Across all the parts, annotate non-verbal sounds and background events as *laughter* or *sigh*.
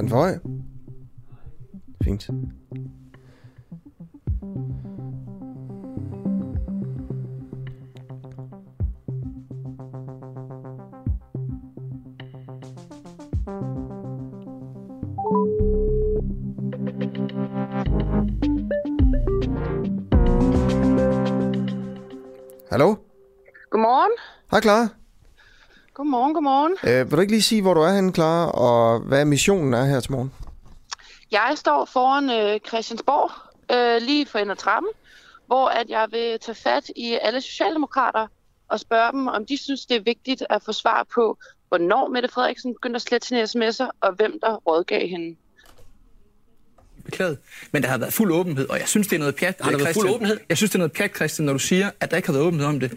Er den for høj? Fint. Hallo? Godmorgen. Hej, Clara. Godmorgen, godmorgen. Øh, vil du ikke lige sige, hvor du er henne, Clara, og hvad missionen er her til morgen? Jeg står foran øh, Christiansborg, øh, lige for enden af trappen, hvor at jeg vil tage fat i alle socialdemokrater og spørge dem, om de synes, det er vigtigt at få svar på, hvornår Mette Frederiksen begyndte at slette sine sms'er, og hvem der rådgav hende. Beklaget. Men der har været fuld åbenhed, og jeg synes, det er noget pjat. Har der været fuld åbenhed? Jeg synes, det er noget pjat, Christian, når du siger, at der ikke har været åbenhed om det.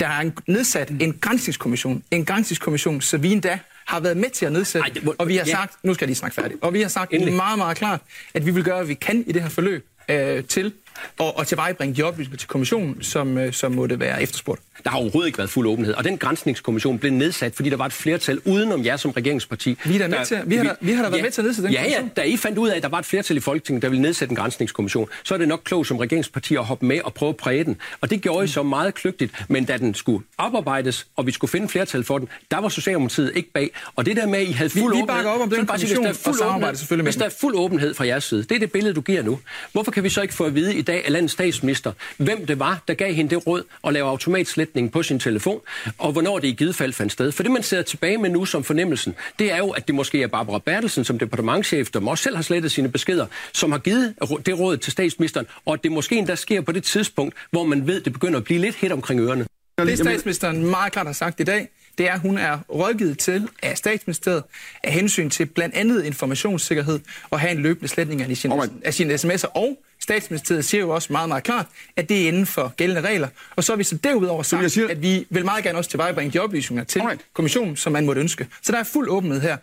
Der er en, nedsat en grænsningskommission. En grænsningskommission, så vi endda har været med til at nedsætte. Ej, det må- og vi har ja. sagt, nu skal jeg lige snakke færdigt, og vi har sagt Endelig. meget, meget klart, at vi vil gøre, hvad vi kan i det her forløb øh, til og, og tilvejebringe de oplysninger til kommissionen, som, øh, som måtte være efterspurgt. Der har overhovedet ikke været fuld åbenhed, og den grænsningskommission blev nedsat, fordi der var et flertal udenom jer som regeringsparti. Vi er da med til- vi har da- vi har da været med til at nedsætte den ja, kommission. Ja, da I fandt ud af, at der var et flertal i Folketinget, der ville nedsætte en grænsningskommission, så er det nok klogt som regeringsparti at hoppe med og prøve at præge den. Og det gjorde I så meget kløgtigt, men da den skulle oparbejdes, og vi skulle finde flertal for den, der var Socialdemokratiet ikke bag. Og det der med, at I havde fuld vi åbenhed... bakker op om den sige, hvis der er kommission og fuld åbenhed- selvfølgelig med Hvis der er fuld åbenhed fra jeres side, det er det billede, du giver nu. Hvorfor kan vi så ikke få at vide i dag af landets statsminister, hvem det var, der gav hende det råd at lave automatslætning på sin telefon, og hvornår det i givet fald fandt sted? For det, man sidder tilbage med nu som fornemmelsen, det er jo, at det måske er Barbara Bertelsen som departementchef, der også selv har slettet sine beskeder, som har givet det råd til statsministeren, og at det måske endda sker på det tidspunkt, hvor man ved, det begynder at blive lidt hit omkring ørerne. Det statsministeren meget klart har sagt i dag, det er, at hun er rådgivet til af statsministeriet af hensyn til blandt andet informationssikkerhed og have en løbende sletning af sine, af sine sms'er. Og statsministeriet siger jo også meget, meget klart, at det er inden for gældende regler. Og så har vi så derudover sagt, jeg siger- at vi vil meget gerne også tilvejebringe de oplysninger til Alright. kommissionen, som man måtte ønske. Så der er fuld åbenhed her.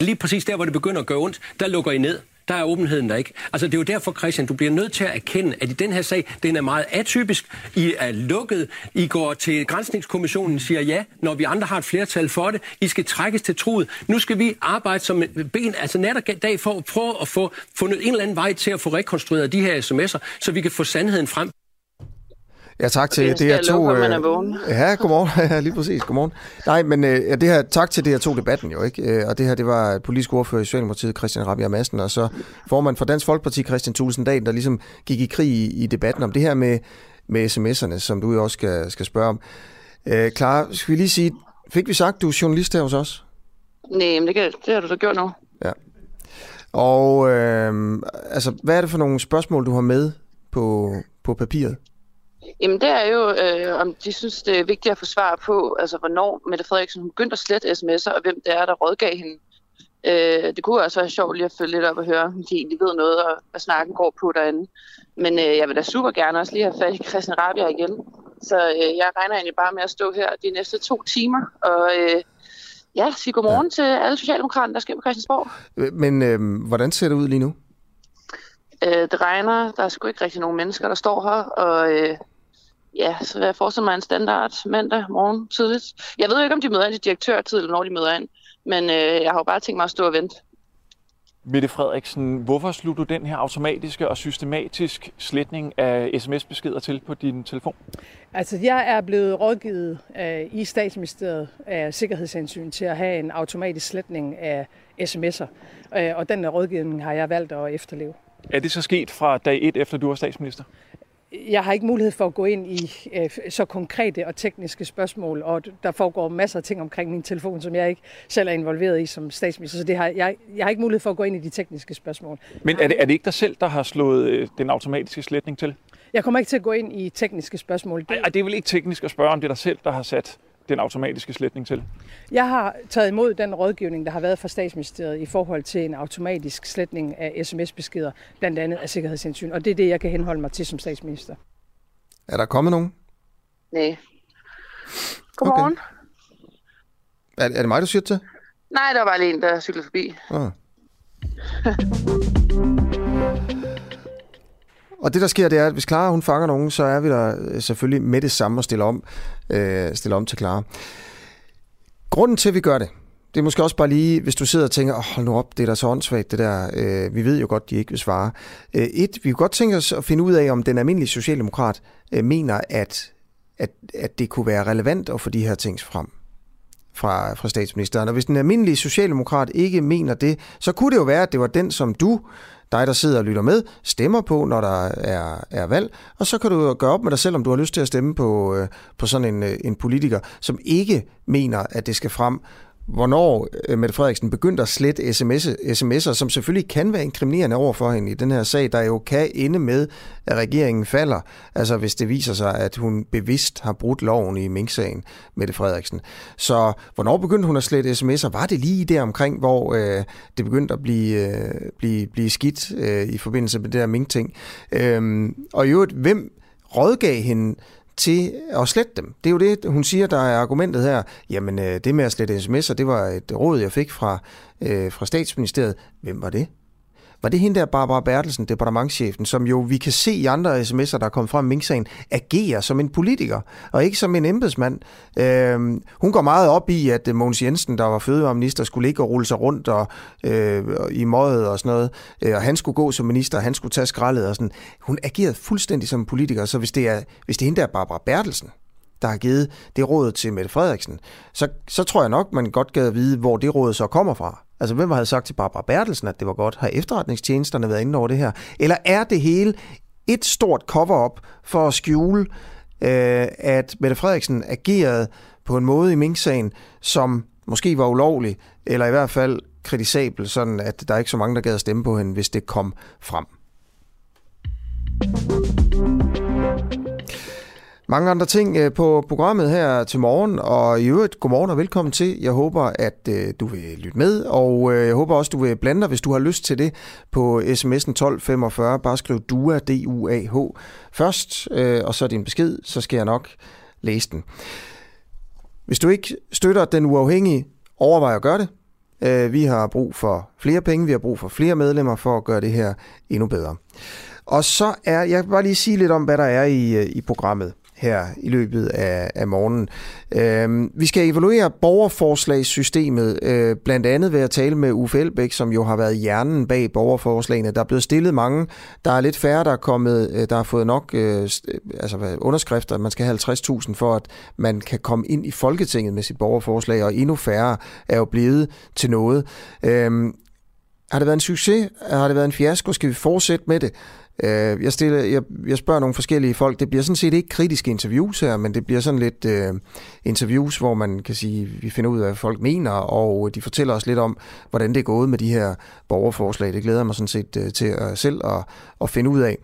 Lige præcis der, hvor det begynder at gøre ondt, der lukker I ned. Der er åbenheden der ikke. Altså, det er jo derfor, Christian, du bliver nødt til at erkende, at i den her sag, den er meget atypisk. I er lukket. I går til Grænsningskommissionen siger ja, når vi andre har et flertal for det. I skal trækkes til truet. Nu skal vi arbejde som ben, altså nat og dag for at prøve at få fundet en eller anden vej til at få rekonstrueret de her sms'er, så vi kan få sandheden frem. Ja, tak til Okay, skal jeg DR2. lukke, øh? Ja, godmorgen. *laughs* Ja, lige præcis. Godmorgen. Nej, men øh, ja, det her, tak til DR2-debatten jo, ikke? Øh, Og det her, det var politisk ordfører i Socialdemokratiet, Christian Rabia Madsen, og så formand for Dansk Folkeparti, Christian Thulesen Dahl, der ligesom gik i krig i, i debatten om det her med, med sms'erne, som du jo også skal, skal spørge om. Øh, Clara, skal vi lige sige, fik vi sagt, du er journalist her hos os? Nej, men det, kan, det har du da gjort nu. Ja. Og øh, altså, hvad er det for nogle spørgsmål, du har med på, på papiret? Jamen det er jo, øh, om de synes, det er vigtigt at få svar på, altså hvornår Mette Frederiksen hun begyndte at slette sms'er, og hvem det er, der rådgav hende. Øh, det kunne også være sjovt lige at følge lidt op og høre, om de egentlig ved noget, og hvad snakken går på derinde. Men øh, jeg vil da super gerne også lige have fat i Christian Rabia igen. Så øh, jeg regner egentlig bare med at stå her de næste to timer, og øh, ja, sige godmorgen ja. til alle socialdemokraterne, der skal på Christiansborg. Øh, Men øh, hvordan ser det ud lige nu? Øh, det regner, der er sgu ikke rigtig nogen mennesker, der står her, og øh, ja, så jeg forestille mig en standard mandag morgen tidligt. Jeg ved jo ikke, om de møder ind til direktørtid, eller når de møder ind, men øh, jeg har jo bare tænkt mig at stå og vente. Mette Frederiksen, hvorfor slog du den her automatiske og systematisk sletning af sms-beskeder til på din telefon? Altså, jeg er blevet rådgivet øh, i statsministeriet af sikkerhedshensyn til at have en automatisk sletning af sms'er. Øh, og den rådgivning har jeg valgt at efterleve. Er det så sket fra dag et, efter du var statsminister? Jeg har ikke mulighed for at gå ind i øh, så konkrete og tekniske spørgsmål, og der foregår masser af ting omkring min telefon, som jeg ikke selv er involveret i som statsminister, så det har, jeg, jeg har ikke mulighed for at gå ind i de tekniske spørgsmål. Men er det, er det ikke dig selv, der har slået øh, den automatiske sletning til? Jeg kommer ikke til at gå ind i tekniske spørgsmål. Det, Ej, ej, det er vel ikke teknisk at spørge, om det er dig selv, der har sat den automatiske sletning til? Jeg har taget imod den rådgivning, der har været fra statsministeriet i forhold til en automatisk sletning af sms-beskeder, blandt andet af sikkerhedshensyn, og det er det, jeg kan henholde mig til som statsminister. Er der kommet nogen? Nej. Godmorgen. Okay. Er, er det mig, du siger det til? Nej, der var bare lige en, der cyklede forbi. Ah. *laughs* Og det, der sker, det er, at hvis Clara hun fanger nogen, så er vi der øh, selvfølgelig med det samme og stiller om, øh, stiller om til Clara. Grunden til, at vi gør det, det er måske også bare lige, hvis du sidder og tænker, oh, hold nu op, det er da så åndssvagt, det der. Øh, vi ved jo godt, de ikke vil svare. Øh, et, vi kunne godt tænke os at finde ud af, om den almindelige socialdemokrat øh, mener, at, at, at det kunne være relevant at få de her ting frem fra, fra statsministeren. Og hvis den almindelige socialdemokrat ikke mener det, så kunne det jo være, at det var den, som du, dig der sidder og lytter med, stemmer på, når der er, er valg. Og så kan du gøre op med dig selv, om du har lyst til at stemme på, øh, på sådan en, øh, en politiker, som ikke mener, at det skal frem hvornår øh, Mette Frederiksen begyndte at slette sms, sms'er, som selvfølgelig kan være inkriminerende over for hende i den her sag, der jo kan ende med, at regeringen falder. Altså hvis det viser sig, at hun bevidst har brudt loven i Mink-sagen, Mette Frederiksen. Så hvornår begyndte hun at slette sms'er? Var det lige der omkring, hvor øh, det begyndte at blive, øh, blive, blive skidt øh, i forbindelse med det der Mink-ting? Øh, og i øvrigt, hvem rådgav hende til at slette dem. Det er jo det, hun siger, der er argumentet her. Jamen, øh, det med at slette sms'er, det var et råd, jeg fik fra, øh, fra statsministeriet. Hvem var det? Var det hende der, Barbara Bertelsen, departementchefen, som jo vi kan se i andre sms'er, der er kommet frem i Mink-sagen, agerer som en politiker, og ikke som en embedsmand. Øh, hun går meget op i, at øh, Mogens Jensen, der var fødevareminister, skulle ikke rulle sig rundt og, øh, i mødet og sådan noget, øh, og han skulle gå som minister, han skulle tage skraldet og sådan. Hun agerede fuldstændig som en politiker, så hvis det er, hvis det er hende der, Barbara Bertelsen, der har givet det råd til Mette Frederiksen, så, så tror jeg nok, man godt gad at vide, hvor det råd så kommer fra. Altså, hvem havde sagt til Barbara Bertelsen, at det var godt? Har efterretningstjenesterne været inde over det her? Eller er det hele et stort cover-up for at skjule, øh, at Mette Frederiksen agerede på en måde i Mink-sagen, som måske var ulovlig, eller i hvert fald kritisabel, sådan at der er ikke så mange, der gad at stemme på hende, hvis det kom frem. Mange andre ting øh, på programmet her til morgen, og i øvrigt godmorgen og velkommen til. Jeg håber, at øh, du vil lytte med, og øh, jeg håber også, du vil blande dig, hvis du har lyst til det, på sms'en 1245. Bare skriv DUA, D-U-A-H først, og så din besked, så skal jeg nok læse den. Hvis du ikke støtter den uafhængige, overvej at gøre det. Vi har brug for flere penge, vi har brug for flere medlemmer for at gøre det her endnu bedre. Og så er, jeg vil bare lige sige lidt om, hvad der er i, i programmet her i løbet af, af morgenen. Øh, vi skal evaluere borgerforslagssystemet, øh, blandt andet ved at tale med Uffe Elbæk, som jo har været hjernen bag borgerforslagene. Der er blevet stillet mange. Der er lidt færre, der er kommet, øh, der har fået nok øh, øh altså, underskrifter. Man skal have 50.000 for, at man kan komme ind i Folketinget med sit borgerforslag, og endnu færre er jo blevet til noget. Øh, har det været en succes? Har det været en fiasko? Skal vi fortsætte med det? Øh, jeg, stiller, jeg, jeg spørger nogle forskellige folk. Det bliver sådan set ikke kritiske interviews her, men det bliver sådan lidt øh, interviews, hvor man kan sige, vi finder ud af, hvad folk mener, og øh, de fortæller os lidt om, hvordan det er gået med de her borgerforslag. Det glæder mig sådan set øh, til at selv at, at finde ud af.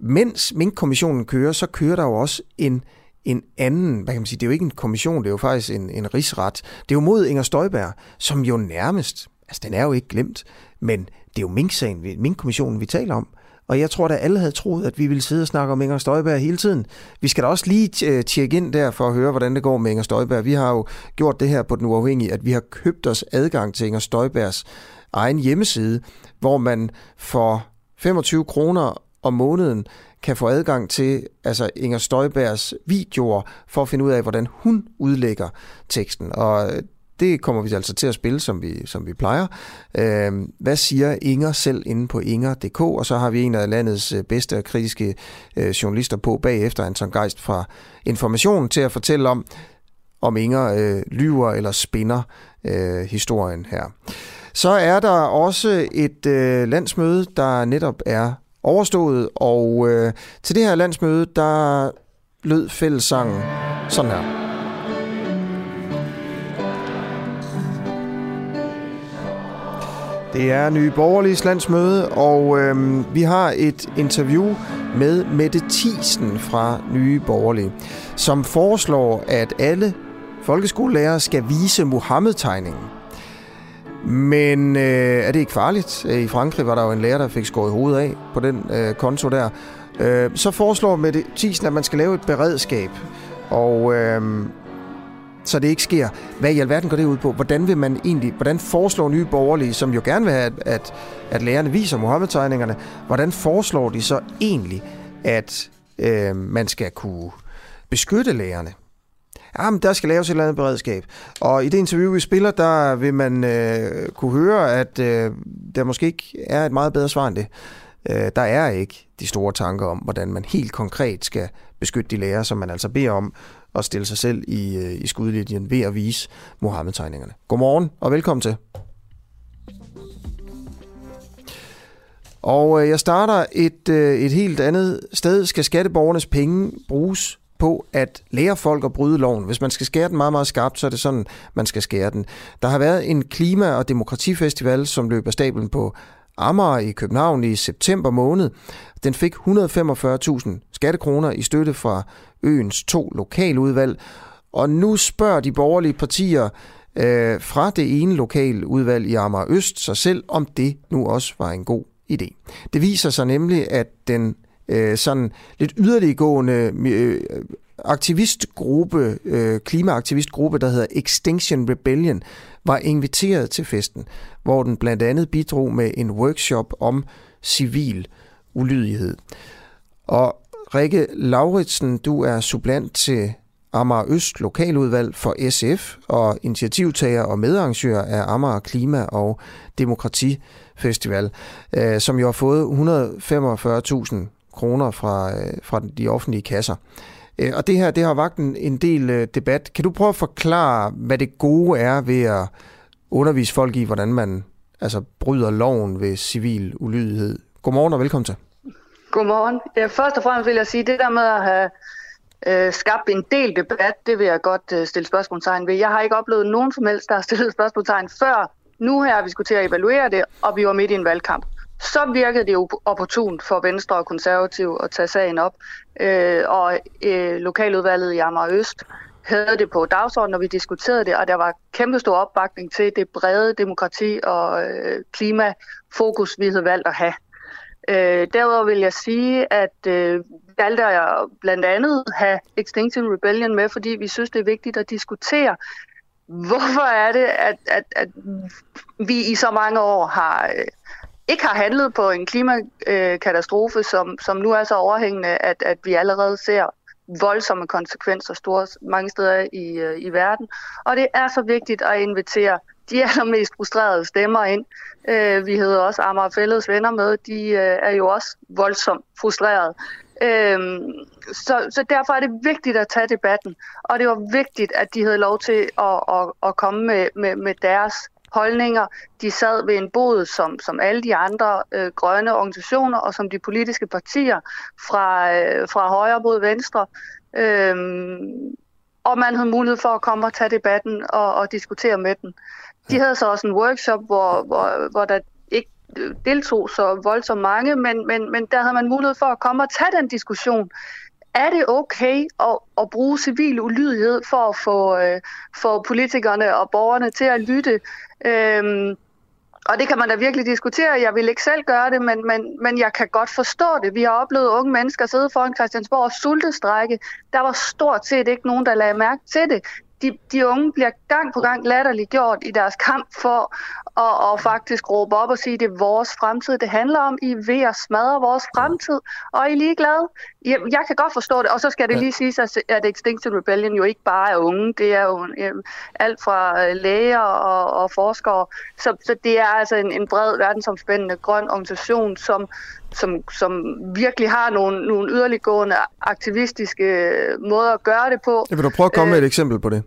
Mens Mink-kommissionen kører, så kører der jo også en en anden, hvad kan man sige, det er jo ikke en kommission, det er jo faktisk en, en rigsret. Det er jo mod Inger Støjberg, som jo nærmest, altså den er jo ikke glemt, men det er jo Mink-sagen, Mink-kommissionen, vi taler om. Og jeg tror, at alle havde troet, at vi ville sidde og snakke om Inger Støjberg hele tiden. Vi skal da også lige øh, tjekke ind der for at høre, hvordan det går med Inger Støjberg. Vi har jo gjort det her på den uafhængige, at vi har købt os adgang til Inger Støjbergs egen hjemmeside, hvor man for 25 kroner om måneden kan få adgang til altså Inger Støjbergs videoer for at finde ud af, hvordan hun udlægger teksten. Og øh, det kommer vi altså til at spille, som vi, som vi plejer. Øh, hvad siger Inger selv inde på inger.dk? Og så har vi en af landets øh, bedste og kritiske øh, journalister på bagefter, Anton Geist fra Information, til at fortælle om, om Inger øh, lyver eller spinder øh, historien her. Så er der også et øh, landsmøde, der netop er overstået, og øh, til det her landsmøde, der lød fællessangen sådan her. Det er Nye Borgerliges landsmøde, og øhm, vi har et interview med Mette Thiesen fra Nye Borgerlige, som foreslår, at alle folkeskolelærere skal vise Mohammed-tegningen. Men øh, er det ikke farligt? Øh, I Frankrig var der jo en lærer, der fik skåret hovedet af på den øh, konto der. Øh, så foreslår Mette Thiesen, at man skal lave et beredskab. Og øh, så det ikke sker. Hvad i alverden går det ud på? Hvordan vil man egentlig, hvordan foreslår nye borgerlige, som jo gerne vil have, at, at, at lærerne viser Mohammed-tegningerne, hvordan foreslår de så egentlig, at øh, man skal kunne beskytte lærerne? Ah, jamen der skal laves et eller andet beredskab. Og i det interview, vi spiller, der vil man øh, kunne høre, at øh, der måske ikke er et meget bedre svar end det. Øh, der er ikke de store tanker om, hvordan man helt konkret skal beskytte de lærere, som man altså beder om at stille sig selv i, øh, i skudlinjen ved at vise Mohammed-tegningerne. Godmorgen og velkommen til. Og øh, jeg starter et, øh, et helt andet sted. Skal skatteborgernes penge bruges på at lære folk at bryde loven. Hvis man skal skære den meget, meget skarpt, så er det sådan, man skal skære den. Der har været en klima- og demokratifestival, som løber stablen på Amager i København i september måned. Den fik 145.000 skattekroner i støtte fra øens to lokaludvalg. Og nu spørger de borgerlige partier øh, fra det ene lokaludvalg i Amager Øst sig selv, om det nu også var en god idé. Det viser sig nemlig, at den øh, sådan lidt yderliggående øh, aktivistgruppe, øh, klimaaktivistgruppe, der hedder Extinction Rebellion, var inviteret til festen, hvor den blandt andet bidrog med en workshop om civil ulydighed. Og Rikke Lauritsen, du er sublant til Amager Øst Lokaludvalg for SF og initiativtager og medarrangør af Amager Klima- og Demokratifestival, øh, som jo har fået 145.000 kroner fra, øh, fra de offentlige kasser. Øh, og det her, det har vagt en, en del øh, debat. Kan du prøve at forklare, hvad det gode er ved at undervise folk i, hvordan man altså, bryder loven ved civil ulydighed? Godmorgen og velkommen til. Godmorgen. Ja, først og fremmest vil jeg sige, det der med at have øh, skabt en del debat, det vil jeg godt øh, stille spørgsmålstegn ved. Jeg har ikke oplevet nogen som helst, der har *laughs* stillet spørgsmålstegn før nu her, vi skulle til at evaluere det, og vi var midt i en valgkamp så virkede det jo opportunt for Venstre og Konservativ at tage sagen op. Øh, og øh, lokaludvalget i Amager Øst havde det på dagsordenen, når vi diskuterede det, og der var kæmpe stor opbakning til det brede demokrati og øh, klimafokus, vi havde valgt at have. Øh, derudover vil jeg sige, at øh, valgte jeg blandt andet have Extinction Rebellion med, fordi vi synes, det er vigtigt at diskutere, hvorfor er det, at, at, at vi i så mange år har, øh, ikke har handlet på en klimakatastrofe, som, som nu er så overhængende, at, at vi allerede ser voldsomme konsekvenser store mange steder i, øh, i verden. Og det er så vigtigt at invitere de allermest frustrerede stemmer ind. Øh, vi hedder også Amager Fælles venner med. De øh, er jo også voldsomt frustrerede. Øh, så, så derfor er det vigtigt at tage debatten. Og det var vigtigt, at de havde lov til at, at, at komme med, med, med deres holdninger. De sad ved en bod som, som alle de andre øh, grønne organisationer og som de politiske partier fra, øh, fra højre mod venstre. Øhm, og man havde mulighed for at komme og tage debatten og, og diskutere med den. De havde så også en workshop, hvor, hvor, hvor der ikke deltog så voldsomt mange, men, men, men der havde man mulighed for at komme og tage den diskussion er det okay at, at bruge civil ulydighed for at få, øh, for politikerne og borgerne til at lytte? Øhm, og det kan man da virkelig diskutere. Jeg vil ikke selv gøre det, men, men, men jeg kan godt forstå det. Vi har oplevet unge mennesker sidde foran Christiansborg og sultestrække. Der var stort set ikke nogen, der lagde mærke til det de, de unge bliver gang på gang latterligt gjort i deres kamp for at, at faktisk råbe op og sige, at det er vores fremtid, det handler om. I er ved at smadre vores fremtid, og I er ligeglade. Jeg, jeg kan godt forstå det, og så skal det lige sige, at Extinction Rebellion jo ikke bare er unge. Det er jo um, alt fra øh, læger og, og forskere. Så, så det er altså en, en bred, verdensomspændende grøn organisation, som, som, som virkelig har nogle, nogle yderliggående aktivistiske måder at gøre det på. Jeg vil du prøve at komme med et øh, eksempel på det?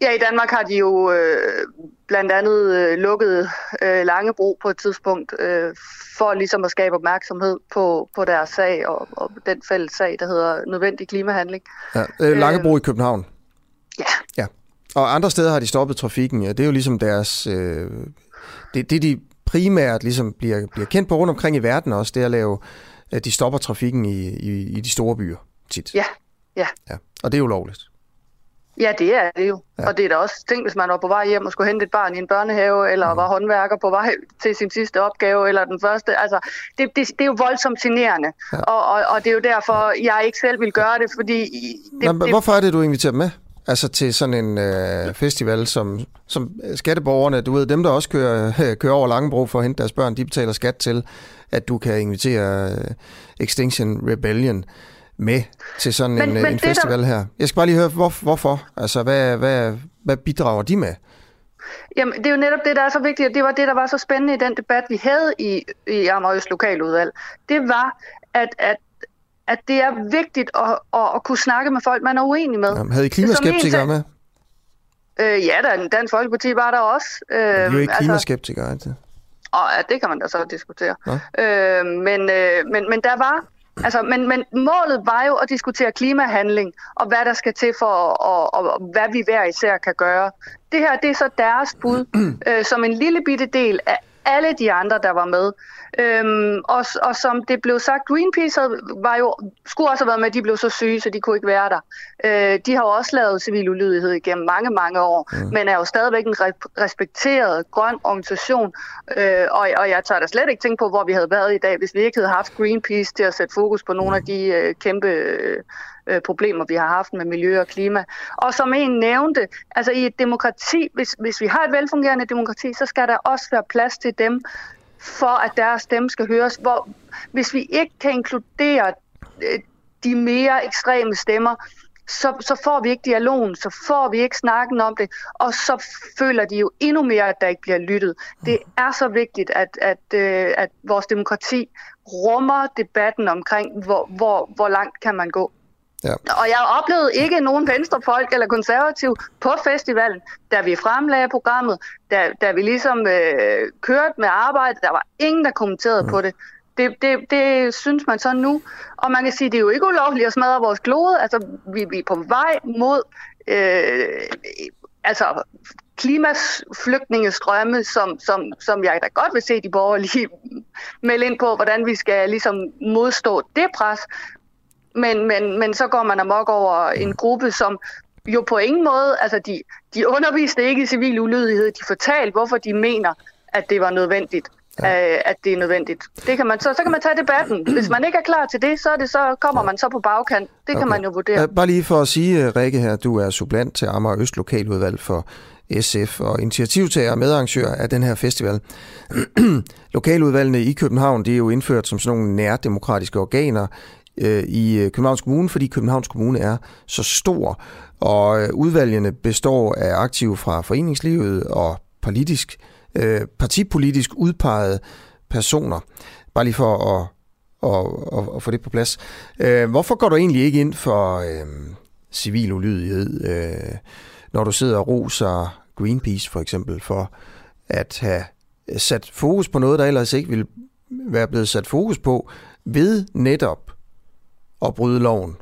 Ja, i Danmark har de jo øh, blandt andet øh, lukket øh, Langebro på et tidspunkt, øh, for ligesom at skabe opmærksomhed på, på deres sag og, og den fælles sag, der hedder nødvendig klimahandling. Ja, øh, Langebro øh, i København? Ja. ja. Og andre steder har de stoppet trafikken. Ja. Det er jo ligesom deres... Øh, det, det, de primært ligesom bliver, bliver kendt på rundt omkring i verden også, det er at lave, at de stopper trafikken i, i, i de store byer tit. Ja, ja. ja. Og det er jo lovligt. Ja, det er det jo. Ja. Og det er da også ting, hvis man var på vej hjem og skulle hente et barn i en børnehave, eller mm. var håndværker på vej til sin sidste opgave, eller den første. Altså, det, det, det er jo voldsomt generende. Ja. Og, og, og det er jo derfor, jeg ikke selv vil gøre det, fordi... Det, Nå, det, hvorfor er det, du inviterer med? Altså til sådan en øh, festival, som, som skatteborgerne, du ved, dem der også kører, *laughs* kører over Langebro for at hente deres børn, de betaler skat til, at du kan invitere øh, Extinction Rebellion. Med til sådan men, en, men en festival der... her. Jeg skal bare lige høre, hvor, hvorfor? Altså, hvad, hvad, hvad bidrager de med? Jamen, det er jo netop det, der er så vigtigt, og det var det, der var så spændende i den debat, vi havde i, i Amagerøs Lokaludvalg. Det var, at, at at det er vigtigt at, at, at kunne snakke med folk, man er uenig med. Jamen, havde I klimaskeptikere med? Øh, ja, der, Dansk Folkeparti var der også. Øh, de er jo ikke altså, klimaskeptikere, ikke Og ja, det kan man da så diskutere. Øh, men, øh, men, men der var Altså, men, men målet var jo at diskutere klimahandling, og hvad der skal til for, og, og, og hvad vi hver især kan gøre. Det her, det er så deres bud, *clears throat* øh, som en lille bitte del af alle de andre, der var med. Øhm, og, og som det blev sagt, Greenpeace havde, var jo, skulle også have været med, de blev så syge, så de kunne ikke være der. Øh, de har jo også lavet civil ulydighed igennem mange, mange år, mm. men er jo stadigvæk en respekteret grøn organisation. Øh, og, og jeg tør da slet ikke tænke på, hvor vi havde været i dag, hvis vi ikke havde haft Greenpeace til at sætte fokus på nogle af de øh, kæmpe øh, problemer, vi har haft med miljø og klima. Og som en nævnte, altså i et demokrati, hvis, hvis vi har et velfungerende demokrati, så skal der også være plads til dem, for at deres stemme skal høres. Hvor, hvis vi ikke kan inkludere øh, de mere ekstreme stemmer, så, så får vi ikke dialogen, så får vi ikke snakken om det, og så føler de jo endnu mere, at der ikke bliver lyttet. Det er så vigtigt, at, at, øh, at vores demokrati rummer debatten omkring, hvor, hvor, hvor langt kan man gå. Ja. Og jeg oplevede ikke nogen venstrefolk eller konservativ på festivalen, da vi fremlagde programmet, da, da vi ligesom øh, kørte med arbejde. Der var ingen, der kommenterede mm. på det. Det, det, det synes man så nu. Og man kan sige, det er jo ikke ulovligt at smadre vores klode. Altså, vi, vi er på vej mod øh, altså, klimaflygtningestrømme, som, som, som jeg da godt vil se de borgerlige *laughs* melde ind på, hvordan vi skal ligesom modstå det pres men, men, men så går man amok over en gruppe, som jo på ingen måde, altså de, de underviste ikke i civil ulydighed, de fortalte, hvorfor de mener, at det var nødvendigt. Ja. Øh, at det er nødvendigt. Det kan man, så, så kan man tage debatten. *clears throat* Hvis man ikke er klar til det, så, er det, så kommer man så på bagkant. Det okay. kan man jo vurdere. Bare lige for at sige, Rikke her, du er sublant til Amager Øst Lokaludvalg for SF og initiativtager og medarrangør af den her festival. *clears throat* Lokaludvalgene i København, de er jo indført som sådan nogle nærdemokratiske organer øh, i øh, Københavns Kommune, fordi Københavns Kommune er så stor, og øh, udvalgene består af aktive fra foreningslivet og politisk, øh, partipolitisk udpegede personer. Bare lige for at, at, at, at få det på plads. Øh, hvorfor går du egentlig ikke ind for øh, civil ulydighed, øh, når du sidder og roser Greenpeace for eksempel, for at have sat fokus på noget, der ellers ikke ville være blevet sat fokus på, ved netop at bryde loven.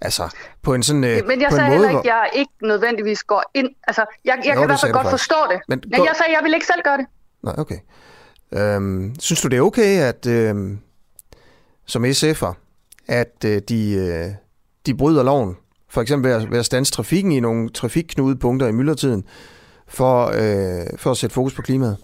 Altså, på en sådan øh, Men jeg sagde heller ikke, at jeg ikke nødvendigvis går ind. Altså, jeg, jeg jo, kan i hvert fald godt forstå det. Men, Men jeg sagde, at jeg vil ikke selv gøre det. Nej, okay. Øhm, synes du, det er okay, at øhm, som SF'er, at øh, de, øh, de bryder loven? For eksempel ved at, ved at stanse trafikken i nogle trafikknudepunkter i myldretiden, for, øh, for at sætte fokus på klimaet?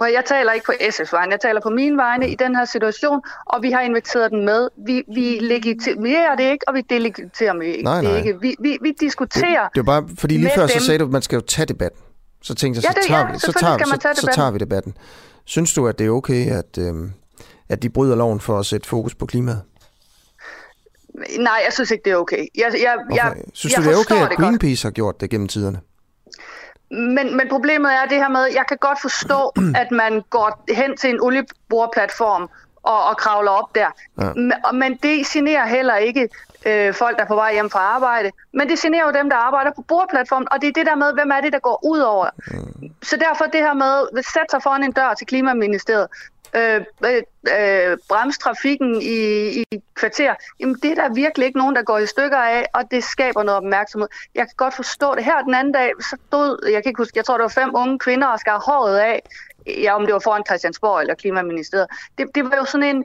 For jeg taler ikke på SF's vegne, jeg taler på min vegne i den her situation, og vi har inviteret den med. Vi, vi legitimerer det ikke, og vi delegiterer det ikke. Nej, nej. ikke. Vi, vi, vi diskuterer det, det var bare, fordi lige før dem. så sagde du, at man skal jo tage debatten. Så tænkte jeg, så, ja, det, tager, ja, vi, så, tager, så, tage så, så tager vi debatten. Synes du, at det er okay, at, øh, at de bryder loven for at sætte fokus på klimaet? Nej, jeg synes ikke, det er okay. Jeg, jeg, jeg, synes jeg du, det er okay, at Greenpeace har gjort det gennem tiderne? Men, men problemet er det her med, jeg kan godt forstå, *clears throat* at man går hen til en olieboreplatform og, og kravler op der. Ja. Men det generer heller ikke øh, folk, der er på vej hjem fra arbejde. Men det generer jo dem, der arbejder på boreplatformen, og det er det der med, hvem er det, der går ud over. Mm. Så derfor det her med, at sætte sig foran en dør til Klimaministeriet, øh, øh, øh, bremse trafikken i, i kvarter, jamen det er der virkelig ikke nogen, der går i stykker af, og det skaber noget opmærksomhed. Jeg kan godt forstå det. Her den anden dag, så stod, jeg kan ikke huske, jeg tror det var fem unge kvinder og skar håret af, ja, om det var foran Christiansborg eller Klimaministeriet. Det, det var jo sådan en,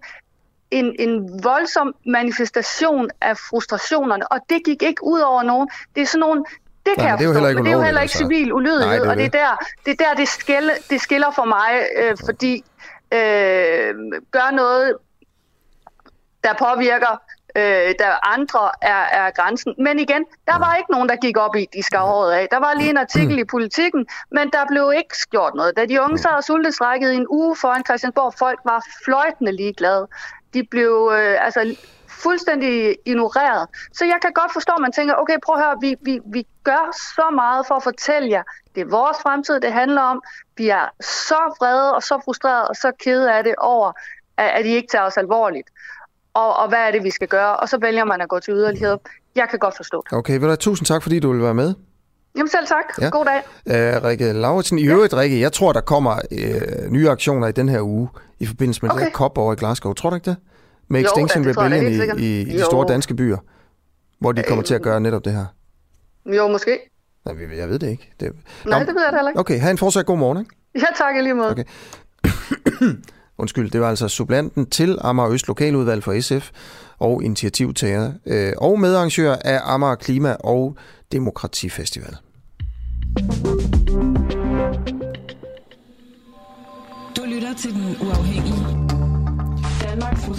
en, en voldsom manifestation af frustrationerne, og det gik ikke ud over nogen. Det er sådan nogle, det kan Nej, jeg forstå, men det er jo heller ikke altså. civil ulydighed, Nej, det og det er der, det, er der det, skiller, det skiller for mig, øh, fordi øh, gør noget, der påvirker øh, der andre er, er grænsen. Men igen, der var ikke nogen, der gik op i, de skar håret af. Der var lige en artikel i politikken, men der blev ikke gjort noget. Da de unge sad og sultestrækkede i en uge foran Christiansborg, folk var fløjtende ligeglade. de blev øh, altså, fuldstændig ignoreret. Så jeg kan godt forstå, at man tænker, okay, prøv at høre, vi, vi, vi gør så meget for at fortælle jer, det er vores fremtid, det handler om. Vi er så vrede og så frustrerede og så kede af det over, at, at I ikke tager os alvorligt. Og, og hvad er det, vi skal gøre? Og så vælger man at gå til yderlighed. Jeg kan godt forstå det. Okay, vel, tusind tak, fordi du vil være med. Jamen selv tak. Ja. God dag. Uh, Rikke Lauritsen, i øvrigt, Rikke, jeg tror, der kommer uh, nye aktioner i den her uge i forbindelse med okay. det her COP over i Glasgow. Tror du ikke det? Med Extinction jo, Rebellion i, i, i de store danske byer, hvor de kommer til at gøre netop det her. Jo, måske. Nej, jeg ved det ikke. Det... Nej, Nå, det ved jeg heller ikke. Okay, have en fortsat god morgen, ikke? Ja, tak i lige måde. Okay. *coughs* Undskyld, det var altså supplanten til Amager Øst Lokaludvalg for SF og initiativtager øh, og medarrangør af Amager Klima- og Demokratifestival. Du lytter til den uafhængige.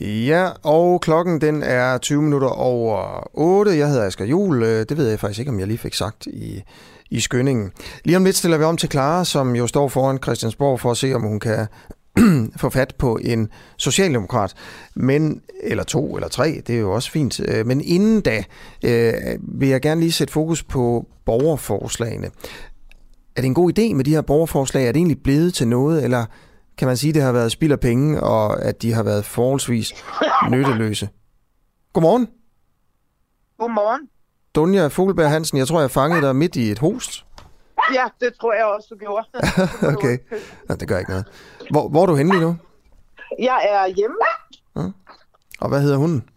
Ja, og klokken den er 20 minutter over 8. Jeg hedder Asger Jul. Øh, det ved jeg faktisk ikke, om jeg lige fik sagt i, i skyndingen. Lige om lidt stiller vi om til Clara, som jo står foran Christiansborg for at se, om hun kan *clears throat* få fat på en socialdemokrat, men, eller to eller tre, det er jo også fint. Øh, men inden da øh, vil jeg gerne lige sætte fokus på borgerforslagene. Er det en god idé med de her borgerforslag? Er det egentlig blevet til noget, eller kan man sige, det har været spild af penge, og at de har været forholdsvis *laughs* nytteløse? Godmorgen. Godmorgen. Dunja Fuglberg Hansen, jeg tror, jeg fangede dig midt i et host. Ja, det tror jeg også, du gjorde. *laughs* okay, ja, det gør ikke noget. Hvor, hvor er du henne lige nu? Jeg er hjemme. Ja. Og hvad hedder hunden?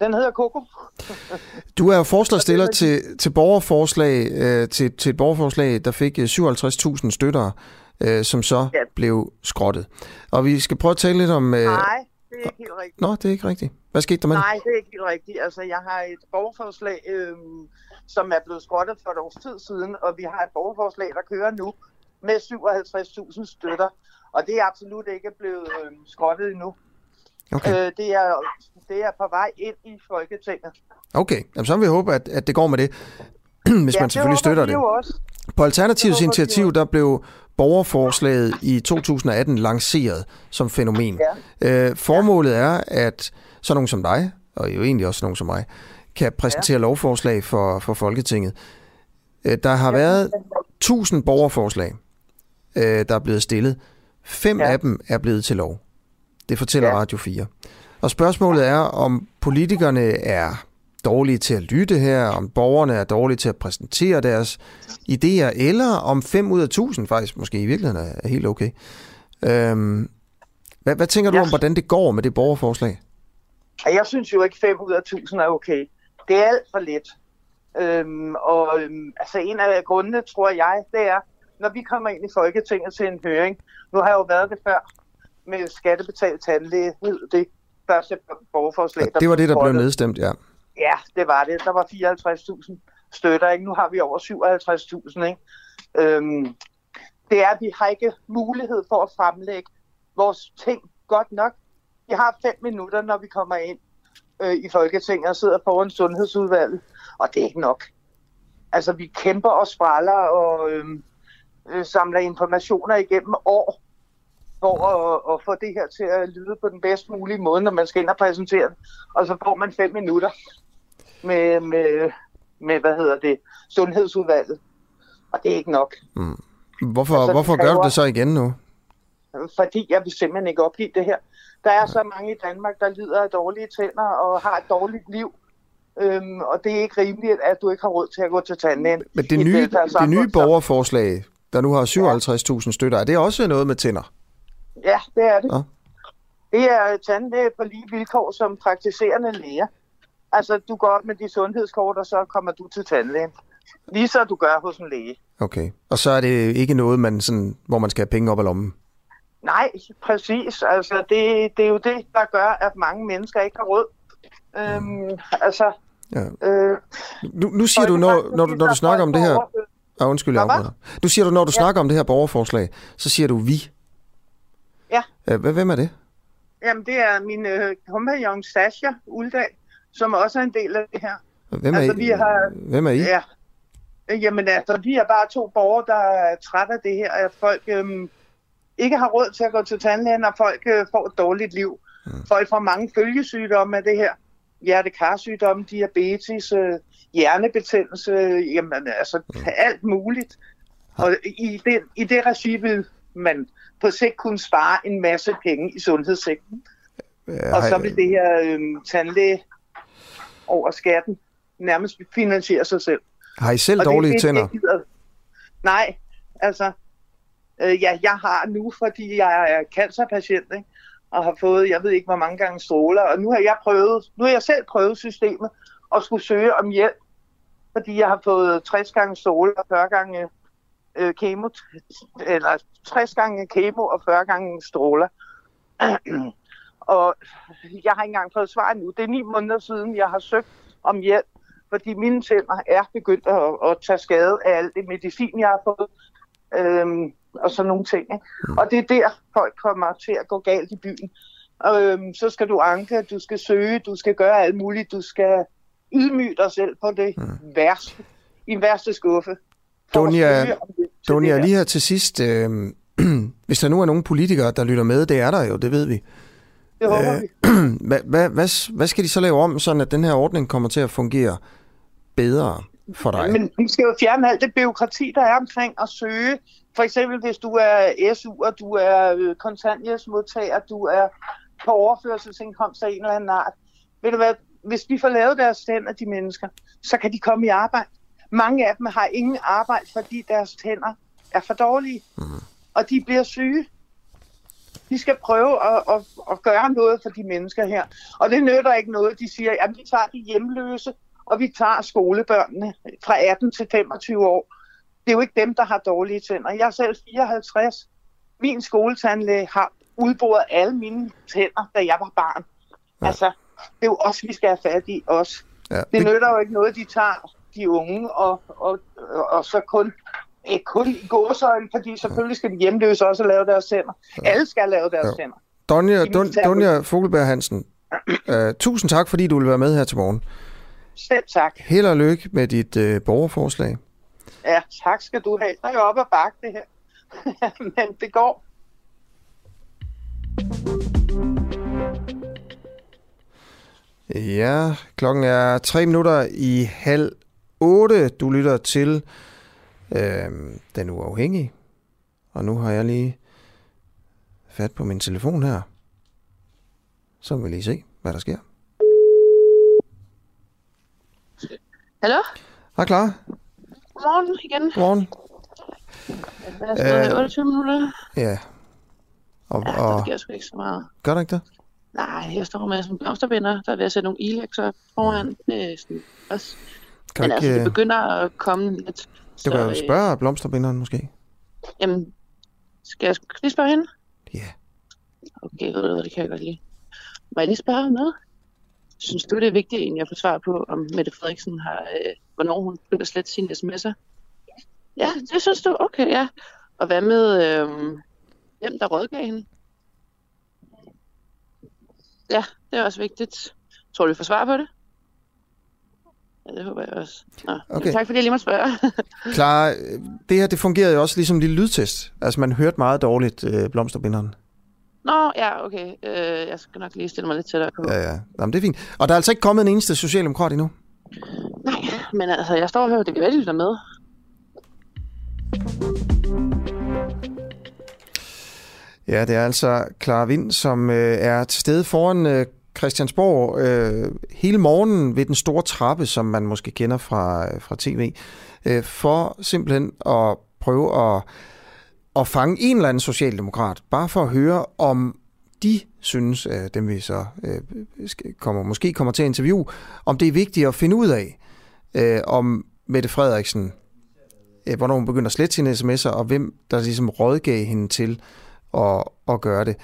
Den hedder Coco. Du er forslagstiller til, til, borgerforslag, øh, til, til et borgerforslag, der fik 57.000 øh, støtter, øh, som så ja. blev skrottet. Og vi skal prøve at tale lidt om... Øh, Nej, det er ikke helt rigtigt. Nå, det er ikke rigtigt. Hvad skete der med Nej, det er ikke helt rigtigt. Altså, jeg har et borgerforslag, øh, som er blevet skrottet for et års tid siden, og vi har et borgerforslag, der kører nu med 57.000 støtter. Og det er absolut ikke blevet øh, skrottet endnu. Okay. Øh, det, er, det er på vej ind i Folketinget. Okay, Jamen, så vil vi håbe, at, at det går med det, *clears throat* hvis ja, man selvfølgelig det støtter det. Også. På Alternativets initiativ, der blev borgerforslaget i 2018 lanceret som fænomen. Ja. Øh, formålet er, at sådan nogen som dig, og jo egentlig også nogen som mig, kan præsentere ja. lovforslag for, for Folketinget. Øh, der har ja. været 1000 borgerforslag, øh, der er blevet stillet. Fem ja. af dem er blevet til lov. Det fortæller ja. Radio 4. Og spørgsmålet er, om politikerne er dårlige til at lytte her, om borgerne er dårlige til at præsentere deres idéer, eller om 5 ud af 1000 faktisk måske i virkeligheden er helt okay. Øhm, hvad, hvad tænker du ja. om, hvordan det går med det borgerforslag? Jeg synes jo ikke, 5 ud af 1000 er okay. Det er alt for let. Øhm, og øhm, altså en af grundene, tror jeg, det er, når vi kommer ind i Folketinget til en høring, nu har jeg jo været det før, med skattebetalt tandlæge, det første borgerforslag. Ja, det var det, der blev nedstemt, ja. Ja, det var det. Der var 54.000 støtter, ikke? Nu har vi over 57.000, ikke? Øhm, det er, at vi har ikke mulighed for at fremlægge vores ting godt nok. Vi har fem minutter, når vi kommer ind øh, i Folketinget og sidder foran sundhedsudvalget, og det er ikke nok. Altså, vi kæmper og spræller og øh, øh, samler informationer igennem år for at, at få det her til at lyde på den bedst mulige måde, når man skal ind og præsentere det. Og så får man fem minutter med, med, med hvad hedder det, sundhedsudvalget. Og det er ikke nok. Mm. Hvorfor, altså, hvorfor gør du det så igen nu? Fordi jeg vil simpelthen ikke opgive det her. Der er så mange i Danmark, der lider af dårlige tænder og har et dårligt liv. Øhm, og det er ikke rimeligt, at du ikke har råd til at gå til tandlægen. Men det nye, det, det nye borgerforslag, der nu har 57.000 støtter, er det også noget med tænder? Ja, det er det. Ja. Det er tandlæge på lige vilkår som praktiserende læger. Altså, du går op med de sundhedskort, og så kommer du til tandlægen. Lige så du gør hos en læge. Okay. Og så er det ikke noget, man sådan, hvor man skal have penge op af lommen? Nej, præcis. Altså, det, det er jo det, der gør, at mange mennesker ikke har råd. Øhm, altså, Ja. Øh, nu, nu siger du, når, når, du, når du snakker om det her... Ah, undskyld, jeg afbryder. Du siger du, når du ja. snakker om det her borgerforslag, så siger du vi. Ja. Hvem er det? Jamen, det er min øh, kompagnon Sasha Uldal, som også er en del af det her. Hvem er, altså, I? Vi har, Hvem er I? Ja. Jamen altså, vi er bare to borgere, der er trætte af det her, at folk øhm, ikke har råd til at gå til tandlægen, og folk øh, får et dårligt liv. Mm. Folk får mange følgesygdomme af det her. Hjertekarsygdomme, diabetes, øh, hjernebetændelse, jamen altså mm. alt muligt. Og i det, i det regi vil man på sigt kunne spare en masse penge i sundhedssektoren. Ja, og så vil det her øh, tandlæge over skatten nærmest finansiere sig selv. Har I selv og dårlige det, tænder? Det, nej, altså, øh, ja, jeg har nu, fordi jeg er cancerpatient, ikke? og har fået, jeg ved ikke hvor mange gange stråler, og nu har jeg prøvet, nu har jeg selv prøvet systemet, og skulle søge om hjælp, fordi jeg har fået 60 gange stråler og 40 gange øh, kemo, eller 60 gange kemo og 40 gange stråler. *clears throat* og jeg har ikke engang fået svar nu. Det er ni måneder siden, jeg har søgt om hjælp, fordi mine tænder er begyndt at, at tage skade af alt det medicin, jeg har fået. Øhm, og sådan nogle ting. Ikke? Mm. Og det er der, folk kommer til at gå galt i byen. Øhm, så skal du anke, du skal søge, du skal gøre alt muligt, du skal ydmyge dig selv på det mm. værste, i værste skuffe. Donja, Donja lige her til sidst, øh, *clears throat* hvis der nu er nogle politikere, der lytter med, det er der jo, det ved vi. Det håber øh, vi. *clears throat* Hvad, hvad, hvad, hvad skal de så lave om, sådan at den her ordning kommer til at fungere bedre for dig? Men vi skal jo fjerne alt det byråkrati, der er omkring at søge. For eksempel, hvis du er SU, og du er øh, kontanthjælpsmodtager, du er på overførselsindkomst af en eller anden art. Ved du hvad, hvis vi får lavet deres tænder, de mennesker, så kan de komme i arbejde. Mange af dem har ingen arbejde, fordi deres tænder er for dårlige. Mm. Og de bliver syge. De skal prøve at, at, at gøre noget for de mennesker her. Og det nytter ikke noget, de siger, at vi tager de hjemløse, og vi tager skolebørnene fra 18 til 25 år. Det er jo ikke dem, der har dårlige tænder. Jeg er selv 54. Min skoletandlæge har udboret alle mine tænder, da jeg var barn. Ja. Altså, det er jo os, vi skal have fat i, os. Ja. Det, nytter jo ikke noget, de tager de unge, og, og, og, og så kun ikke kun i gåsøjne, fordi selvfølgelig skal de hjemløse også lave deres tænder. Ja. Alle skal lave deres ja. tænder. Donja, Don, Donja Fogelberg Hansen, uh, tusind tak, fordi du vil være med her til morgen. Selv tak. Held og lykke med dit uh, borgerforslag. Ja, tak skal du have. Der er jo op ad bakke det her. *laughs* Men det går. Ja, klokken er tre minutter i halv otte. Du lytter til øh, Den Uafhængige. Og nu har jeg lige fat på min telefon her. Så vil vi lige se, hvad der sker. Hallo? Hej, klar. Godmorgen igen. Godmorgen. Hvad er det, 28 minutter? Ja. Og, ja, og... det sker sgu ikke så meget. Gør det ikke det? Nej, jeg står med som blomsterbinder, der er ved at sætte nogle ilekser foran. Det er sådan også. Kan Men ikke, altså, det begynder at komme lidt. Du kan jo øh, spørge blomsterbinderen måske. Jamen, skal jeg lige spørge hende? Ja. Yeah. Okay, ved du hvad, det kan jeg godt lide. Må jeg lige spørge om noget? Synes du, det er vigtigt at få svar på, om Mette Frederiksen har, øh, hvornår hun begynder at slette sine sms'er? Ja, det synes du? Okay, ja. Og hvad med, øh, hvem der rådgav hende? Ja, det er også vigtigt. Tror du, vi får svar på det? Ja, det håber jeg også. Nå, okay. Tak fordi jeg lige må spørge. *laughs* Klar, det her det fungerede jo også ligesom en lille lydtest. Altså man hørte meget dårligt øh, blomsterbinderen. Nå, ja, okay. Øh, jeg skal nok lige stille mig lidt tættere på. Ja, ja. Jamen, det er fint. Og der er altså ikke kommet en eneste socialdemokrat endnu? Nej, men altså, jeg står her, det kan være, de med. Ja, det er altså Clara Vind, som øh, er til stede foran øh, Christiansborg øh, hele morgenen ved den store trappe, som man måske kender fra, øh, fra tv, øh, for simpelthen at prøve at, at fange en eller anden socialdemokrat, bare for at høre, om de synes, øh, dem vi så øh, kommer, måske kommer til at interviewe, om det er vigtigt at finde ud af, øh, om Mette Frederiksen, øh, hvornår hun begynder at slette sine sms'er, og hvem der ligesom rådgav hende til at, at gøre det.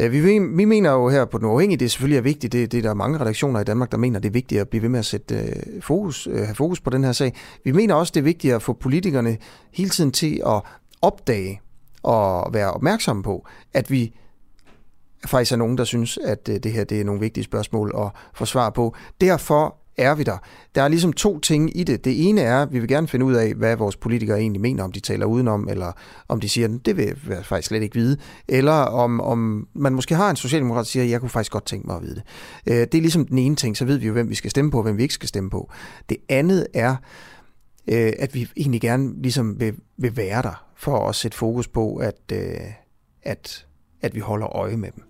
Øh, vi, vi mener jo her på Den Uafhængige, det er selvfølgelig er vigtigt, det, det er der mange redaktioner i Danmark, der mener, det er vigtigt at blive ved med at sætte øh, fokus, øh, have fokus på den her sag. Vi mener også, det er vigtigt at få politikerne hele tiden til at opdage og være opmærksomme på, at vi faktisk er nogen, der synes, at øh, det her det er nogle vigtige spørgsmål at få svar på. Derfor er vi der. Der er ligesom to ting i det. Det ene er, at vi vil gerne finde ud af, hvad vores politikere egentlig mener, om de taler udenom, eller om de siger, det vil jeg faktisk slet ikke vide, eller om, om man måske har en socialdemokrat, der siger, jeg kunne faktisk godt tænke mig at vide det. Øh, det er ligesom den ene ting, så ved vi jo, hvem vi skal stemme på, hvem vi ikke skal stemme på. Det andet er, øh, at vi egentlig gerne ligesom vil, vil være der, for at sætte fokus på, at, øh, at, at vi holder øje med dem.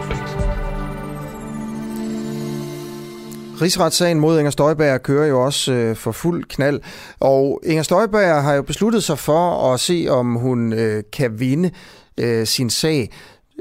Rigsretssagen mod Inger Støjberg kører jo også øh, for fuld knald, og Inger Støjberg har jo besluttet sig for at se, om hun øh, kan vinde øh, sin sag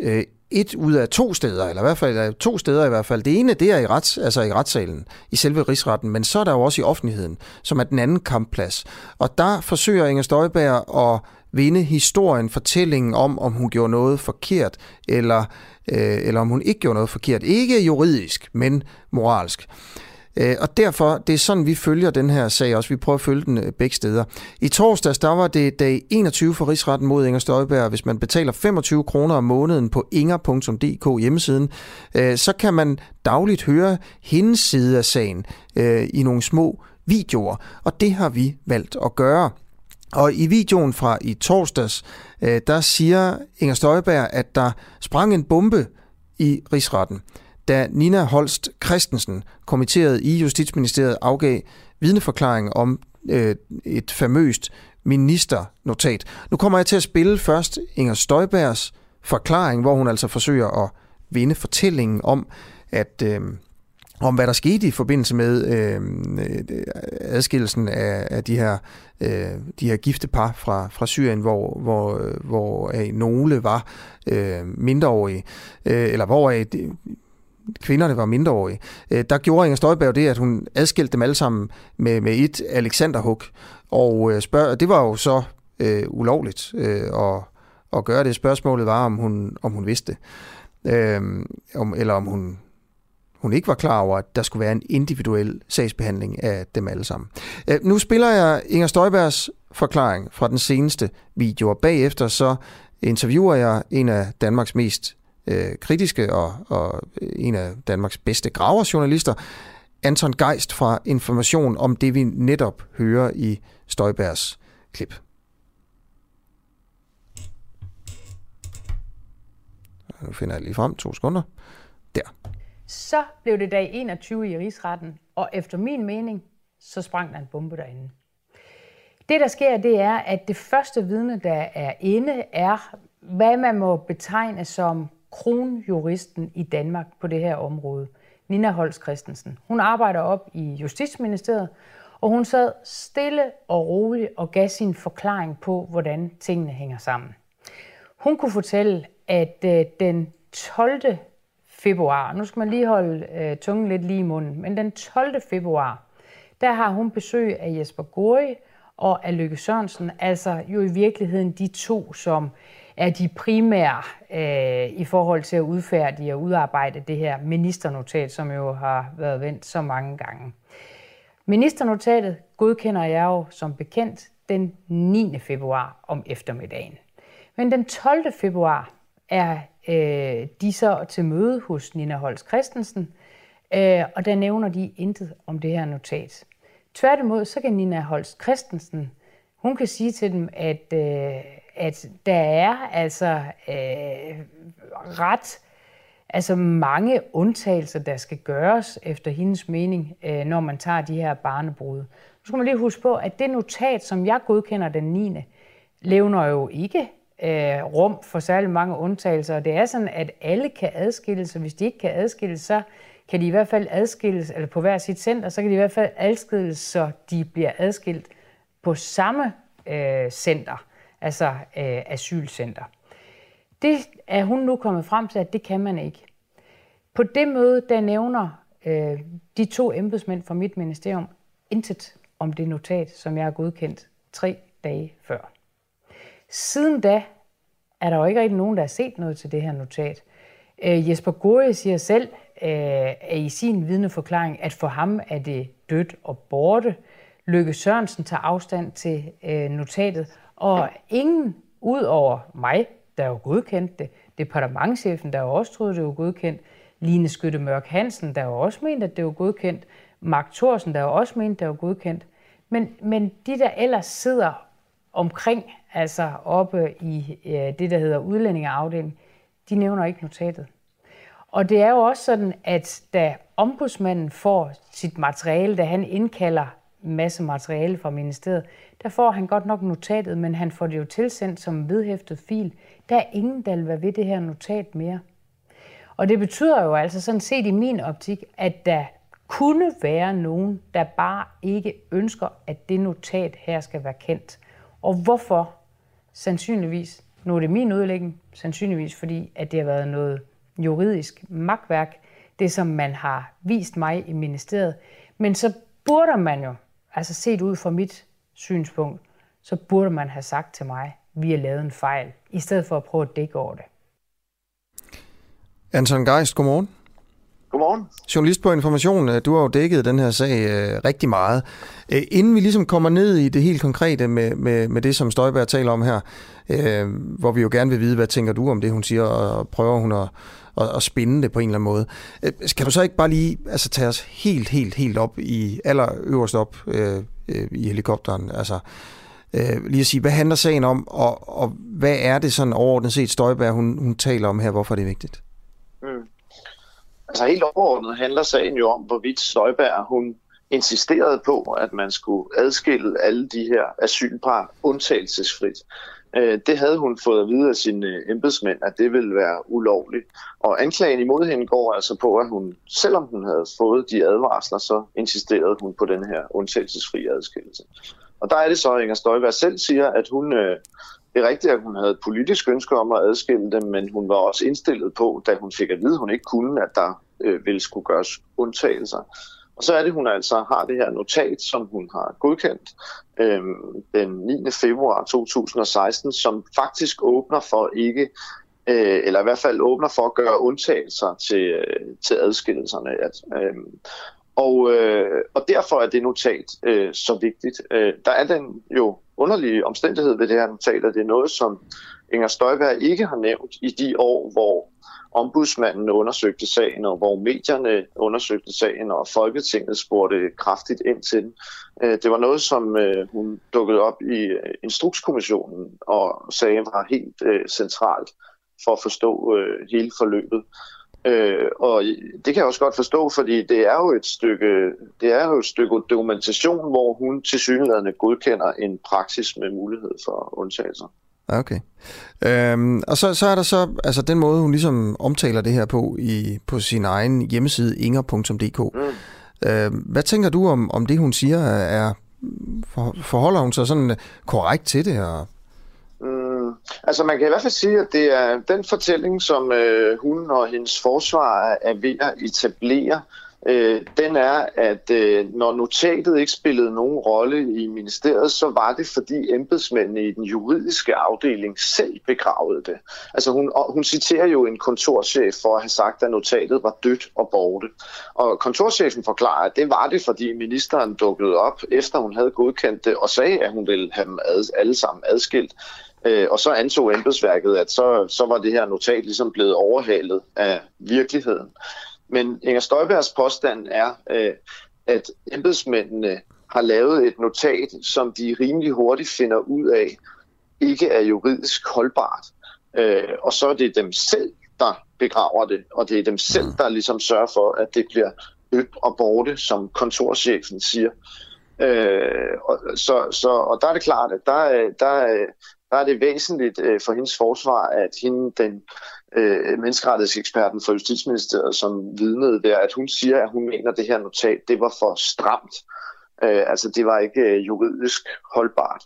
øh, et ud af to steder, eller i hvert fald øh, to steder i hvert fald. Det ene, det er i, rets, altså i retssalen, i selve rigsretten, men så er der jo også i offentligheden, som er den anden kampplads. Og der forsøger Inger Støjberg at vinde historien, fortællingen om, om hun gjorde noget forkert, eller, øh, eller om hun ikke gjorde noget forkert. Ikke juridisk, men moralsk. Øh, og derfor, det er sådan, vi følger den her sag også. Vi prøver at følge den øh, begge steder. I torsdags, der var det dag 21 for Rigsretten mod Inger Støjberg. Hvis man betaler 25 kroner om måneden på inger.dk hjemmesiden, øh, så kan man dagligt høre hendes side af sagen øh, i nogle små videoer. Og det har vi valgt at gøre. Og i videoen fra i torsdags, øh, der siger Inger Støjberg, at der sprang en bombe i rigsretten da Nina Holst Christensen, kommitteret i Justitsministeriet, afgav vidneforklaring om øh, et famøst ministernotat. Nu kommer jeg til at spille først Inger Støjbergs forklaring, hvor hun altså forsøger at vinde fortællingen om, at øh, om hvad der skete i forbindelse med øh, øh, adskillelsen af, af de her øh, de her gifte par fra fra Syrien, hvor hvor øh, hvor af nogle var øh, mindreårige, øh, eller hvor øh, kvinderne var mindreårige, øh, der gjorde Inger Støjberg det, at hun adskilte dem alle sammen med, med et Alexanderhug. Og øh, spørg, det var jo så øh, ulovligt øh, at, at gøre det. Spørgsmålet var, om hun, om hun vidste. Øh, om, eller om hun, hun ikke var klar over, at der skulle være en individuel sagsbehandling af dem alle sammen. Øh, nu spiller jeg Inger Støjbergs forklaring fra den seneste video, og bagefter så interviewer jeg en af Danmarks mest øh, kritiske og, og øh, en af Danmarks bedste graverjournalister, Anton Geist fra Information om det, vi netop hører i Støjbergs klip. Nu finder jeg lige frem to sekunder. Så blev det dag 21 i rigsretten, og efter min mening, så sprang der en bombe derinde. Det, der sker, det er, at det første vidne, der er inde, er, hvad man må betegne som kronjuristen i Danmark på det her område, Nina Holst Christensen. Hun arbejder op i Justitsministeriet, og hun sad stille og roligt og gav sin forklaring på, hvordan tingene hænger sammen. Hun kunne fortælle, at øh, den 12 februar, nu skal man lige holde øh, tungen lidt lige i munden, men den 12. februar, der har hun besøg af Jesper Gori og af Lykke Sørensen, altså jo i virkeligheden de to, som er de primære øh, i forhold til at udfærdige og udarbejde det her ministernotat, som jo har været vendt så mange gange. Ministernotatet godkender jeg jo som bekendt den 9. februar om eftermiddagen. Men den 12. februar er øh, de så til møde hos Nina Holst Christensen, øh, og der nævner de intet om det her notat. Tværtimod, så kan Nina Holst Christensen, hun kan sige til dem, at øh, at der er altså øh, ret altså mange undtagelser, der skal gøres efter hendes mening, øh, når man tager de her barnebrud. Nu skal man lige huske på, at det notat, som jeg godkender den 9., levner jo ikke øh, rum for særlig mange undtagelser. Og det er sådan, at alle kan adskilles, og hvis de ikke kan adskilles, så kan de i hvert fald adskilles, eller på hver sit center, så kan de i hvert fald adskilles, så de bliver adskilt på samme øh, center, altså øh, asylcenter. Det er hun nu kommet frem til, at det kan man ikke. På det møde, der nævner øh, de to embedsmænd fra mit ministerium intet om det notat, som jeg har godkendt tre dage før. Siden da er der jo ikke rigtig nogen, der har set noget til det her notat. Øh, Jesper Gore siger selv øh, i sin vidneforklaring, at for ham er det dødt og borte. Lykke Sørensen tager afstand til øh, notatet, og ingen ud over mig, der jo godkendte det, departementchefen, der jo også troede, det var godkendt, Line Skytte Mørk Hansen, der jo også mente, at det var godkendt, Mark Thorsen, der jo også mente, det var godkendt. Men, men de, der ellers sidder omkring, altså oppe i øh, det, der hedder udlændingeafdeling, de nævner ikke notatet. Og det er jo også sådan, at da ombudsmanden får sit materiale, da han indkalder masse materiale fra ministeriet, der får han godt nok notatet, men han får det jo tilsendt som vedhæftet fil. Der er ingen, der vil være ved det her notat mere. Og det betyder jo altså sådan set i min optik, at der kunne være nogen, der bare ikke ønsker, at det notat her skal være kendt. Og hvorfor? Sandsynligvis, nu er det min udlægning, sandsynligvis fordi, at det har været noget juridisk magtværk, det som man har vist mig i ministeriet. Men så burde man jo, altså set ud fra mit synspunkt, så burde man have sagt til mig, vi har lavet en fejl, i stedet for at prøve at dække over det. Anton Geist, godmorgen. Godmorgen. Journalist på Information, øh, du har jo dækket den her sag øh, rigtig meget. Øh, inden vi ligesom kommer ned i det helt konkrete med, med, med det, som Støjberg taler om her, øh, hvor vi jo gerne vil vide, hvad tænker du om det, hun siger, og prøver hun at, at, at spinde det på en eller anden måde. Øh, skal du så ikke bare lige altså, tage os helt, helt, helt op i, allerøverst op øh, øh, i helikopteren? Altså, øh, lige at sige, hvad handler sagen om, og, og hvad er det sådan overordnet set Støjberg, hun, hun taler om her, hvorfor er det vigtigt? Mm. Altså helt overordnet handler sagen jo om, hvorvidt Støjberg hun insisterede på, at man skulle adskille alle de her asylpar undtagelsesfrit. Øh, det havde hun fået at vide af sine øh, embedsmænd, at det ville være ulovligt. Og anklagen imod hende går altså på, at hun, selvom hun havde fået de advarsler, så insisterede hun på den her undtagelsesfri adskillelse. Og der er det så, at Inger Støjberg selv siger, at hun, øh, det er rigtigt, at hun havde et politisk ønske om at adskille dem, men hun var også indstillet på, da hun fik at vide, at hun ikke kunne, at der øh, ville skulle gøres undtagelser. Og så er det, hun altså har det her notat, som hun har godkendt øh, den 9. februar 2016, som faktisk åbner for ikke, øh, eller i hvert fald åbner for at gøre undtagelser til, øh, til adskillelserne. At, øh, og, øh, og derfor er det notat øh, så vigtigt. Øh, der er den jo underlige omstændighed ved det her notat, at det er noget, som Inger Støjberg ikke har nævnt i de år, hvor ombudsmanden undersøgte sagen, og hvor medierne undersøgte sagen, og Folketinget spurgte kraftigt ind til den. Øh, det var noget, som øh, hun dukkede op i øh, Instrukskommissionen og sagen var helt centralt for at forstå hele forløbet. Øh, og det kan jeg også godt forstå, fordi det er jo et stykke, det er jo et stykke dokumentation, hvor hun til synligheden godkender en praksis med mulighed for undtagelser. Okay. Øhm, og så, så er der så altså den måde, hun ligesom omtaler det her på i på sin egen hjemmeside inger.dk. Mm. Øhm, hvad tænker du om, om det, hun siger? Er, for, forholder hun sig sådan korrekt til det? Og... Mm, altså man kan i hvert fald sige, at det er den fortælling, som øh, hun og hendes forsvar er ved at etablere, øh, den er, at øh, når notatet ikke spillede nogen rolle i ministeriet, så var det fordi embedsmændene i den juridiske afdeling selv begravede det. Altså hun, hun citerer jo en kontorchef for at have sagt, at notatet var dødt og borte. Og kontorchefen forklarer, at det var det, fordi ministeren dukkede op, efter hun havde godkendt det, og sagde, at hun ville have dem ad, alle sammen adskilt. Øh, og så antog embedsværket, at så, så var det her notat ligesom blevet overhalet af virkeligheden. Men Inger Støjbergs påstand er, øh, at embedsmændene har lavet et notat, som de rimelig hurtigt finder ud af, ikke er juridisk holdbart. Øh, og så er det dem selv, der begraver det, og det er dem selv, der ligesom sørger for, at det bliver ødt og borte, som kontorchefen siger. Øh, og, så, så, og der er det klart, at der, der, der er det væsentligt øh, for hendes forsvar, at hende, den øh, menneskerettighedseksperten for Justitsministeriet, som vidnede der, at hun siger, at hun mener, at det her notat, det var for stramt. Øh, altså det var ikke øh, juridisk holdbart.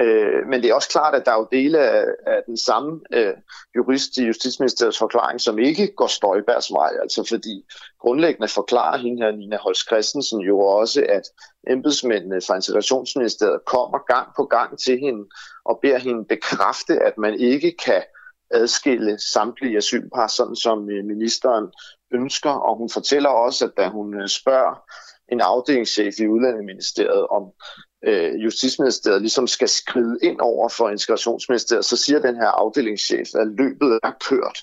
Øh, men det er også klart, at der er jo dele af, af den samme øh, jurist i Justitsministeriets forklaring, som ikke går Støjbergs vej. Altså fordi grundlæggende forklarer hende her, Nina Holst Christensen, jo også, at embedsmændene fra Integrationsministeriet kommer gang på gang til hende og beder hende bekræfte, at man ikke kan adskille samtlige asylpar, sådan som øh, ministeren ønsker. Og hun fortæller også, at da hun øh, spørger en afdelingschef i Udlændingeministeriet om øh, Justitsministeriet ligesom skal skride ind over for Integrationsministeriet, så siger den her afdelingschef, at løbet er kørt.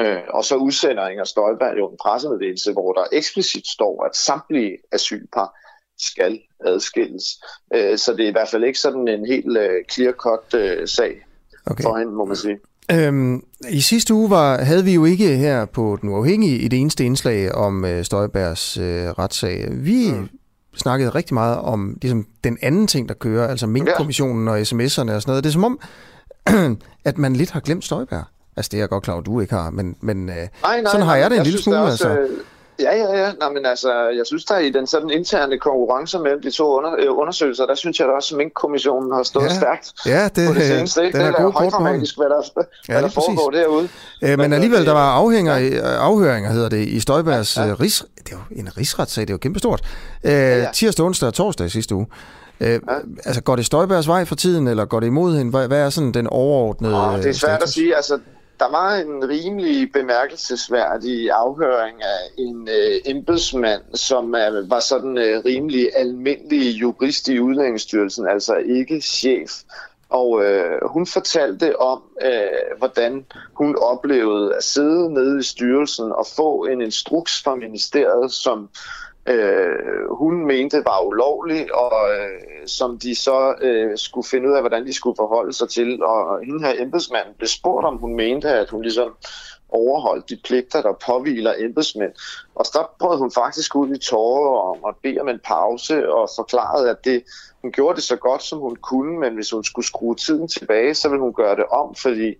Øh, og så udsender Inger Støjberg jo en pressemeddelelse, hvor der eksplicit står, at samtlige asylpar skal adskilles. Øh, så det er i hvert fald ikke sådan en helt øh, clear-cut øh, sag okay. for hende, må man sige. Øhm, I sidste uge var, havde vi jo ikke her på Den Uafhængige et eneste indslag om øh, Støjbergs øh, retssag. Vi mm. Snakkede rigtig meget om ligesom, den anden ting, der kører, altså Mink-kommissionen og sms'erne og sådan noget. Det er som om, *clears throat* at man lidt har glemt Støjberg. Altså det er jeg godt klar, at du ikke har, men, men øh, nej, nej, sådan har jeg det en lille smule. Også, altså. Øh Ja, ja, ja. Nå, men altså, jeg synes, der i den sådan interne konkurrence mellem de to under, øh, undersøgelser, der synes jeg da også, at Mink-kommissionen har stået ja. stærkt ja, det, på det seneste. Det, det er, er højdramatisk, hvad der, ja, hvad der foregår derude. Øh, men, men alligevel, øh, der var afhænger, øh, afhøringer, hedder det, i Støjbergs ja, ja. ris... Det er jo en rigsretssag, det er jo kæmpestort. Øh, ja, ja. Tirsdag, onsdag og torsdag sidste uge. Øh, ja. Altså, går det Støjbergs vej for tiden, eller går det imod hende? Hvad, hvad er sådan den overordnede oh, Det er svært status? at sige. Altså, der var en rimelig bemærkelsesværdig afhøring af en øh, embedsmand, som øh, var sådan øh, rimelig almindelig jurist i Udlændingsstyrelsen, altså ikke chef. Og øh, hun fortalte om, øh, hvordan hun oplevede at sidde nede i styrelsen og få en instruks fra ministeriet, som øh, Øh, hun mente var ulovlig, og øh, som de så øh, skulle finde ud af, hvordan de skulle forholde sig til. Og hende her embedsmand blev spurgt, om hun mente, at hun ligesom overholdt de pligter, der påviler embedsmænd. Og så prøvede hun faktisk ud i tårer om at bede om en pause og forklarede, at det, hun gjorde det så godt, som hun kunne, men hvis hun skulle skrue tiden tilbage, så ville hun gøre det om, fordi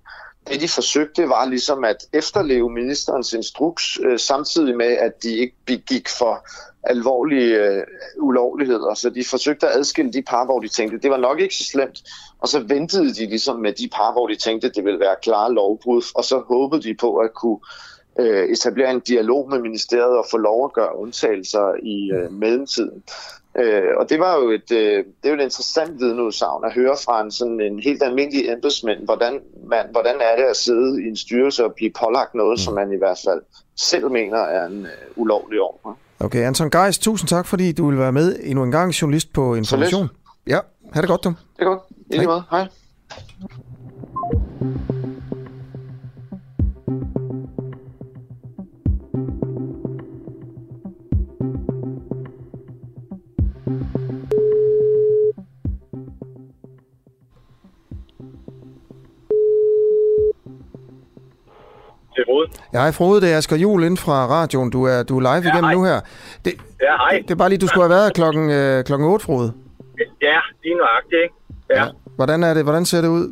det de forsøgte var ligesom at efterleve ministerens instruks, øh, samtidig med, at de ikke begik for alvorlige øh, ulovligheder. Så de forsøgte at adskille de par, hvor de tænkte, det var nok ikke så slemt. Og så ventede de ligesom med de par, hvor de tænkte, det ville være klare lovbrud. Og så håbede de på at kunne øh, etablere en dialog med ministeriet og få lov at gøre undtagelser i øh, mellemtiden. Øh, og det var jo et, øh, det er jo et interessant vidneudsagn at høre fra en, sådan en helt almindelig embedsmænd, hvordan, man, hvordan er det at sidde i en styrelse og blive pålagt noget, som man i hvert fald selv mener er en øh, ulovlig ordre. Okay, Anton Geis, tusind tak, fordi du vil være med endnu en gang, journalist på Information. Ja, ha' det godt, du. Det er godt. I lige måde. Hej. Frode. Ja, hej Frode, det er Asger Juhl inden fra radioen. Du er, du er live ja, igennem hej. nu her. Det, ja, hej. Det, det er bare lige, du skulle have været klokken, øh, klokken 8, Frode. Ja, lige nøjagtigt, ikke? Ja. ja. Hvordan er det? Hvordan ser det ud?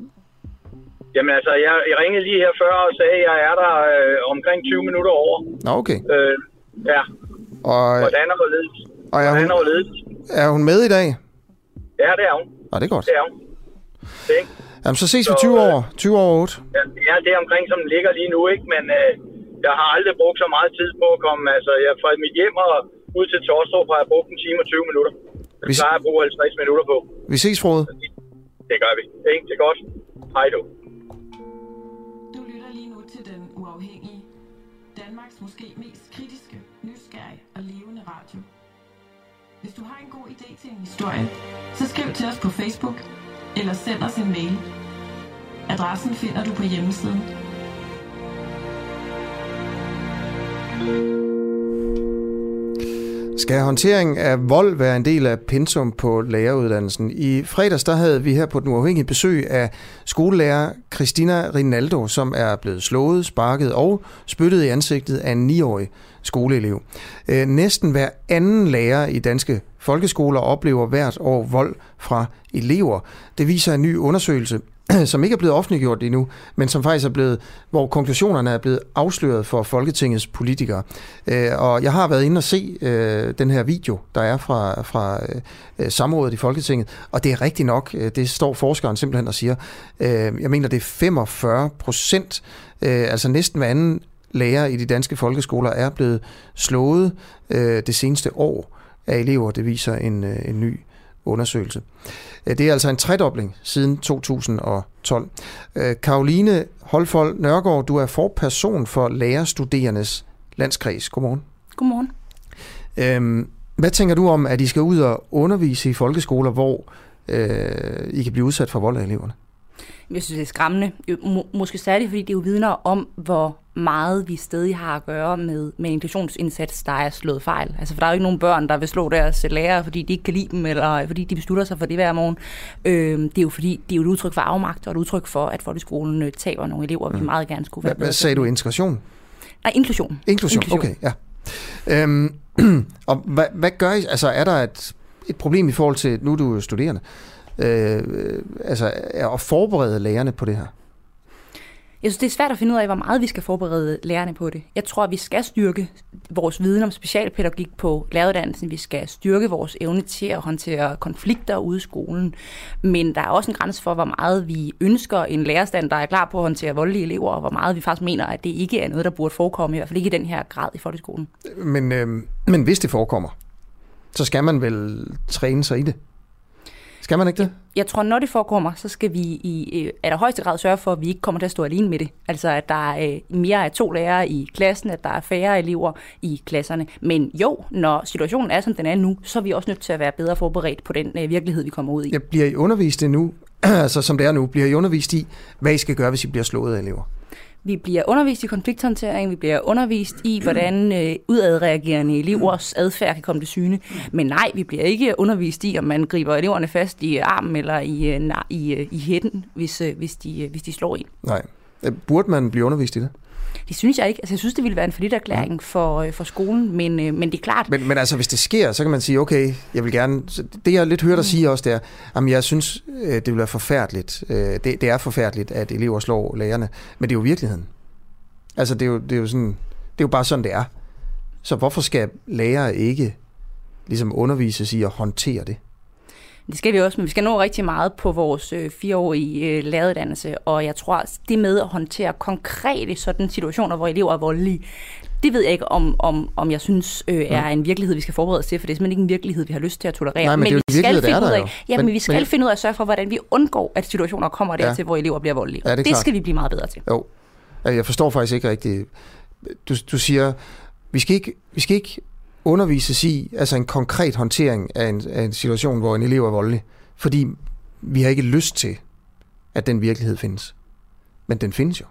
Jamen altså, jeg, jeg ringede lige her før og sagde, at jeg er der øh, omkring 20 minutter over. Nå, okay. Øh, ja. Og, Hvordan er ledet? Og er hun, er, er hun med i dag? Ja, det er hun. Ja, det er godt. Det er hun. Det, ikke? Jamen, så ses vi 20 år. 20 år 8. Ja, ja, det er omkring, som den ligger lige nu, ikke? Men øh, jeg har aldrig brugt så meget tid på at komme. Altså, jeg fra mit hjem og ud til Torstrup har jeg brugt en time og 20 minutter. Det vi... plejer jeg at bruge 50 minutter på. Vi ses, Frode. Det gør vi. Ikke? Det er godt. Hej du. Du lytter lige nu til Den Uafhængige. Danmarks måske mest kritiske, nysgerrige og levende radio. Hvis du har en god idé til en historie, så skriv til os på Facebook eller send os en mail. Adressen finder du på hjemmesiden. Skal håndtering af vold være en del af pensum på læreruddannelsen? I fredags der havde vi her på den uafhængige besøg af skolelærer Christina Rinaldo, som er blevet slået, sparket og spyttet i ansigtet af en 9-årig skoleelev. Øh, næsten hver anden lærer i danske folkeskoler oplever hvert år vold fra elever. Det viser en ny undersøgelse *clears throat* som ikke er blevet offentliggjort endnu, men som faktisk er blevet, hvor konklusionerne er blevet afsløret for Folketingets politikere. Øh, og jeg har været inde og se øh, den her video, der er fra, fra øh, samrådet i Folketinget, og det er rigtigt nok, øh, det står forskeren simpelthen og siger, øh, jeg mener det er 45 procent, øh, altså næsten hver anden lærer i de danske folkeskoler er blevet slået øh, det seneste år af elever, det viser en, øh, en ny undersøgelse. Øh, det er altså en tredobling siden 2012. Øh, Karoline Holfold Nørgaard, du er forperson for lærerstuderendes landskreds. Godmorgen. Godmorgen. Øhm, hvad tænker du om, at I skal ud og undervise i folkeskoler, hvor øh, I kan blive udsat for vold af eleverne? Jeg synes, det er skræmmende. Må, måske særligt, fordi det jo vidner om, hvor meget vi stadig har at gøre med, med inklusionsindsats, der er slået fejl. Altså, for der er jo ikke nogen børn, der vil slå deres lærere, fordi de ikke kan lide dem, eller fordi de beslutter sig for det hver morgen. Øh, det er jo fordi, det er jo et udtryk for afmagt, og et udtryk for, at folkeskolen øh, taber nogle elever, mm. vi meget gerne skulle være Hvad, hvad sagde du? Integration? Nej, inklusion. Inklusion, inklusion. okay, ja. Øhm, *clears throat* og hvad, hvad gør I? Altså, er der et, et problem i forhold til, nu er du studerende, øh, altså at forberede lærerne på det her? Jeg synes, det er svært at finde ud af, hvor meget vi skal forberede lærerne på det. Jeg tror, at vi skal styrke vores viden om specialpædagogik på læreruddannelsen. Vi skal styrke vores evne til at håndtere konflikter ude i skolen. Men der er også en grænse for, hvor meget vi ønsker en lærerstand, der er klar på at håndtere voldelige elever, og hvor meget vi faktisk mener, at det ikke er noget, der burde forekomme, i hvert fald ikke i den her grad i folkeskolen. Men, øh, men hvis det forekommer, så skal man vel træne sig i det? Skal man ikke det? Jeg tror, når det forekommer, så skal vi i allerhøjeste grad sørge for, at vi ikke kommer til at stå alene med det. Altså, at der er øh, mere af to lærere i klassen, at der er færre elever i klasserne. Men jo, når situationen er, som den er nu, så er vi også nødt til at være bedre forberedt på den øh, virkelighed, vi kommer ud i. Ja, bliver I undervist i nu, *clears throat* altså som det er nu, bliver I undervist i, hvad I skal gøre, hvis I bliver slået af elever? Vi bliver undervist i konflikthåndtering, vi bliver undervist i, hvordan øh, udadreagerende elevers adfærd kan komme til syne. Men nej, vi bliver ikke undervist i, om man griber eleverne fast i armen eller i, øh, i, øh, i hætten, hvis, øh, hvis, de, øh, hvis de slår en. Nej. Øh, burde man blive undervist i det? Det synes jeg ikke. Altså, jeg synes, det ville være en forlidt erklæring for, øh, for skolen, men, øh, men det er klart... Men, men altså, hvis det sker, så kan man sige, okay, jeg vil gerne... Det, jeg lidt hørt dig sige også, det er, at jeg synes, øh, det vil være forfærdeligt. Det, det er forfærdeligt, at elever slår lærerne, men det er jo virkeligheden. Altså, det er jo, det er jo, sådan, det er jo bare sådan, det er. Så hvorfor skal lærere ikke ligesom undervises i at håndtere det? Det skal vi også, men vi skal nå rigtig meget på vores øh, fireårige øh, læreruddannelse, og jeg tror, det med at håndtere konkrete sådan situationer, hvor elever er voldelige, det ved jeg ikke, om, om, om jeg synes øh, er en virkelighed, vi skal forberede os til, for det er simpelthen ikke en virkelighed, vi har lyst til at tolerere. Nej, men, men vi skal finde ud af, ja, men, men vi skal men... finde ud af at sørge for, hvordan vi undgår, at situationer kommer dertil, ja. hvor elever bliver voldelige. Ja, det, det skal vi blive meget bedre til. Jo, jeg forstår faktisk ikke rigtigt. Du, du siger, vi skal ikke, vi skal ikke undervises i, altså en konkret håndtering af en, af en situation, hvor en elev er voldelig, fordi vi har ikke lyst til, at den virkelighed findes. Men den findes jo.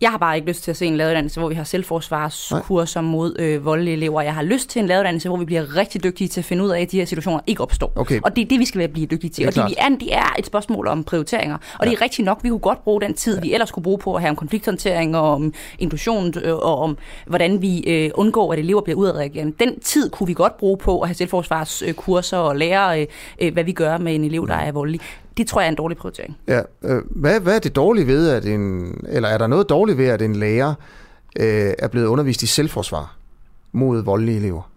Jeg har bare ikke lyst til at se en laveruddannelse, hvor vi har selvforsvarskurser mod øh, voldelige elever. Jeg har lyst til en laveruddannelse, hvor vi bliver rigtig dygtige til at finde ud af, at de her situationer ikke opstår. Okay. Og det er det, vi skal være blive dygtige til. Det og det, vi er, det er et spørgsmål om prioriteringer. Og ja. det er rigtigt nok, vi kunne godt bruge den tid, ja. vi ellers skulle bruge på at have om konflikthåndtering og om inklusion øh, og om, hvordan vi øh, undgår, at elever bliver udadreagerende. Den tid kunne vi godt bruge på at have selvforsvarskurser og lære, øh, øh, hvad vi gør med en elev, der er voldelig det tror jeg er en dårlig prioritering. Ja. Øh, hvad, hvad er det dårlige ved, at en, eller er der noget dårligt ved, at en lærer øh, er blevet undervist i selvforsvar mod voldelige elever?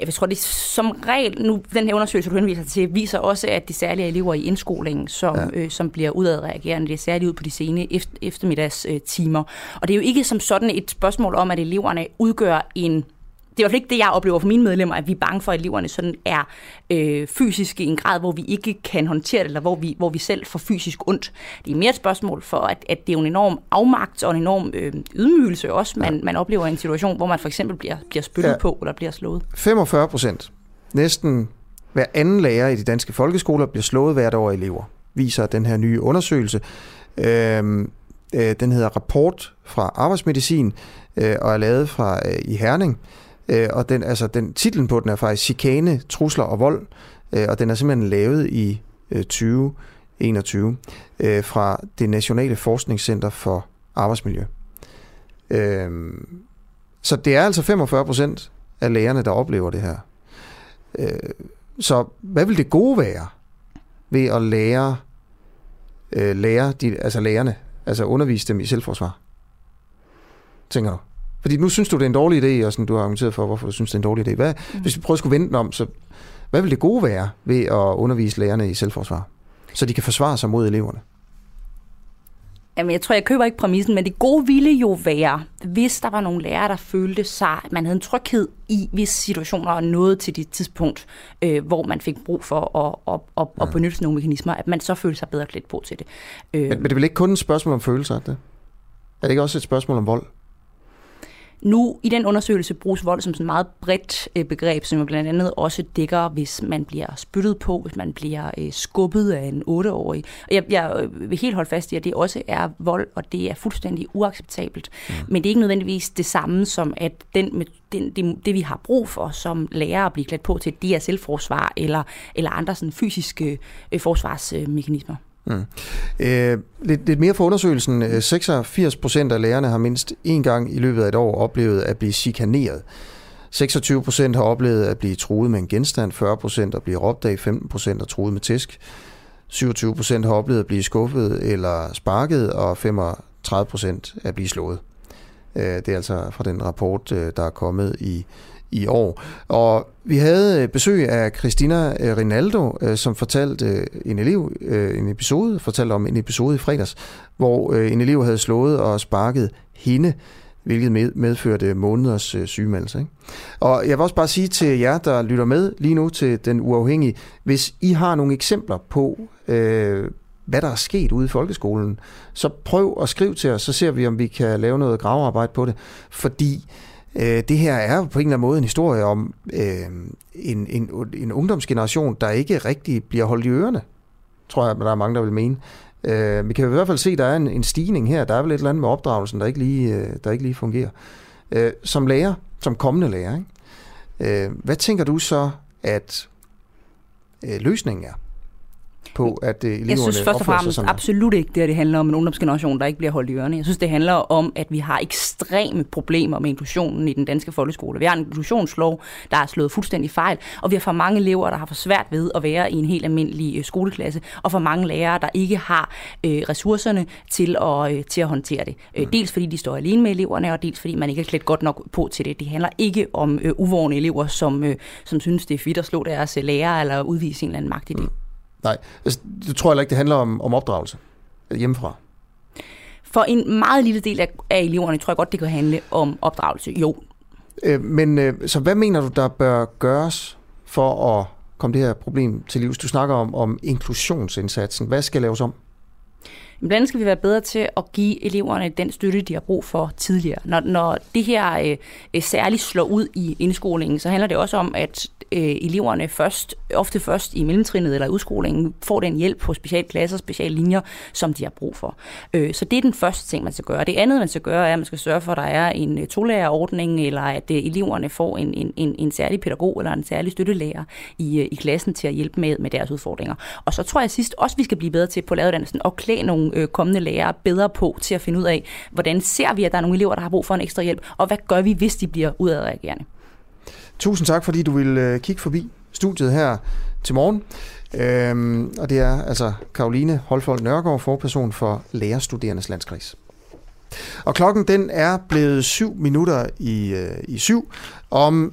Jeg tror, det som regel, nu den her undersøgelse, du henviser til, viser også, at de særlige elever i indskolingen, som, ja. øh, som bliver udadreagerende, det er særligt ud på de sene efter, eftermiddagstimer. Og det er jo ikke som sådan et spørgsmål om, at eleverne udgør en det er i hvert fald ikke det, jeg oplever for mine medlemmer, at vi er bange for, at eleverne sådan er øh, fysiske i en grad, hvor vi ikke kan håndtere det, eller hvor vi, hvor vi selv får fysisk ondt. Det er mere et spørgsmål for, at, at det er en enorm afmagt og en enorm øh, ydmygelse også, man, ja. man oplever i en situation, hvor man for eksempel bliver, bliver spyttet ja. på eller bliver slået. 45 procent, næsten hver anden lærer i de danske folkeskoler bliver slået hvert år af elever, viser den her nye undersøgelse. Øh, øh, den hedder Rapport fra Arbejdsmedicin øh, og er lavet fra øh, i Herning. Øh, og den, altså, den, titlen på den er faktisk Chikane, Trusler og Vold, øh, og den er simpelthen lavet i øh, 2021 øh, fra det Nationale Forskningscenter for Arbejdsmiljø. Øh, så det er altså 45 procent af lærerne, der oplever det her. Øh, så hvad vil det gode være ved at lære øh, lære, de, altså lærerne, altså undervise dem i selvforsvar? Tænker du? Fordi nu synes du, det er en dårlig idé, og sådan, du har argumenteret for, hvorfor du synes, det er en dårlig idé. Hvad, mm. Hvis vi prøver at skulle vente om, så hvad vil det gode være ved at undervise lærerne i selvforsvar? Så de kan forsvare sig mod eleverne? Jamen, jeg tror, jeg køber ikke præmissen, men det gode ville jo være, hvis der var nogle lærere, der følte sig, at man havde en tryghed i visse situationer og noget til det tidspunkt, øh, hvor man fik brug for at, at, at, ja. at benytte nogle mekanismer, at man så følte sig bedre klædt på til det. Øh. Men, men det er vel ikke kun et spørgsmål om følelser, er det? Er det ikke også et spørgsmål om vold? Nu i den undersøgelse bruges vold som sådan et meget bredt øh, begreb, som jo blandt andet også dækker, hvis man bliver spyttet på, hvis man bliver øh, skubbet af en otteårig. Og jeg, jeg øh, vil helt holde fast i, at det også er vold, og det er fuldstændig uacceptabelt. Mm. Men det er ikke nødvendigvis det samme som, at den, den, det, det, vi har brug for som lærer at blive klædt på til, det er selvforsvar eller, eller andre sådan fysiske øh, forsvarsmekanismer. Mm. Øh, lidt, lidt mere for undersøgelsen. Øh, 86 procent af lærerne har mindst en gang i løbet af et år oplevet at blive chikaneret. 26 procent har oplevet at blive truet med en genstand, 40 procent at blive råbt af, 15 procent at truet med tæsk, 27 procent har oplevet at blive skuffet eller sparket, og 35 procent at blive slået. Øh, det er altså fra den rapport, øh, der er kommet i i år. Og vi havde øh, besøg af Christina øh, Rinaldo, øh, som fortalte en elev en episode, fortalte om en episode i fredags, hvor en elev havde slået og sparket hende, hvilket medførte måneders sygemeldelse. Ikke? Og jeg vil også bare sige til jer, der lytter med lige nu til Den Uafhængige, hvis I har nogle eksempler på, øh, hvad der er sket ude i folkeskolen, så prøv at skrive til os, så ser vi, om vi kan lave noget gravearbejde på det. Fordi Øh, det her er på en eller anden måde en historie om øh, en, en, en ungdomsgeneration, der ikke rigtig bliver holdt i ørerne, tror jeg, der er mange, der vil mene. Øh, vi kan i hvert fald se, at der er en, en stigning her. Der er vel et eller andet med opdragelsen, der ikke lige, øh, der ikke lige fungerer. Øh, som lærer, som kommende lærer, ikke? Øh, hvad tænker du så, at øh, løsningen er? På, at øh, eleverne Jeg synes først og fremmest absolut ikke, det, at det handler om en ungdomsgeneration, der ikke bliver holdt i ørene. Jeg synes, det handler om, at vi har ekstreme problemer med inklusionen i den danske folkeskole. Vi har en inklusionslov, der er slået fuldstændig fejl, og vi har for mange elever, der har for svært ved at være i en helt almindelig øh, skoleklasse, og for mange lærere, der ikke har øh, ressourcerne til at, øh, til at håndtere det. Øh, mm. Dels fordi de står alene med eleverne, og dels fordi man ikke er klædt godt nok på til det. Det handler ikke om øh, uvågne elever, som, øh, som synes, det er fedt at slå deres øh, lærer eller udvise en eller anden magt i det. Mm. Nej, altså, det tror jeg ikke, det handler om, om opdragelse hjemmefra. For en meget lille del af, af eleverne tror jeg godt, det kan handle om opdragelse. Jo. Øh, men øh, så hvad mener du, der bør gøres for at komme det her problem til livs? Du snakker om, om inklusionsindsatsen. Hvad skal laves om? Blandt andet skal vi være bedre til at give eleverne den støtte, de har brug for tidligere. Når, når det her øh, øh, særligt slår ud i indskolingen, så handler det også om, at øh, eleverne først, ofte først i mellemtrinnet eller udskolingen, får den hjælp på specialklasser, speciallinjer, som de har brug for. Øh, så det er den første ting, man skal gøre. Det andet, man skal gøre, er, at man skal sørge for, at der er en øh, tolærerordning, eller at øh, eleverne får en, en, en, en særlig pædagog eller en særlig støttelærer i, øh, i klassen til at hjælpe med, med deres udfordringer. Og så tror jeg sidst også, vi skal blive bedre til på laveruddannelsen at klæde nogle øh, kommende lærere bedre på til at finde ud af, hvordan ser vi, at der er nogle elever, der har brug for en ekstra hjælp, og hvad gør vi, hvis de bliver udadreagerende. Tusind tak, fordi du vil øh, kigge forbi studiet her til morgen. Øhm, og det er altså Karoline Holfold Nørgaard, forperson for Lærerstuderendes Landskreds. Og klokken den er blevet 7 minutter i, øh, i syv. Om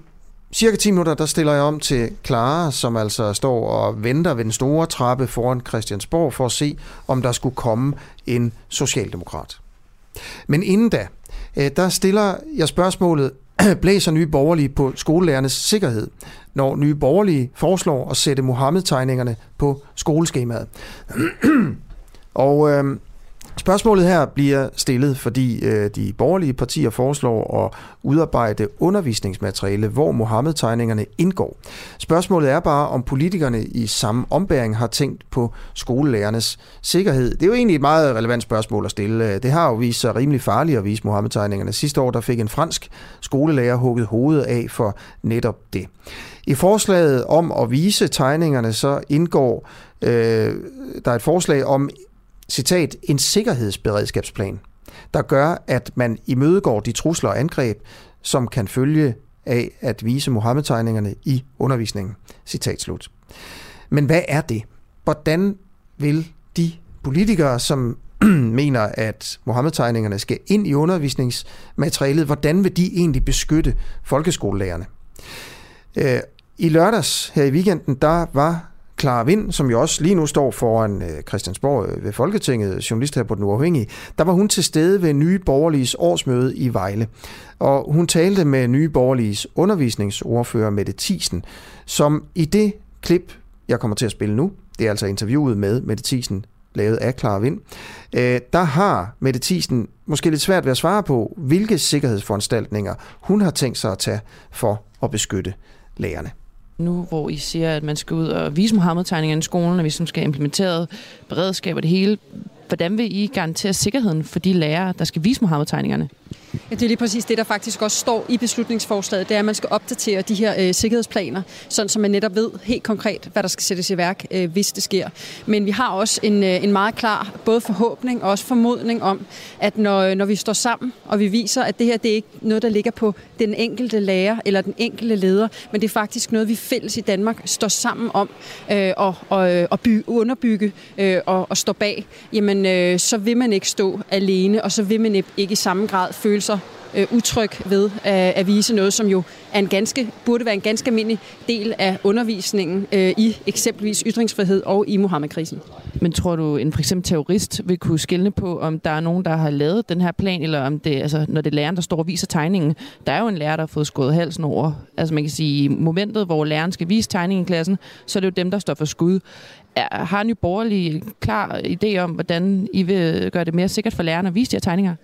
cirka 10 minutter, der stiller jeg om til Clara, som altså står og venter ved den store trappe foran Christiansborg for at se, om der skulle komme en socialdemokrat. Men inden da, øh, der stiller jeg spørgsmålet, *clears throat* blæser nye borgerlige på skolelærernes sikkerhed, når nye borgerlige foreslår at sætte Mohammed-tegningerne på skoleskemaet. *clears throat* og øh, Spørgsmålet her bliver stillet, fordi øh, de borgerlige partier foreslår at udarbejde undervisningsmateriale, hvor Mohammed-tegningerne indgår. Spørgsmålet er bare, om politikerne i samme ombæring har tænkt på skolelærernes sikkerhed. Det er jo egentlig et meget relevant spørgsmål at stille. Øh, det har jo vist sig rimelig farligt at vise Mohammed-tegningerne. Sidste år der fik en fransk skolelærer hugget hovedet af for netop det. I forslaget om at vise tegningerne, så indgår øh, der er et forslag om citat, en sikkerhedsberedskabsplan, der gør, at man imødegår de trusler og angreb, som kan følge af at vise Mohammed-tegningerne i undervisningen. Citat slut. Men hvad er det? Hvordan vil de politikere, som *clears throat* mener, at Mohammed-tegningerne skal ind i undervisningsmaterialet. Hvordan vil de egentlig beskytte folkeskolelærerne? Øh, I lørdags her i weekenden, der var Clara Vind, som jo også lige nu står foran øh, Christiansborg øh, ved Folketinget, journalist her på Den Uafhængige, der var hun til stede ved Nye Borgerliges årsmøde i Vejle. Og hun talte med Nye Borgerliges undervisningsordfører Mette Thiesen, som i det klip, jeg kommer til at spille nu, det er altså interviewet med Mette Thiesen, lavet af Clara Vind, øh, der har Mette Thiesen måske lidt svært ved at svare på, hvilke sikkerhedsforanstaltninger hun har tænkt sig at tage for at beskytte lærerne nu, hvor I siger, at man skal ud og vise Mohammed-tegningerne i skolen, og vi som skal implementere beredskab og det hele. Hvordan vil I garantere sikkerheden for de lærere, der skal vise Mohammed-tegningerne? Ja, det er lige præcis det, der faktisk også står i beslutningsforslaget. Det er, at man skal opdatere de her øh, sikkerhedsplaner, sådan så man netop ved helt konkret, hvad der skal sættes i værk, øh, hvis det sker. Men vi har også en, øh, en meget klar både forhåbning og også formodning om, at når, øh, når vi står sammen, og vi viser, at det her det er ikke noget, der ligger på den enkelte lærer eller den enkelte leder, men det er faktisk noget, vi fælles i Danmark står sammen om øh, og, og, øh, og by, underbygge øh, og, og stå bag, jamen øh, så vil man ikke stå alene, og så vil man ikke i samme grad føle sig øh, utryg ved at, at vise noget, som jo er en ganske, burde være en ganske almindelig del af undervisningen øh, i eksempelvis ytringsfrihed og i Mohammed-krisen. Men tror du, en for eksempel terrorist vil kunne skille på, om der er nogen, der har lavet den her plan, eller om det, altså, når det er læreren, der står og viser tegningen. Der er jo en lærer, der har fået skåret halsen over. Altså man kan sige, i momentet, hvor læreren skal vise tegningen i klassen, så er det jo dem, der står for skud. Er, har Nye Borgerlige klar idé om, hvordan I vil gøre det mere sikkert for lærerne at vise de her tegninger?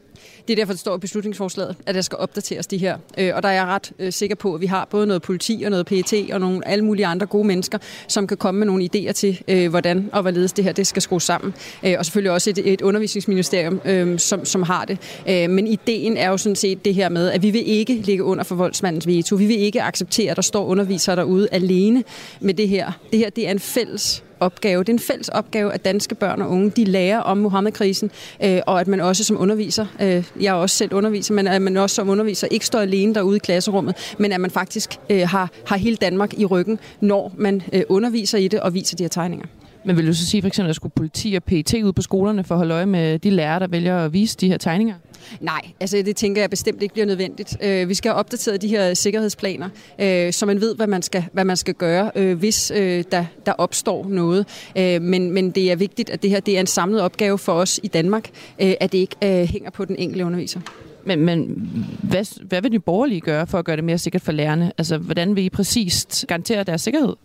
Det er derfor, det står i beslutningsforslaget, at der skal opdateres de her. Øh, og der er jeg ret øh, sikker på, at vi har både noget politi og noget PET og nogle alle mulige andre gode mennesker, som kan komme med nogle idéer til, øh, hvordan og hvorledes det her det skal skrues sammen. Øh, og selvfølgelig også et, et undervisningsministerium, øh, som, som har det. Øh, men ideen er jo sådan set det her med, at vi vil ikke ligge under for voldsmandens veto. Vi vil ikke acceptere, at der står undervisere derude alene med det her. Det her det er en fælles opgave. Det er en fælles opgave, at danske børn og unge de lærer om Mohammed-krisen, øh, og at man også som underviser, øh, jeg er også selv underviser, men at man også som underviser ikke står alene derude i klasserummet, men at man faktisk øh, har, har hele Danmark i ryggen, når man øh, underviser i det og viser de her tegninger. Men vil du så sige for eksempel, at der skulle politi og PT ud på skolerne for at holde øje med de lærere, der vælger at vise de her tegninger? Nej, altså det tænker jeg bestemt ikke bliver nødvendigt. Øh, vi skal have opdateret de her sikkerhedsplaner, øh, så man ved, hvad man skal, hvad man skal gøre, øh, hvis øh, der, der opstår noget. Øh, men, men det er vigtigt, at det her det er en samlet opgave for os i Danmark, øh, at det ikke øh, hænger på den enkelte underviser. Men, men hvad, hvad vil de borgerlige gøre for at gøre det mere sikkert for lærerne? Altså, hvordan vil I præcist garantere deres sikkerhed?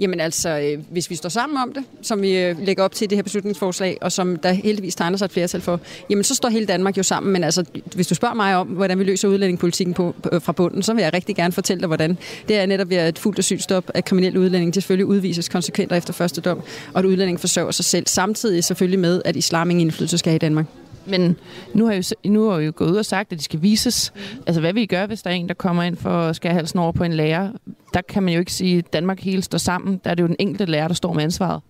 Jamen altså, øh, hvis vi står sammen om det, som vi øh, lægger op til det her beslutningsforslag, og som der heldigvis tegner sig et flertal for, jamen så står hele Danmark jo sammen. Men altså, hvis du spørger mig om, hvordan vi løser udlændingepolitikken på, på, øh, fra bunden, så vil jeg rigtig gerne fortælle dig, hvordan. Det er netop ved et fuldt asylstop at kriminelle udlændinge selvfølgelig udvises konsekvent efter første dom, og at udlændinge forsørger sig selv, samtidig selvfølgelig med, at islam ingen indflydelse skal have i Danmark. Men nu har, jo, nu har jo gået ud og sagt, at de skal vises. Altså, hvad vil I gøre, hvis der er en, der kommer ind for at skære halsen over på en lærer? Der kan man jo ikke sige, at Danmark hele står sammen. Der er det jo den enkelte lærer, der står med ansvaret.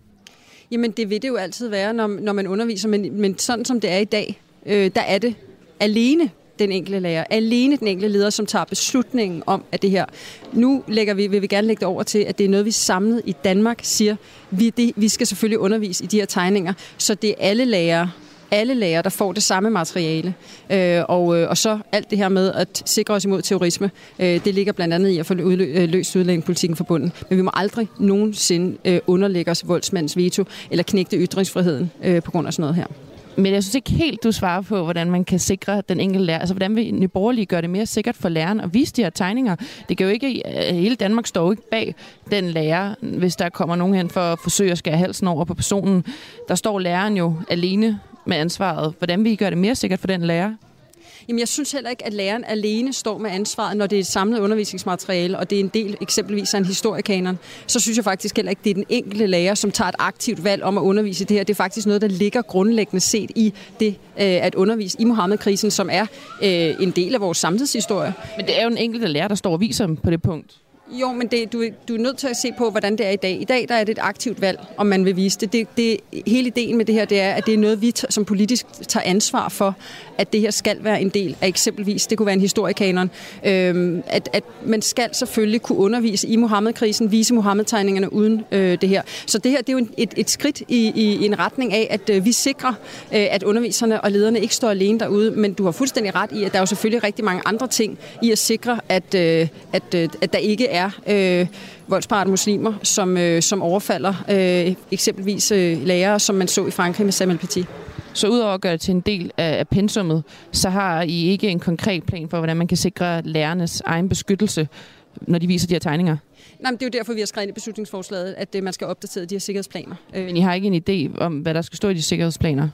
Jamen, det vil det jo altid være, når, når man underviser. Men, men sådan som det er i dag, øh, der er det alene den enkelte lærer, alene den enkelte leder, som tager beslutningen om, at det her, nu lægger vi, vil vi gerne lægge det over til, at det er noget, vi samlet i Danmark siger, vi, det, vi skal selvfølgelig undervise i de her tegninger, så det er alle lærere, alle lærere, der får det samme materiale. Øh, og, øh, og så alt det her med at sikre os imod terrorisme, øh, det ligger blandt andet i at få øh, løst udlændingepolitikken forbundet. Men vi må aldrig nogensinde øh, underlægge os voldsmandens veto eller knægte ytringsfriheden øh, på grund af sådan noget her. Men jeg synes ikke helt, du svarer på, hvordan man kan sikre den enkelte lærer. Altså, hvordan vil Nye Borgerlige gøre det mere sikkert for læreren at vise de her tegninger? Det kan jo ikke, øh, hele Danmark står jo ikke bag den lærer, hvis der kommer nogen hen for at forsøge at skære halsen over på personen. Der står læreren jo alene med ansvaret. Hvordan vil I gøre det mere sikkert for den lærer? Jamen, jeg synes heller ikke, at læreren alene står med ansvaret, når det er et samlet undervisningsmateriale, og det er en del eksempelvis af en historiekanon. Så synes jeg faktisk heller ikke, det er den enkelte lærer, som tager et aktivt valg om at undervise det her. Det er faktisk noget, der ligger grundlæggende set i det øh, at undervise i Mohammed-krisen, som er øh, en del af vores samtidshistorie. Men det er jo en enkelte lærer, der står og viser dem på det punkt. Jo, men det, du, du er nødt til at se på, hvordan det er i dag. I dag der er det et aktivt valg, om man vil vise det. det, det hele ideen med det her, det er, at det er noget, vi som politisk tager ansvar for, at det her skal være en del af eksempelvis, det kunne være en historiekanon, øhm, at, at man skal selvfølgelig kunne undervise i Mohammed-krisen, vise Mohammed-tegningerne uden øh, det her. Så det her, det er jo et, et skridt i, i, i en retning af, at øh, vi sikrer, øh, at underviserne og lederne ikke står alene derude, men du har fuldstændig ret i, at der er jo selvfølgelig rigtig mange andre ting i at sikre, at, øh, at, øh, at der ikke er øh, voldsparate muslimer, som, øh, som overfalder øh, eksempelvis øh, lærere, som man så i Frankrig med Samuel Paty. Så udover at gøre det til en del af, af pensummet, så har I ikke en konkret plan for, hvordan man kan sikre lærernes egen beskyttelse, når de viser de her tegninger? Nej, men det er jo derfor, vi har skrevet ind i beslutningsforslaget, at øh, man skal opdatere de her sikkerhedsplaner. Men I har ikke en idé om, hvad der skal stå i de sikkerhedsplaner?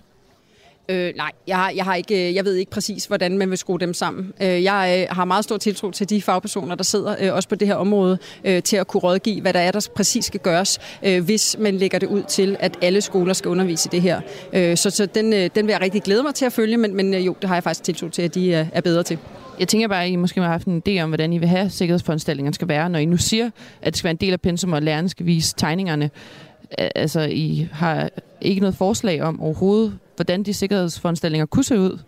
Øh, nej, jeg, har, jeg, har ikke, øh, jeg ved ikke præcis, hvordan man vil skrue dem sammen. Øh, jeg øh, har meget stor tiltro til de fagpersoner, der sidder øh, også på det her område, øh, til at kunne rådgive, hvad der er, der præcis skal gøres, øh, hvis man lægger det ud til, at alle skoler skal undervise i det her. Øh, så så den, øh, den vil jeg rigtig glæde mig til at følge, men, men øh, jo, det har jeg faktisk tiltro til, at de øh, er bedre til. Jeg tænker bare, at I måske har haft en idé om, hvordan I vil have sikkerhedsforanstaltningerne skal være, når I nu siger, at det skal være en del af pensum, og lærerne skal vise tegningerne. Altså, I har ikke noget forslag om overhovedet, hvordan de sikkerhedsforanstaltninger kunne se ud?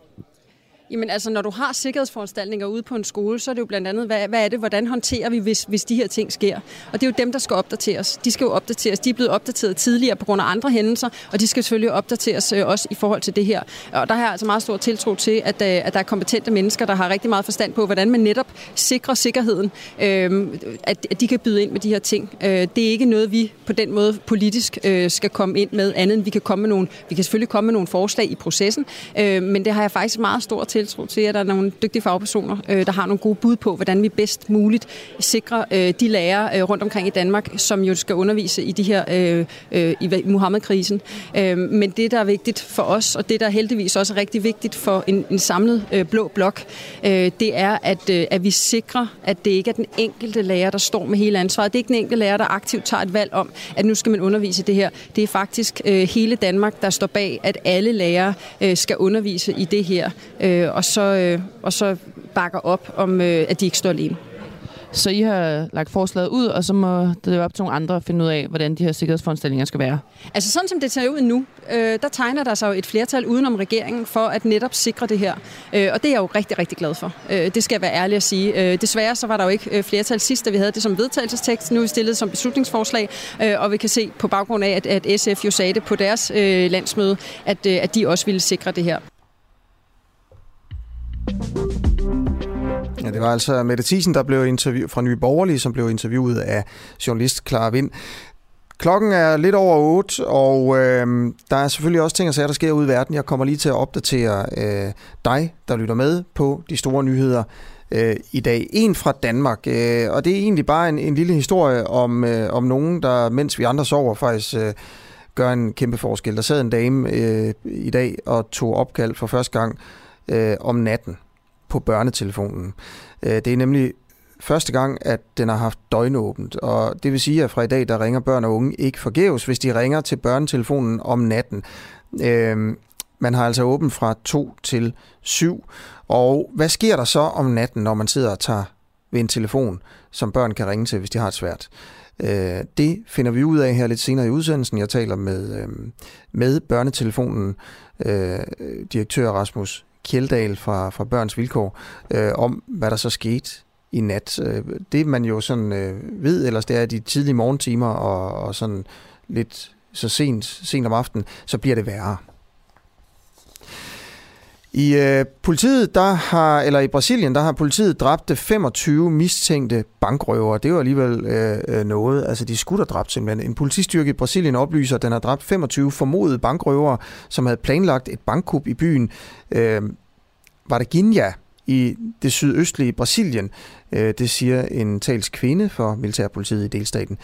Jamen altså, når du har sikkerhedsforanstaltninger ude på en skole, så er det jo blandt andet, hvad, hvad er det, hvordan håndterer vi, hvis, hvis de her ting sker? Og det er jo dem, der skal opdateres. De skal jo opdateres. De er blevet opdateret tidligere på grund af andre hændelser, og de skal selvfølgelig opdateres øh, også i forhold til det her. Og der har jeg altså meget stor tiltro til, at, øh, at der er kompetente mennesker, der har rigtig meget forstand på, hvordan man netop sikrer sikkerheden, øh, at, at de kan byde ind med de her ting. Øh, det er ikke noget, vi på den måde politisk øh, skal komme ind med, andet end vi kan komme med nogle, vi kan selvfølgelig komme med nogle forslag i processen, øh, men det har jeg faktisk meget stor tiltro til, at der er nogle dygtige fagpersoner, øh, der har nogle gode bud på, hvordan vi bedst muligt sikrer øh, de lærere øh, rundt omkring i Danmark, som jo skal undervise i de her øh, øh, i Muhammed-krisen. Øh, men det, der er vigtigt for os, og det, der heldigvis også er rigtig vigtigt for en, en samlet øh, blå blok, øh, det er, at, øh, at vi sikrer, at det ikke er den enkelte lærer, der står med hele ansvaret. Det er ikke den enkelte lærer, der aktivt tager et valg om, at nu skal man undervise det her. Det er faktisk øh, hele Danmark, der står bag, at alle lærere øh, skal undervise i det her. Øh, og så, øh, og så bakker op om, øh, at de ikke står alene. Så I har lagt forslaget ud, og så må det være op til nogle andre at finde ud af, hvordan de her sikkerhedsforanstaltninger skal være? Altså sådan som det ser ud nu, øh, der tegner der sig jo et flertal udenom regeringen for at netop sikre det her. Øh, og det er jeg jo rigtig, rigtig glad for. Øh, det skal jeg være ærlig at sige. Øh, desværre så var der jo ikke øh, flertal sidst, da vi havde det som vedtagelsestekst. Nu er vi stillet som beslutningsforslag, øh, og vi kan se på baggrund af, at, at SF jo sagde det på deres øh, landsmøde, at, øh, at de også ville sikre det her. Ja, det var altså Mette Thiesen, der blev interview fra Nye Borgerlige, som blev interviewet af journalist Clara Vind. Klokken er lidt over 8, og øh, der er selvfølgelig også ting og sager, der sker ude i verden. Jeg kommer lige til at opdatere øh, dig, der lytter med på de store nyheder øh, i dag. En fra Danmark, øh, og det er egentlig bare en, en lille historie om, øh, om nogen, der mens vi andre sover faktisk... Øh, gør en kæmpe forskel. Der sad en dame øh, i dag og tog opkald for første gang øh, om natten på børnetelefonen. Øh, det er nemlig første gang, at den har haft døgnåbent, og det vil sige, at fra i dag, der ringer børn og unge ikke forgæves, hvis de ringer til børnetelefonen om natten. Øh, man har altså åbent fra 2 til 7, og hvad sker der så om natten, når man sidder og tager ved en telefon, som børn kan ringe til, hvis de har det svært? Øh, det finder vi ud af her lidt senere i udsendelsen. Jeg taler med, øh, med børnetelefonen, øh, direktør Rasmus Kjeldal fra, fra Børns Vilkår, øh, om hvad der så skete i nat. Øh, det man jo sådan øh, ved ellers, det er de tidlige morgentimer og, og sådan lidt så sent, sent om aftenen, så bliver det værre. I øh, politiet, der har, eller i Brasilien, der har politiet dræbt 25 mistænkte bankrøvere. Det er jo alligevel øh, øh noget. Altså, de skulle have dræbt simpelthen. En politistyrke i Brasilien oplyser, at den har dræbt 25 formodede bankrøvere, som havde planlagt et bankkup i byen øh, Varginha i det sydøstlige Brasilien. Øh, det siger en tals kvinde for militærpolitiet i delstaten.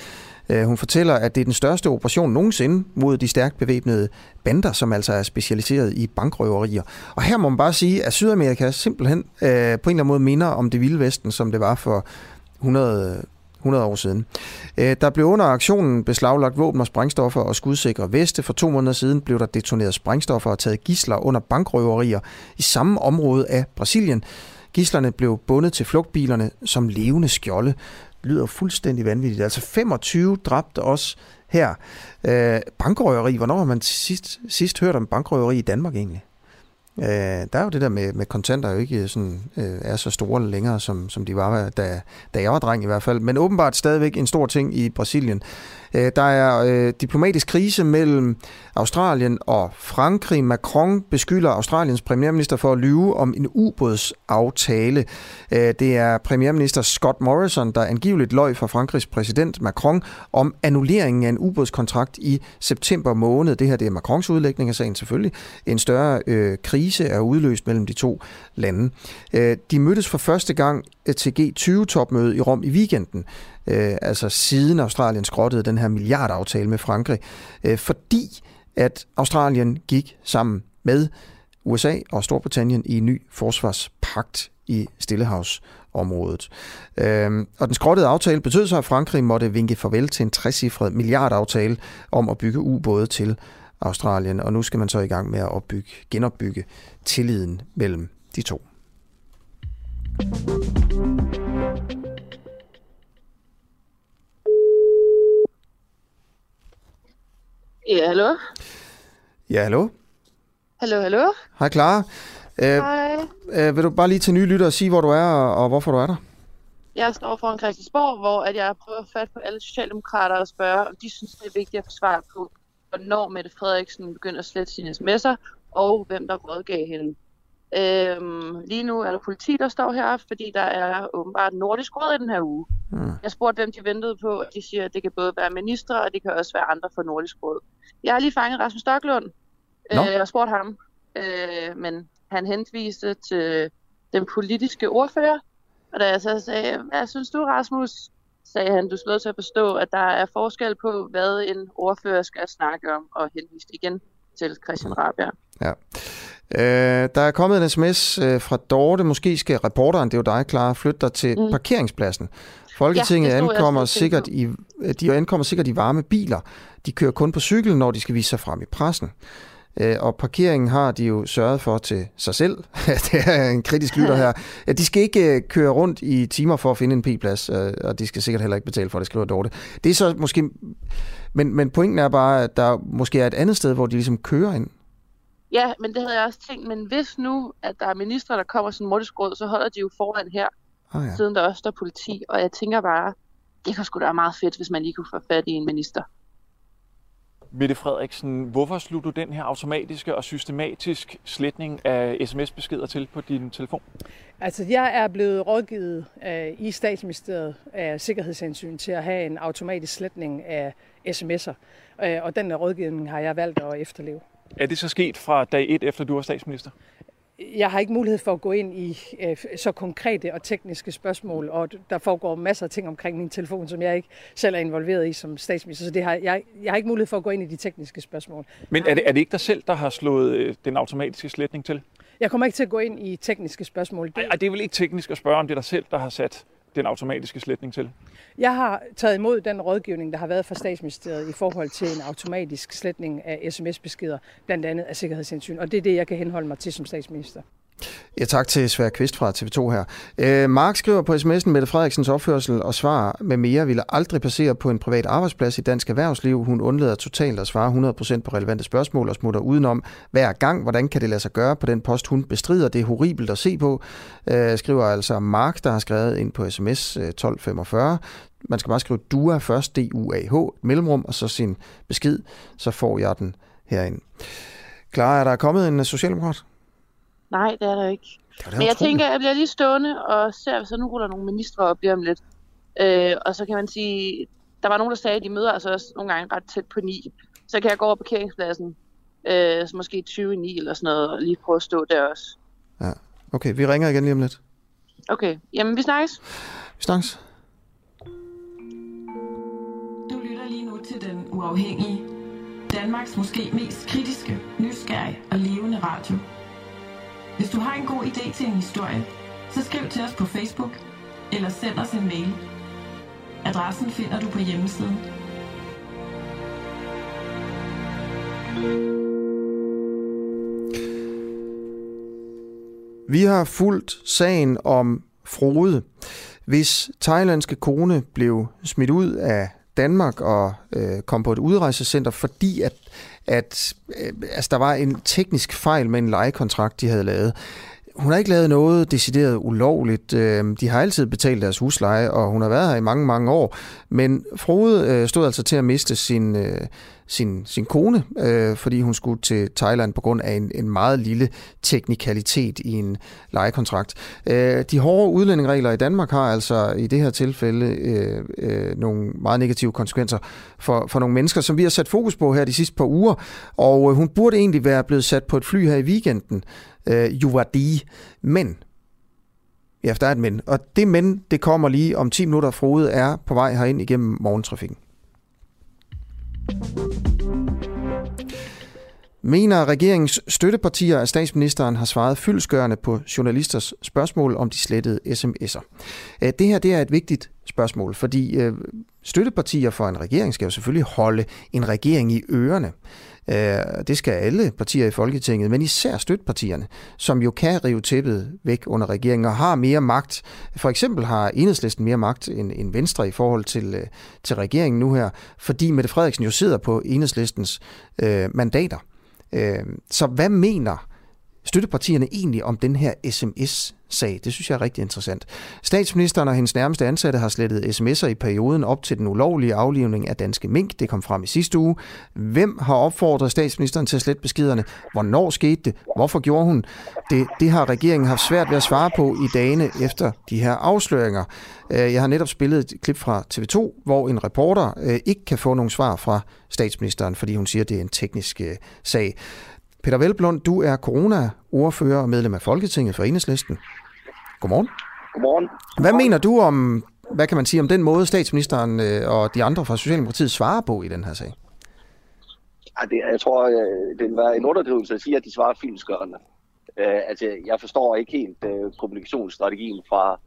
Øh, hun fortæller, at det er den største operation nogensinde mod de stærkt bevæbnede bander, som altså er specialiseret i bankrøverier. Og her må man bare sige, at Sydamerika simpelthen øh, på en eller anden måde minder om det vilde vesten, som det var for 100, 100 år siden. Øh, der blev under aktionen beslaglagt våben og sprængstoffer og skudsikre veste. For to måneder siden blev der detoneret sprængstoffer og taget gisler under bankrøverier i samme område af Brasilien. Gislerne blev bundet til flugtbilerne som levende skjolde lyder fuldstændig vanvittigt. Altså 25 dræbte også her. Øh, bankrøveri, hvornår har man sidst, sidst hørt om bankrøveri i Danmark egentlig? Øh, der er jo det der med, med kontanter jo ikke sådan, øh, er så store længere, som, som de var, da, da jeg var dreng i hvert fald. Men åbenbart stadigvæk en stor ting i Brasilien. Øh, der er øh, diplomatisk krise mellem Australien og Frankrig. Macron beskylder Australiens premierminister for at lyve om en ubådsaftale. Øh, det er premierminister Scott Morrison, der angiveligt løj for Frankrigs præsident Macron om annulleringen af en ubådskontrakt i september måned. Det her det er Macrons udlægning af sagen selvfølgelig. En større øh, krise er udløst mellem de to lande. Øh, de mødtes for første gang til G20-topmøde i Rom i weekenden øh, altså siden Australien skrottede den her milliardaftale med Frankrig, øh, fordi at Australien gik sammen med USA og Storbritannien i en ny forsvarspagt i Stillehavsområdet. Øhm, og den skrottede aftale betød så, at Frankrig måtte vinke farvel til en 60 milliardaftale om at bygge ubåde til Australien, og nu skal man så i gang med at opbygge, genopbygge tilliden mellem de to. Ja, hallo? Ja, hallo? Hallo, hallo? Hej, Clara. Øh, Hej. Øh, vil du bare lige til nye lytter sige, hvor du er og, og hvorfor du er der? Jeg står foran Christiansborg, hvor at jeg prøver at fatte på alle socialdemokrater og spørge, om de synes, det er vigtigt at få svar på, hvornår Mette Frederiksen begynder at slette sine sms'er, og hvem der rådgav hende. Øhm, lige nu er der politi, der står her, fordi der er åbenbart nordisk råd i den her uge. Mm. Jeg spurgte, hvem de ventede på, og de siger, at det kan både være ministre, og det kan også være andre fra nordisk råd. Jeg har lige fanget Rasmus Stocklund no. øh, og spurgt ham, øh, men han henviste til den politiske ordfører, og da jeg så sagde, hvad synes du, Rasmus? sagde han, du skal til at forstå, at der er forskel på, hvad en ordfører skal snakke om, og henviste igen til Christian Rabia. Ja. Øh, der er kommet en sms øh, fra Dorte. Måske skal reporteren, det er jo dig, klar, flytte dig til mm. parkeringspladsen. Folketinget ja, ankommer, sikkert i, de ankommer sikkert i varme biler. De kører kun på cykel, når de skal vise sig frem i pressen. Øh, og parkeringen har de jo sørget for til sig selv. *laughs* det er en kritisk lytter her. Ja, de skal ikke øh, køre rundt i timer for at finde en p-plads, øh, og de skal sikkert heller ikke betale for det, skriver Dorte. Det er så måske... Men, men pointen er bare, at der måske er et andet sted, hvor de ligesom kører ind. Ja, men det havde jeg også tænkt. Men hvis nu, at der er ministre, der kommer sådan råd, så holder de jo foran her, ah, ja. siden der også står politi. Og jeg tænker bare, det kunne sgu da være meget fedt, hvis man lige kunne få fat i en minister. Mette Frederiksen, hvorfor slog du den her automatiske og systematisk sletning af sms-beskeder til på din telefon? Altså, jeg er blevet rådgivet uh, i statsministeriet af sikkerhedshensyn til at have en automatisk sletning af sms'er. Uh, og den rådgivning har jeg valgt at efterleve. Er det så sket fra dag et, efter du var statsminister? Jeg har ikke mulighed for at gå ind i øh, så konkrete og tekniske spørgsmål, og der foregår masser af ting omkring min telefon, som jeg ikke selv er involveret i som statsminister, så det har, jeg, jeg har ikke mulighed for at gå ind i de tekniske spørgsmål. Men er det, er det ikke dig selv, der har slået øh, den automatiske sletning til? Jeg kommer ikke til at gå ind i tekniske spørgsmål. Det... Ej, det er vel ikke teknisk at spørge, om det er dig selv, der har sat den automatiske sletning til? Jeg har taget imod den rådgivning, der har været fra statsministeriet i forhold til en automatisk sletning af sms-beskeder, blandt andet af sikkerhedshensyn. Og det er det, jeg kan henholde mig til som statsminister. Ja, tak til Svær Kvist fra TV2 her. Øh, Mark skriver på sms'en, Mette Frederiksens opførsel og svar med mere ville aldrig passere på en privat arbejdsplads i dansk erhvervsliv. Hun undlader totalt at svare 100% på relevante spørgsmål og smutter udenom hver gang. Hvordan kan det lade sig gøre på den post, hun bestrider? Det er horribelt at se på, øh, skriver altså Mark, der har skrevet ind på sms øh, 1245. Man skal bare skrive DUA først, D-U-A-H, mellemrum, og så sin besked, så får jeg den herind. Klar, er der kommet en øh, socialdemokrat? Nej, det er der ikke. Det det Men jeg tænker, at jeg bliver lige stående og ser, hvis der nu ruller nogle ministre op lige om lidt. Øh, og så kan man sige, der var nogen, der sagde, at de møder altså også nogle gange ret tæt på ni. Så kan jeg gå over på parkeringspladsen, øh, så måske 20 i 9 eller sådan noget, og lige prøve at stå der også. Ja, okay. Vi ringer igen lige om lidt. Okay, jamen vi snakkes. Vi snakkes. Du lytter lige nu til Den Uafhængige. Danmarks måske mest kritiske, nysgerrige og levende radio. Hvis du har en god idé til en historie, så skriv til os på Facebook eller send os en mail. Adressen finder du på hjemmesiden. Vi har fulgt sagen om Frode. Hvis thailandske kone blev smidt ud af Danmark og øh, kom på et udrejsecenter, fordi at, at øh, altså, der var en teknisk fejl med en lejekontrakt, de havde lavet. Hun har ikke lavet noget decideret ulovligt. Øhm, de har altid betalt deres husleje, og hun har været her i mange, mange år. Men Frode øh, stod altså til at miste sin, øh, sin, sin kone, øh, fordi hun skulle til Thailand på grund af en, en meget lille teknikalitet i en lejekontrakt. De hårde udlændingregler i Danmark har altså i det her tilfælde nogle meget negative konsekvenser for, for nogle mennesker, som vi har sat fokus på her de sidste par uger. Og hun burde egentlig være blevet sat på et fly her i weekenden, øh, Juvadi. Men Ja, der er et men. Og det men, det kommer lige om 10 minutter. Frode er på vej herind igennem morgentrafikken. Mener regeringens støttepartier, at statsministeren har svaret fyldsgørende på journalisters spørgsmål om de slettede sms'er? Øh, det her det er et vigtigt spørgsmål, fordi øh, støttepartier for en regering skal jo selvfølgelig holde en regering i ørerne. Øh, det skal alle partier i Folketinget, men især støttepartierne, som jo kan rive tæppet væk under regeringen og har mere magt. For eksempel har enhedslisten mere magt end, end Venstre i forhold til, øh, til regeringen nu her, fordi Mette Frederiksen jo sidder på enhedslistens øh, mandater. Øh, så hvad mener støttepartierne egentlig om den her sms-sag? Det synes jeg er rigtig interessant. Statsministeren og hendes nærmeste ansatte har slettet sms'er i perioden op til den ulovlige aflivning af danske mink. Det kom frem i sidste uge. Hvem har opfordret statsministeren til at slette beskederne? Hvornår skete det? Hvorfor gjorde hun det? Det har regeringen haft svært ved at svare på i dagene efter de her afsløringer. Øh, jeg har netop spillet et klip fra TV2, hvor en reporter øh, ikke kan få nogen svar fra statsministeren, fordi hun siger, at det er en teknisk øh, sag. Peter Velblund, du er corona-ordfører og medlem af Folketinget for Enhedslisten. Godmorgen. Godmorgen. Hvad mener du om, hvad kan man sige, om den måde statsministeren og de andre fra Socialdemokratiet svarer på i den her sag? Ja, det, jeg tror, det vil være en underdrivelse at sige, at de svarer fyldskørende. Uh, altså, jeg forstår ikke helt uh, kommunikationsstrategien fra,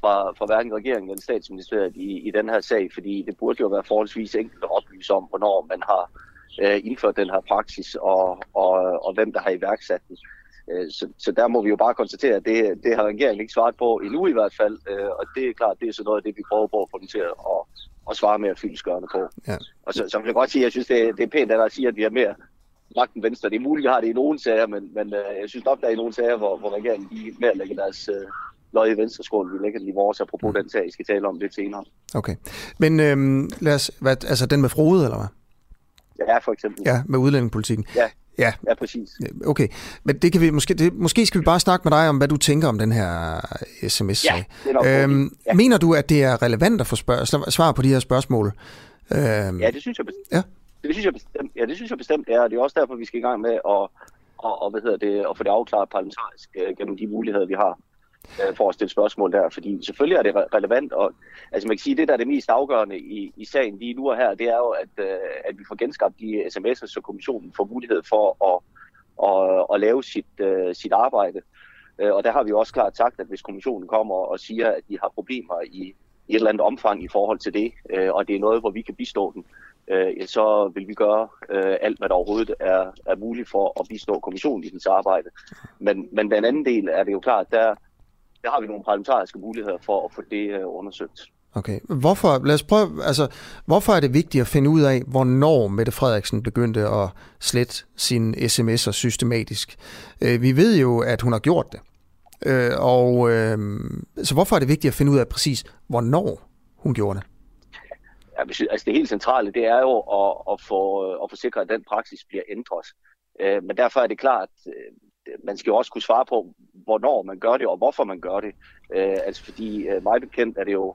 fra, fra hverken regeringen eller statsministeriet i, i den her sag, fordi det burde jo være forholdsvis enkelt at oplyse om, hvornår man har uh, indført den her praksis, og, og, og hvem der har iværksat den. Uh, så, så der må vi jo bare konstatere, at det, det har regeringen ikke svaret på endnu i hvert fald, uh, og det er klart, det er så noget af det, vi prøver på at få dem til at, at svare mere fyldskørende på. Ja. Og så, så vil jeg godt sige, at jeg synes, det, det er pænt, at der siger, at vi har mere magten venstre. Det er muligt, at har det i nogle sager, men, men uh, jeg synes nok, der er i nogle sager, hvor, hvor regeringen lige mere lægger deres uh, løg i venstre skål. Vi lægger den i vores, apropos den sag, I skal tale om lidt senere. Okay. Men øhm, lad os, hvad, altså den med Frode, eller hvad? Ja, for eksempel. Ja, med udlændingepolitikken. Ja, Ja, ja præcis. okay. Men det kan vi måske, det, måske skal vi bare snakke med dig om, hvad du tænker om den her sms-sag. Ja, det er nok øhm, ja. Mener du, at det er relevant at få spørg- svar på de her spørgsmål? Øhm, ja, det synes jeg bestemt. Ja. Det synes jeg bestemt, ja, det synes jeg bestemt er, og det er også derfor, vi skal i gang med at, og, og, hvad hedder det, at få det afklaret parlamentarisk øh, gennem de muligheder, vi har øh, Øh, for at stille spørgsmål der. Fordi selvfølgelig er det relevant, og altså man kan sige, det der er det mest afgørende i, i sagen lige nu og her, det er jo, at, øh, at vi får genskabt de sms'er, så kommissionen får mulighed for at, at, at lave sit, øh, sit arbejde. Og der har vi også klart sagt, at hvis kommissionen kommer og siger, at de har problemer i, i et eller andet omfang i forhold til det, øh, og det er noget, hvor vi kan bistå dem, øh, så vil vi gøre øh, alt, hvad der overhovedet er, er muligt for at bistå kommissionen i dens arbejde. Men, men den anden del er det jo klart, der, der har vi nogle parlamentariske muligheder for at få det øh, undersøgt. Okay. Hvorfor, lad os prøve, altså, hvorfor er det vigtigt at finde ud af, hvornår Mette Frederiksen begyndte at slette sine sms'er systematisk? Øh, vi ved jo, at hun har gjort det. Øh, og øh, så hvorfor er det vigtigt at finde ud af præcis, hvornår hun gjorde det? Ja, altså det helt centrale, det er jo at, at, få, at få sikret, at den praksis bliver ændret. Øh, men derfor er det klart, man skal jo også kunne svare på, hvornår man gør det, og hvorfor man gør det. Øh, altså fordi mig bekendt er det jo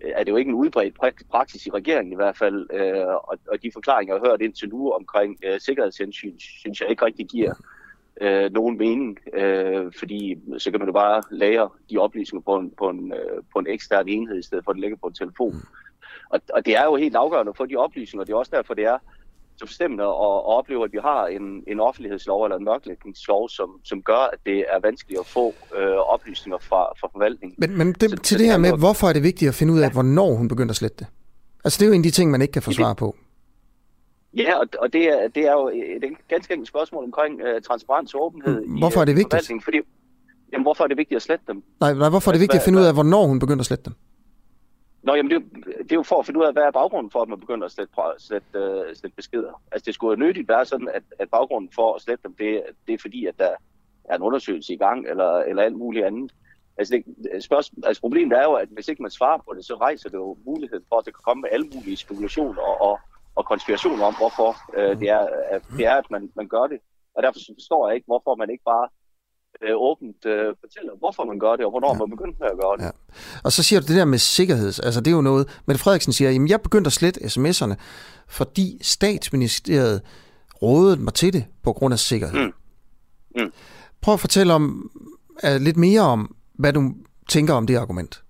er det jo ikke en udbredt praksis i regeringen i hvert fald, øh, og, og de forklaringer, jeg har hørt indtil nu omkring øh, sikkerhedshensyn, synes jeg ikke rigtig giver øh, nogen mening, øh, fordi så kan man jo bare lagre de oplysninger på en, på en, øh, på en ekstern enhed, i stedet for at det ligger på en telefon. Og, og det er jo helt afgørende for de oplysninger, det er også derfor, det er så forstemmende at, at opleve, at vi har en, en offentlighedslov eller en mørklægningslov, som, som gør, at det er vanskeligt at få øh, oplysninger fra, fra forvaltningen. Men, men det, så, til så det her med, hvorfor er det vigtigt at finde ud af, ja. hvornår hun begynder at slette det? Altså det er jo en af de ting, man ikke kan få svar på. Ja, og, og det, er, det er jo et ganske enkelt spørgsmål omkring uh, transparens og åbenhed Hvorfor er det i, vigtigt? Fordi, Jamen, hvorfor er det vigtigt at slette dem? Nej, nej hvorfor er det vigtigt at finde ud af, hvornår hun begynder at slette dem? Nå, jamen det, er jo- det er jo for at finde ud af, hvad er baggrunden for, at man begynder at slette, slette, uh, slette beskeder. Altså det skulle jo nødigt være sådan, at, at baggrunden for at slette dem, det, det er fordi, at der er en undersøgelse i gang, eller, eller alt muligt andet. Altså, det, spørgsmål, altså problemet er jo, at hvis ikke man svarer på det, så rejser det jo muligheden for, at det kan komme med alle mulige spekulationer og, og, og konspirationer om, hvorfor uh, det, er, at, det er, at man, man gør det. Og derfor forstår jeg ikke, hvorfor man ikke bare øh, åbent øh, fortæller, hvorfor man gør det, og hvornår ja. man begynder med at gøre det. Ja. Og så siger du det der med sikkerhed. Altså det er jo noget, Mette Frederiksen siger, jamen jeg begyndte at slette sms'erne, fordi statsministeriet rådede mig til det på grund af sikkerhed. Mm. Mm. Prøv at fortælle om, uh, lidt mere om, hvad du tænker om det argument.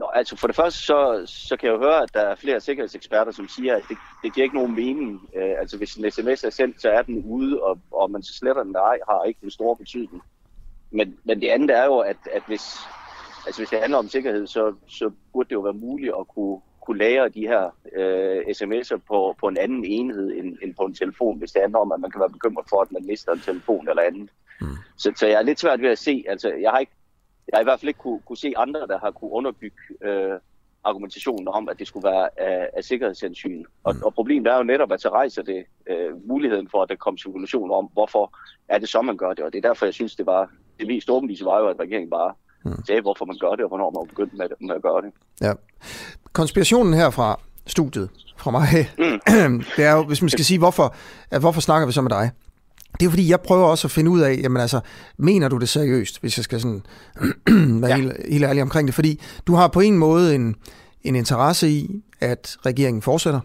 Nå, altså for det første, så, så kan jeg jo høre, at der er flere sikkerhedseksperter, som siger, at det, det giver ikke nogen mening. Øh, altså hvis en sms er sendt, så er den ude, og, og man så sletter den der ej, har ikke en stor betydning. Men, men det andet er jo, at, at hvis, altså hvis det handler om sikkerhed, så, så burde det jo være muligt at kunne, kunne lære de her øh, sms'er på, på en anden enhed end, end på en telefon, hvis det handler om, at man kan være bekymret for, at man mister en telefon eller andet. Mm. Så, så jeg er lidt svært ved at se, altså jeg har ikke jeg har i hvert fald ikke kunne, kunne se andre, der har kunne underbygge øh, argumentationen om, at det skulle være af, af sikkerhedshensyn. Og, og problemet er jo netop, at så rejser det øh, muligheden for, at der kommer spekulationer om, hvorfor er det så, man gør det. Og det er derfor, jeg synes, det var det mest åbenlyse var jo, at regeringen bare mm. sagde, hvorfor man gør det, og hvornår man begyndte med, med at gøre det. Ja. Konspirationen her fra studiet, fra mig, mm. *clears throat* det er jo, hvis man skal sige, hvorfor, at hvorfor snakker vi så med dig? Det er fordi, jeg prøver også at finde ud af, jamen altså, mener du det seriøst, hvis jeg skal sådan *clears throat* være ja. helt, helt ærlig omkring det? Fordi du har på en måde en, en interesse i, at regeringen fortsætter,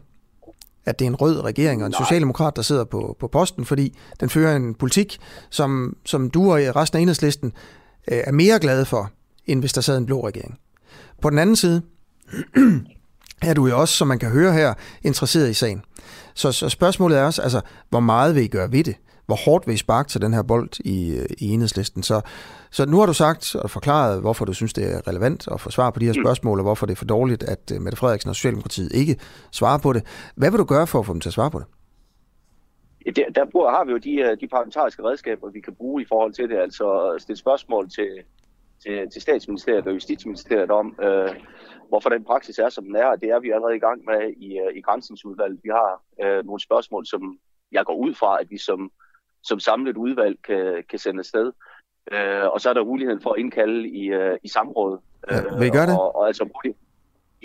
at det er en rød regering og en Nej. socialdemokrat, der sidder på, på posten, fordi den fører en politik, som, som du og resten af enhedslisten øh, er mere glade for, end hvis der sad en blå regering. På den anden side *clears throat* er du jo også, som man kan høre her, interesseret i sagen. Så, så spørgsmålet er også, altså, hvor meget vil I gøre ved det? Hvor hårdt vil I sparke til den her bold i, i enhedslisten. Så, så nu har du sagt og forklaret, hvorfor du synes, det er relevant at få svar på de her spørgsmål, og hvorfor det er for dårligt, at øh, Mette Frederiksen og Socialdemokratiet ikke svarer på det. Hvad vil du gøre for at få dem til at svare på det? Der, der bruger, har vi jo de, øh, de parlamentariske redskaber, vi kan bruge i forhold til det. Altså stille spørgsmål til, til, til statsministeriet og justitsministeriet om, øh, hvorfor den praksis er, som den er. Og det er vi allerede i gang med i, i grænsningsudvalget. Vi har øh, nogle spørgsmål, som jeg går ud fra, at vi som som samlet udvalg kan, kan sende afsted. Øh, og så er der muligheden for at indkalde i, øh, i samråd. Ja, vil I gøre det? Og, og altså,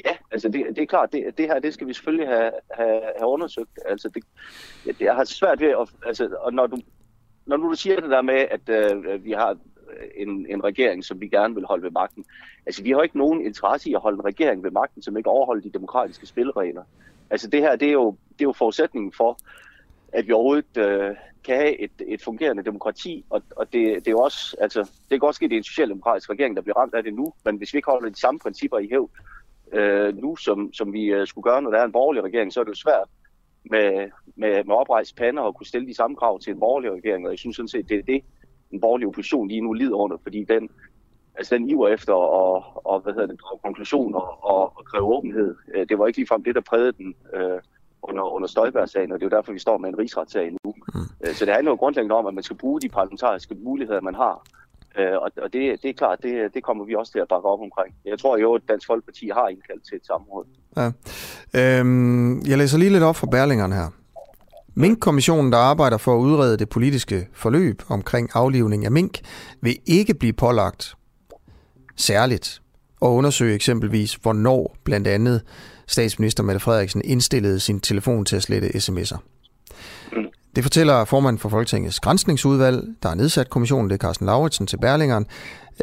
ja, altså det, det er klart, det, det her det skal vi selvfølgelig have, have, have undersøgt. Altså det, det, jeg har svært ved at... Altså, og når du, når du siger det der med, at øh, vi har en, en regering, som vi gerne vil holde ved magten. Altså, vi har ikke nogen interesse i at holde en regering ved magten, som ikke overholder de demokratiske spilleregler. Altså, det her, det er jo, det er jo forudsætningen for, at vi overhovedet øh, kan have et, et fungerende demokrati, og, og det, det er jo også, altså, det kan også ske, at det er en socialdemokratisk regering, der bliver ramt af det nu, men hvis vi ikke holder de samme principper i hæv øh, nu, som, som vi øh, skulle gøre, når der er en borgerlig regering, så er det jo svært med, med, med oprejst pander og kunne stille de samme krav til en borgerlig regering, og jeg synes sådan set, det er det, en borgerlig opposition lige nu lider under, fordi den, altså den iver efter at og, hvad hedder det, drage konklusioner og, og kræve åbenhed, øh, det var ikke ligefrem det, der prægede den øh, under, under Støjberg-sagen, og det er jo derfor, vi står med en rigsretssag nu. Mm. Så det handler jo grundlæggende om, at man skal bruge de parlamentariske muligheder, man har. Og, og det, det er klart, det, det kommer vi også til at bakke op omkring. Jeg tror jo, at Dansk Folkeparti har indkaldt til et samråd. Ja. Øhm, jeg læser lige lidt op fra Berlingeren her. Mink-kommissionen, der arbejder for at udrede det politiske forløb omkring aflivning af mink, vil ikke blive pålagt særligt og undersøge eksempelvis, hvornår blandt andet statsminister Mette Frederiksen indstillede sin telefon til at slette sms'er. Det fortæller formand for Folketingets grænsningsudvalg, der har nedsat kommissionen, det er Carsten Lauritsen til Berlingeren.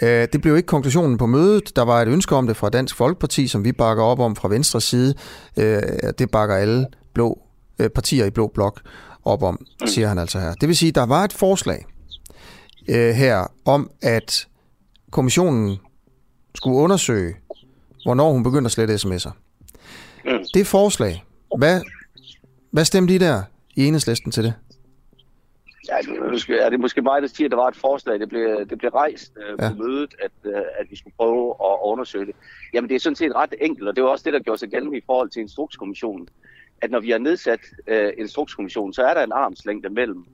Det blev ikke konklusionen på mødet. Der var et ønske om det fra Dansk Folkeparti, som vi bakker op om fra venstre side. Det bakker alle blå partier i Blå Blok op om, siger han altså her. Det vil sige, der var et forslag her om, at kommissionen skulle undersøge, hvornår hun begyndte at slette sms'er. Mm. Det forslag, hvad, hvad stemte I der i enhedslisten til det? Ja, det er det måske mig, der siger, at der var et forslag, det blev, det blev rejst øh, ja. på mødet, at, øh, at vi skulle prøve at undersøge det. Jamen det er sådan set ret enkelt, og det var også det, der gjorde sig gældende i forhold til Instrukskommissionen. At når vi har nedsat øh, Instrukskommissionen, så er der en armslængde mellem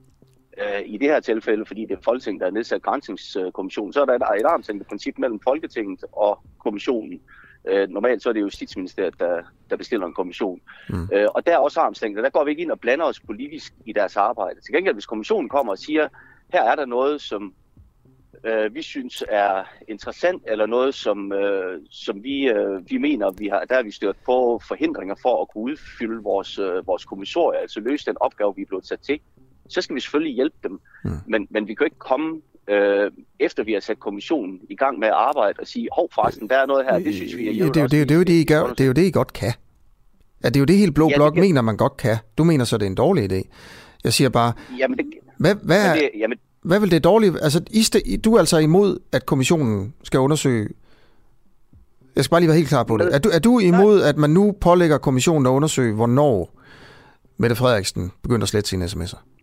Øh, I det her tilfælde, fordi det er Folketinget, der er nedsat grænsningskommission, så er der et, et armslængde princip mellem Folketinget og kommissionen. Øh, normalt så er det Justitsministeriet, der, der bestiller en kommission. Mm. Øh, og der er også armslængde. Der går vi ikke ind og blander os politisk i deres arbejde. Til gengæld, hvis kommissionen kommer og siger, her er der noget, som øh, vi synes er interessant, eller noget, som, øh, som vi, øh, vi mener, vi har, der har vi stødt på forhindringer for at kunne udfylde vores, øh, vores kommissorie, altså løse den opgave, vi er blevet sat til, så skal vi selvfølgelig hjælpe dem. Mm. Men, men vi kan ikke komme øh, efter vi har sat kommissionen i gang med at arbejde og sige, hov forresten, der er noget her, det synes vi er ja, det, det, er, det, jo det, I gør, det er jo det, I godt kan. Ja, det er jo det hele Blå ja, Blok kan... mener, man godt kan. Du mener så, det er en dårlig idé. Jeg siger bare, jamen det, hvad, hvad, er, det, jamen, hvad vil det dårlige... Altså, I, du er altså imod, at kommissionen skal undersøge... Jeg skal bare lige være helt klar på det. Er du, er du imod, at man nu pålægger kommissionen at undersøge, hvornår Mette Frederiksen begynder at slette sine sms'er?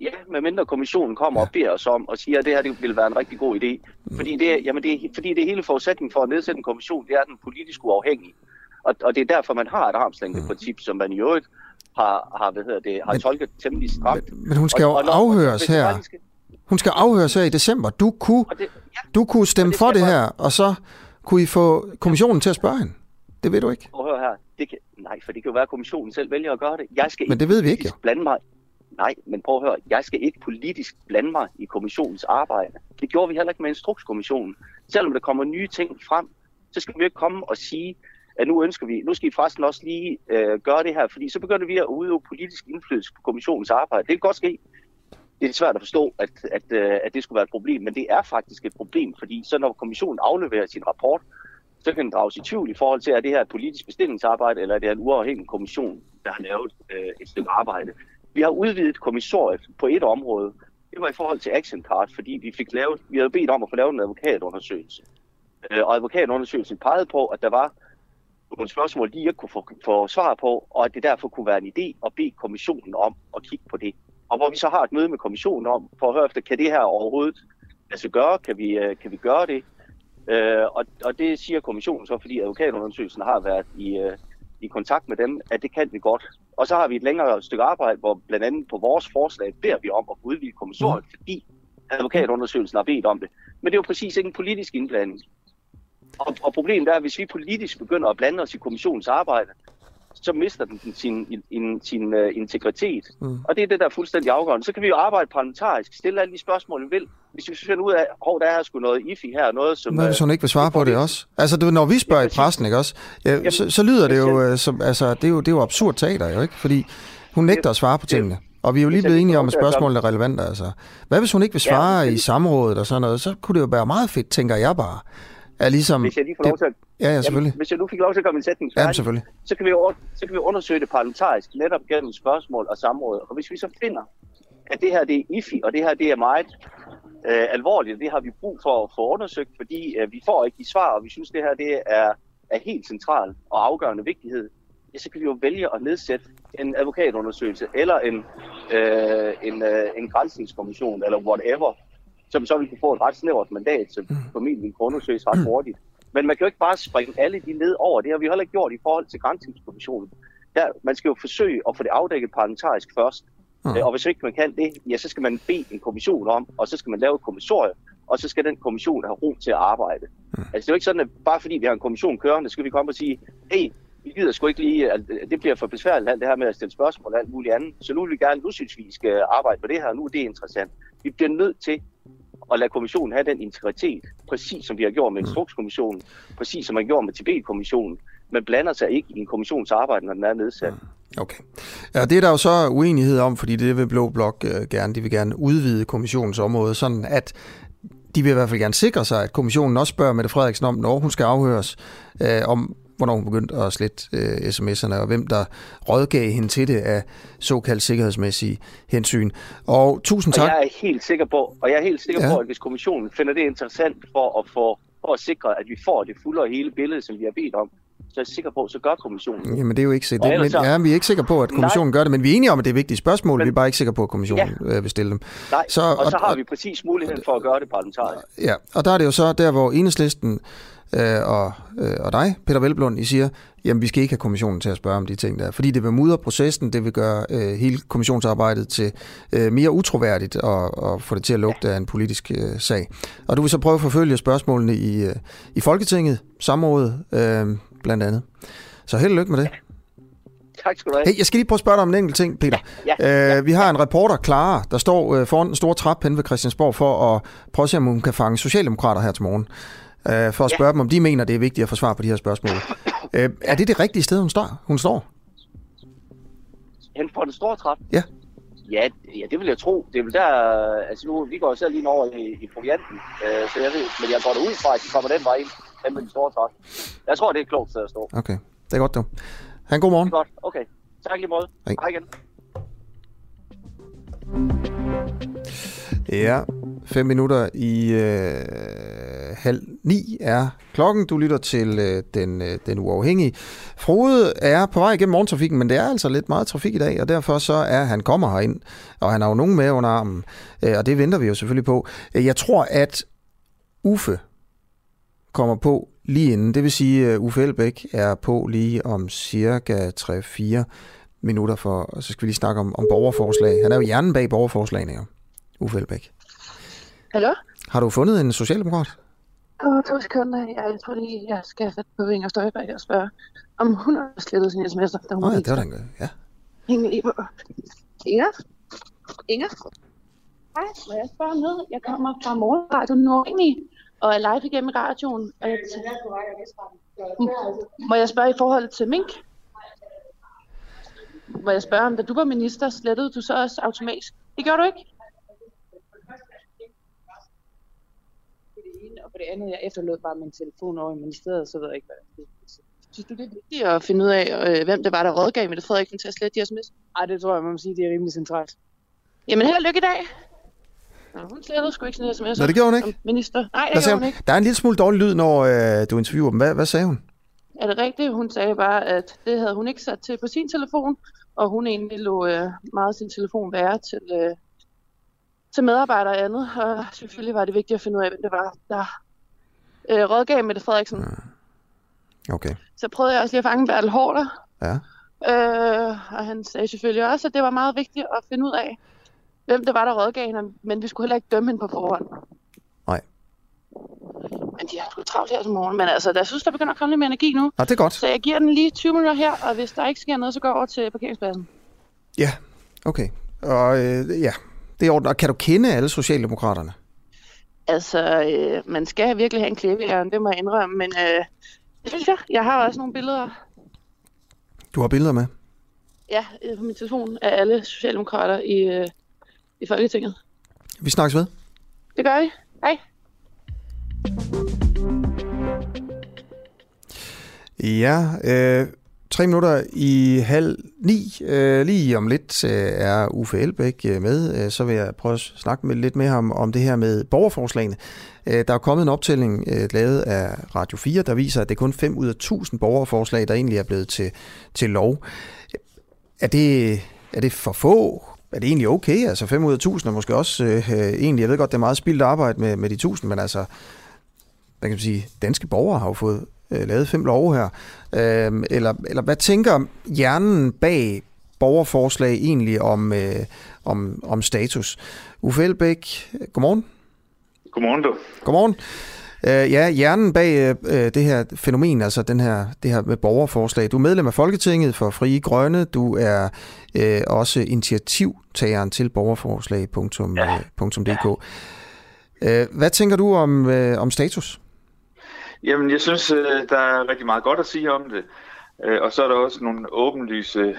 Ja, medmindre kommissionen kommer ja. og beder os om og siger, at det her det vil være en rigtig god idé. Mm. Fordi det, jamen det, fordi det hele forudsætning for at nedsætte en kommission, det er den politisk uafhængige. Og, og det er derfor, man har et armslængdeprincip, mm. som man i øvrigt har, har, hvad hedder det, har men, tolket temmelig stramt. Men, men hun skal og, jo og afhøres her. Hun skal afhøres her i december. Du kunne, det, ja, du kunne stemme det for det her, og så kunne I få kommissionen til at spørge hende. Det ved du ikke. Og hør her. Det kan, nej, for det kan jo være, at kommissionen selv vælger at gøre det. Jeg skal men det ved vi ikke, jo. blande mig. Nej, men prøv at høre. Jeg skal ikke politisk blande mig i kommissionens arbejde. Det gjorde vi heller ikke med Instrukskommissionen. Selvom der kommer nye ting frem, så skal vi ikke komme og sige, at nu ønsker vi, nu skal I forresten også lige øh, gøre det her, fordi så begynder vi at udøve politisk indflydelse på kommissionens arbejde. Det kan godt ske det er svært at forstå, at, at, øh, at det skulle være et problem, men det er faktisk et problem, fordi så når kommissionen afleverer sin rapport, så kan den drages i tvivl i forhold til, at det her er et politisk bestillingsarbejde, eller er det en uafhængig kommission, der har lavet øh, et stykke arbejde. Vi har udvidet kommissoriet på et område. Det var i forhold til Action Card, fordi vi fik lavet, vi havde bedt om at få lavet en advokatundersøgelse. Øh, og advokatundersøgelsen pegede på, at der var nogle spørgsmål, de ikke kunne få, få svar på, og at det derfor kunne være en idé at bede kommissionen om at kigge på det og hvor vi så har et møde med kommissionen om, for at høre efter, kan det her overhovedet lade sig gøre? Kan vi, øh, kan vi gøre det? Øh, og, og det siger kommissionen så, fordi advokatundersøgelsen har været i, øh, i kontakt med dem, at det kan vi godt. Og så har vi et længere stykke arbejde, hvor blandt andet på vores forslag beder vi om at udvide kommissoriet, mm. fordi advokatundersøgelsen har bedt om det. Men det er jo præcis ikke en politisk indblanding. Og, og problemet er, at hvis vi politisk begynder at blande os i kommissionens arbejde, så mister den sin, sin, sin uh, integritet. Mm. Og det er det, der er fuldstændig afgørende. Så kan vi jo arbejde parlamentarisk, stille alle de spørgsmål, vi vil. Hvis vi finder ud af, at der er sgu noget ifi her, noget som... Men hvis hun ikke vil svare på det også? Altså, du, når vi spørger ja, i pressen, ikke også? Ja, Jamen, så, så lyder det jo, øh, som, altså, det er jo, det er jo absurd teater, jo ikke? Fordi hun nægter at svare på tingene. Og vi er jo lige blevet enige om, at spørgsmålet er relevant, altså. Hvad hvis hun ikke vil svare ja, i samrådet og sådan noget? Så kunne det jo være meget fedt, tænker jeg bare er ligesom... Hvis jeg lige får lov til at... Ja, ja, selvfølgelig. Jamen, hvis jeg nu fik lov til at komme en sætning færdig, ja, selvfølgelig. så, kan vi, så kan vi undersøge det parlamentarisk, netop gennem spørgsmål og samråd. Og hvis vi så finder, at det her det er IFI, og det her det er meget øh, alvorligt, det har vi brug for at få undersøgt, fordi øh, vi får ikke de svar, og vi synes, det her det er, er helt centralt og afgørende vigtighed, ja, så kan vi jo vælge at nedsætte en advokatundersøgelse, eller en, øh, en, øh, en grænsningskommission, eller whatever, som så vil kunne få et ret snævert mandat, som mm. formentlig kan undersøges ret hurtigt. Men man kan jo ikke bare springe alle de led over. Det har vi heller ikke gjort i forhold til grænsningskommissionen. Der, man skal jo forsøge at få det afdækket parlamentarisk først. Mm. Og hvis ikke man kan det, ja, så skal man bede en kommission om, og så skal man lave et kommissorie, og så skal den kommission have ro til at arbejde. Mm. Altså det er jo ikke sådan, at bare fordi vi har en kommission kørende, så skal vi komme og sige, hey, vi gider sgu ikke lige, at det bliver for besværligt alt det her med at stille spørgsmål og alt muligt andet. Så nu vil vi gerne, nu synes vi skal arbejde på det her, nu er det interessant. Vi bliver nødt til at lade kommissionen have den integritet, præcis som vi har gjort med Instrukskommissionen, præcis som man gjort med Tibet-kommissionen, Man blander sig ikke i en kommissions arbejde, når den er nedsat. Mm. Okay. Ja, det er der jo så uenighed om, fordi det vil Blå Blok øh, gerne. De vil gerne udvide kommissionens område, sådan at de vil i hvert fald gerne sikre sig, at kommissionen også spørger Mette Frederiksen om, når hun skal afhøres, øh, om hvornår hun begyndte at slette øh, sms'erne, og hvem der rådgav hende til det af såkaldt sikkerhedsmæssige hensyn. Og tusind tak. Og jeg er helt sikker på, og jeg er helt sikker ja. på, at hvis kommissionen finder det interessant for at få for at sikre, at vi får det fulde og hele billede, som vi har bedt om, så er sikker på, så gør kommissionen. Jamen det er jo ikke sikkert. Men, så... ja, vi er ikke sikre på, at kommissionen Nej. gør det, men vi er enige om, at det er vigtige spørgsmål. Men... Vi er bare ikke sikre på, at kommissionen ja. Øh, vil stille dem. Nej, så, og, og så har vi præcis muligheden for at gøre det parlamentarisk. Ja, og der er det jo så der, hvor enhedslisten øh, og, øh, og dig, Peter Velblund, I siger, jamen vi skal ikke have kommissionen til at spørge om de ting der, fordi det vil mudre processen, det vil gøre øh, hele kommissionsarbejdet til øh, mere utroværdigt og, og få det til at lugte af en politisk øh, sag. Og du vil så prøve at forfølge spørgsmålene i, øh, i Folketinget, samrådet øh, blandt andet. Så held og lykke med det. *laughs* Tak skal du have. Hey, jeg skal lige prøve at spørge dig om en enkelt ting, Peter. Ja, ja, ja. vi har en reporter, Clara, der står øh, foran en stor trap hen ved Christiansborg for at prøve at se, om hun kan fange socialdemokrater her til morgen øh, for at spørge ja. dem, om de mener, det er vigtigt at få svar på de her spørgsmål. *coughs* øh, er det det rigtige sted, hun står? Hun står? Hen på den store trap? Ja. Ja, ja, det vil jeg tro. Det er vel der, altså nu, vi går selv lige over i, i provianten, øh, så jeg ved, men jeg går ud fra, at de kommer den vej ind, med den store trap. Jeg tror, det er et klogt sted at stå. Okay, det er godt du. Ha' en god morgen. Det er godt, okay. Tak lige måde. Hej. Hej igen. Ja, fem minutter i øh, halv ni er klokken. Du lytter til øh, den, øh, den uafhængige. Frode er på vej igennem morgentrafikken, men det er altså lidt meget trafik i dag, og derfor så er han kommer herind, og han har jo nogen med under armen, øh, og det venter vi jo selvfølgelig på. Øh, jeg tror, at Uffe kommer på lige inden. Det vil sige, at Uffe Elbæk er på lige om cirka 3-4 minutter, for, og så skal vi lige snakke om, om borgerforslag. Han er jo hjernen bag borgerforslagene, jo. Uffe Elbæk. Hallo? Har du fundet en socialdemokrat? Åh, to sekunder. Jeg tror lige, jeg skal sætte på Inger Støjberg og spørge, om hun har slettet sin sms'er. Åh oh, ja, det var den ja. Inger. Inger? Inger? Hej, må jeg spørge noget? Jeg kommer fra Morgenradio Nordini og er live igennem radioen. Må jeg spørge i forhold til Mink? Må jeg spørge, om da du var minister, slettede du så også automatisk? Det gjorde du ikke? og på det andet, jeg efterlod bare min telefon over i ministeriet, så ved jeg ikke, hvad det er. Synes du, det er vigtigt at finde ud af, øh, hvem det var, der rådgav Mette Frederiksen til at slette de sms? Nej, det tror jeg, man må sige, det er rimelig centralt. Jamen, held og lykke i dag. Nå, hun slettede sgu ikke sådan en sms. Nå, det gjorde hun ikke? Minister. Nej, det gjorde hun ikke. Der er en lille smule dårlig lyd, når øh, du interviewer dem. Hvad, hvad sagde hun? Er det rigtigt? Hun sagde bare, at det havde hun ikke sat til på sin telefon, og hun egentlig lå øh, meget sin telefon være til, øh, til medarbejdere og andet. Og selvfølgelig var det vigtigt at finde ud af, hvem det var, der øh, rådgav Mette Frederiksen. Mm. Okay. Så prøvede jeg også lige at fange Bertel Hårder. Ja. Øh, og han sagde selvfølgelig også, at det var meget vigtigt at finde ud af, hvem det var, der rådgav hende, men vi skulle heller ikke dømme hende på forhånd. Nej. Men de har sgu travlt her til morgen. Men altså, jeg synes, der begynder at komme lidt mere energi nu. Ja, det er godt. Så jeg giver den lige 20 minutter her, og hvis der ikke sker noget, så går jeg over til parkeringspladsen. Ja, okay. Og øh, ja, det er ordentligt. Og kan du kende alle Socialdemokraterne? Altså, øh, man skal virkelig have en klæbehjern, det må jeg indrømme, men øh, det synes jeg. Jeg har også nogle billeder. Du har billeder med? Ja, øh, på min telefon af alle socialdemokrater i, øh, i Folketinget. Vi snakkes ved. Det gør vi. Hej. Ja, øh, Tre minutter i halv ni. Øh, lige om lidt øh, er Uffe Elbæk øh, med. Øh, så vil jeg prøve at snakke med, lidt med ham om det her med borgerforslagene. Øh, der er kommet en optælling øh, lavet af Radio 4, der viser, at det er kun 5 ud af 1000 borgerforslag, der egentlig er blevet til, til lov. Er det, er det for få? Er det egentlig okay? Altså 5 ud af 1000 er måske også øh, egentlig, jeg ved godt, det er meget spildt arbejde med, med de 1000, men altså, hvad kan man sige, danske borgere har jo fået øh, lavet fem love her. Øh, eller, eller hvad tænker hjernen bag borgerforslag egentlig om, øh, om, om status? Uffe Elbæk, godmorgen. Godmorgen du. Godmorgen. Øh, ja, hjernen bag øh, det her fænomen, altså den her, det her med borgerforslag. Du er medlem af Folketinget for Frie Grønne. Du er øh, også initiativtageren til borgerforslag.dk. Ja. Øh, hvad tænker du om, øh, om status? Jamen, jeg synes, øh, der er rigtig meget godt at sige om det. Øh, og så er der også nogle åbenlyse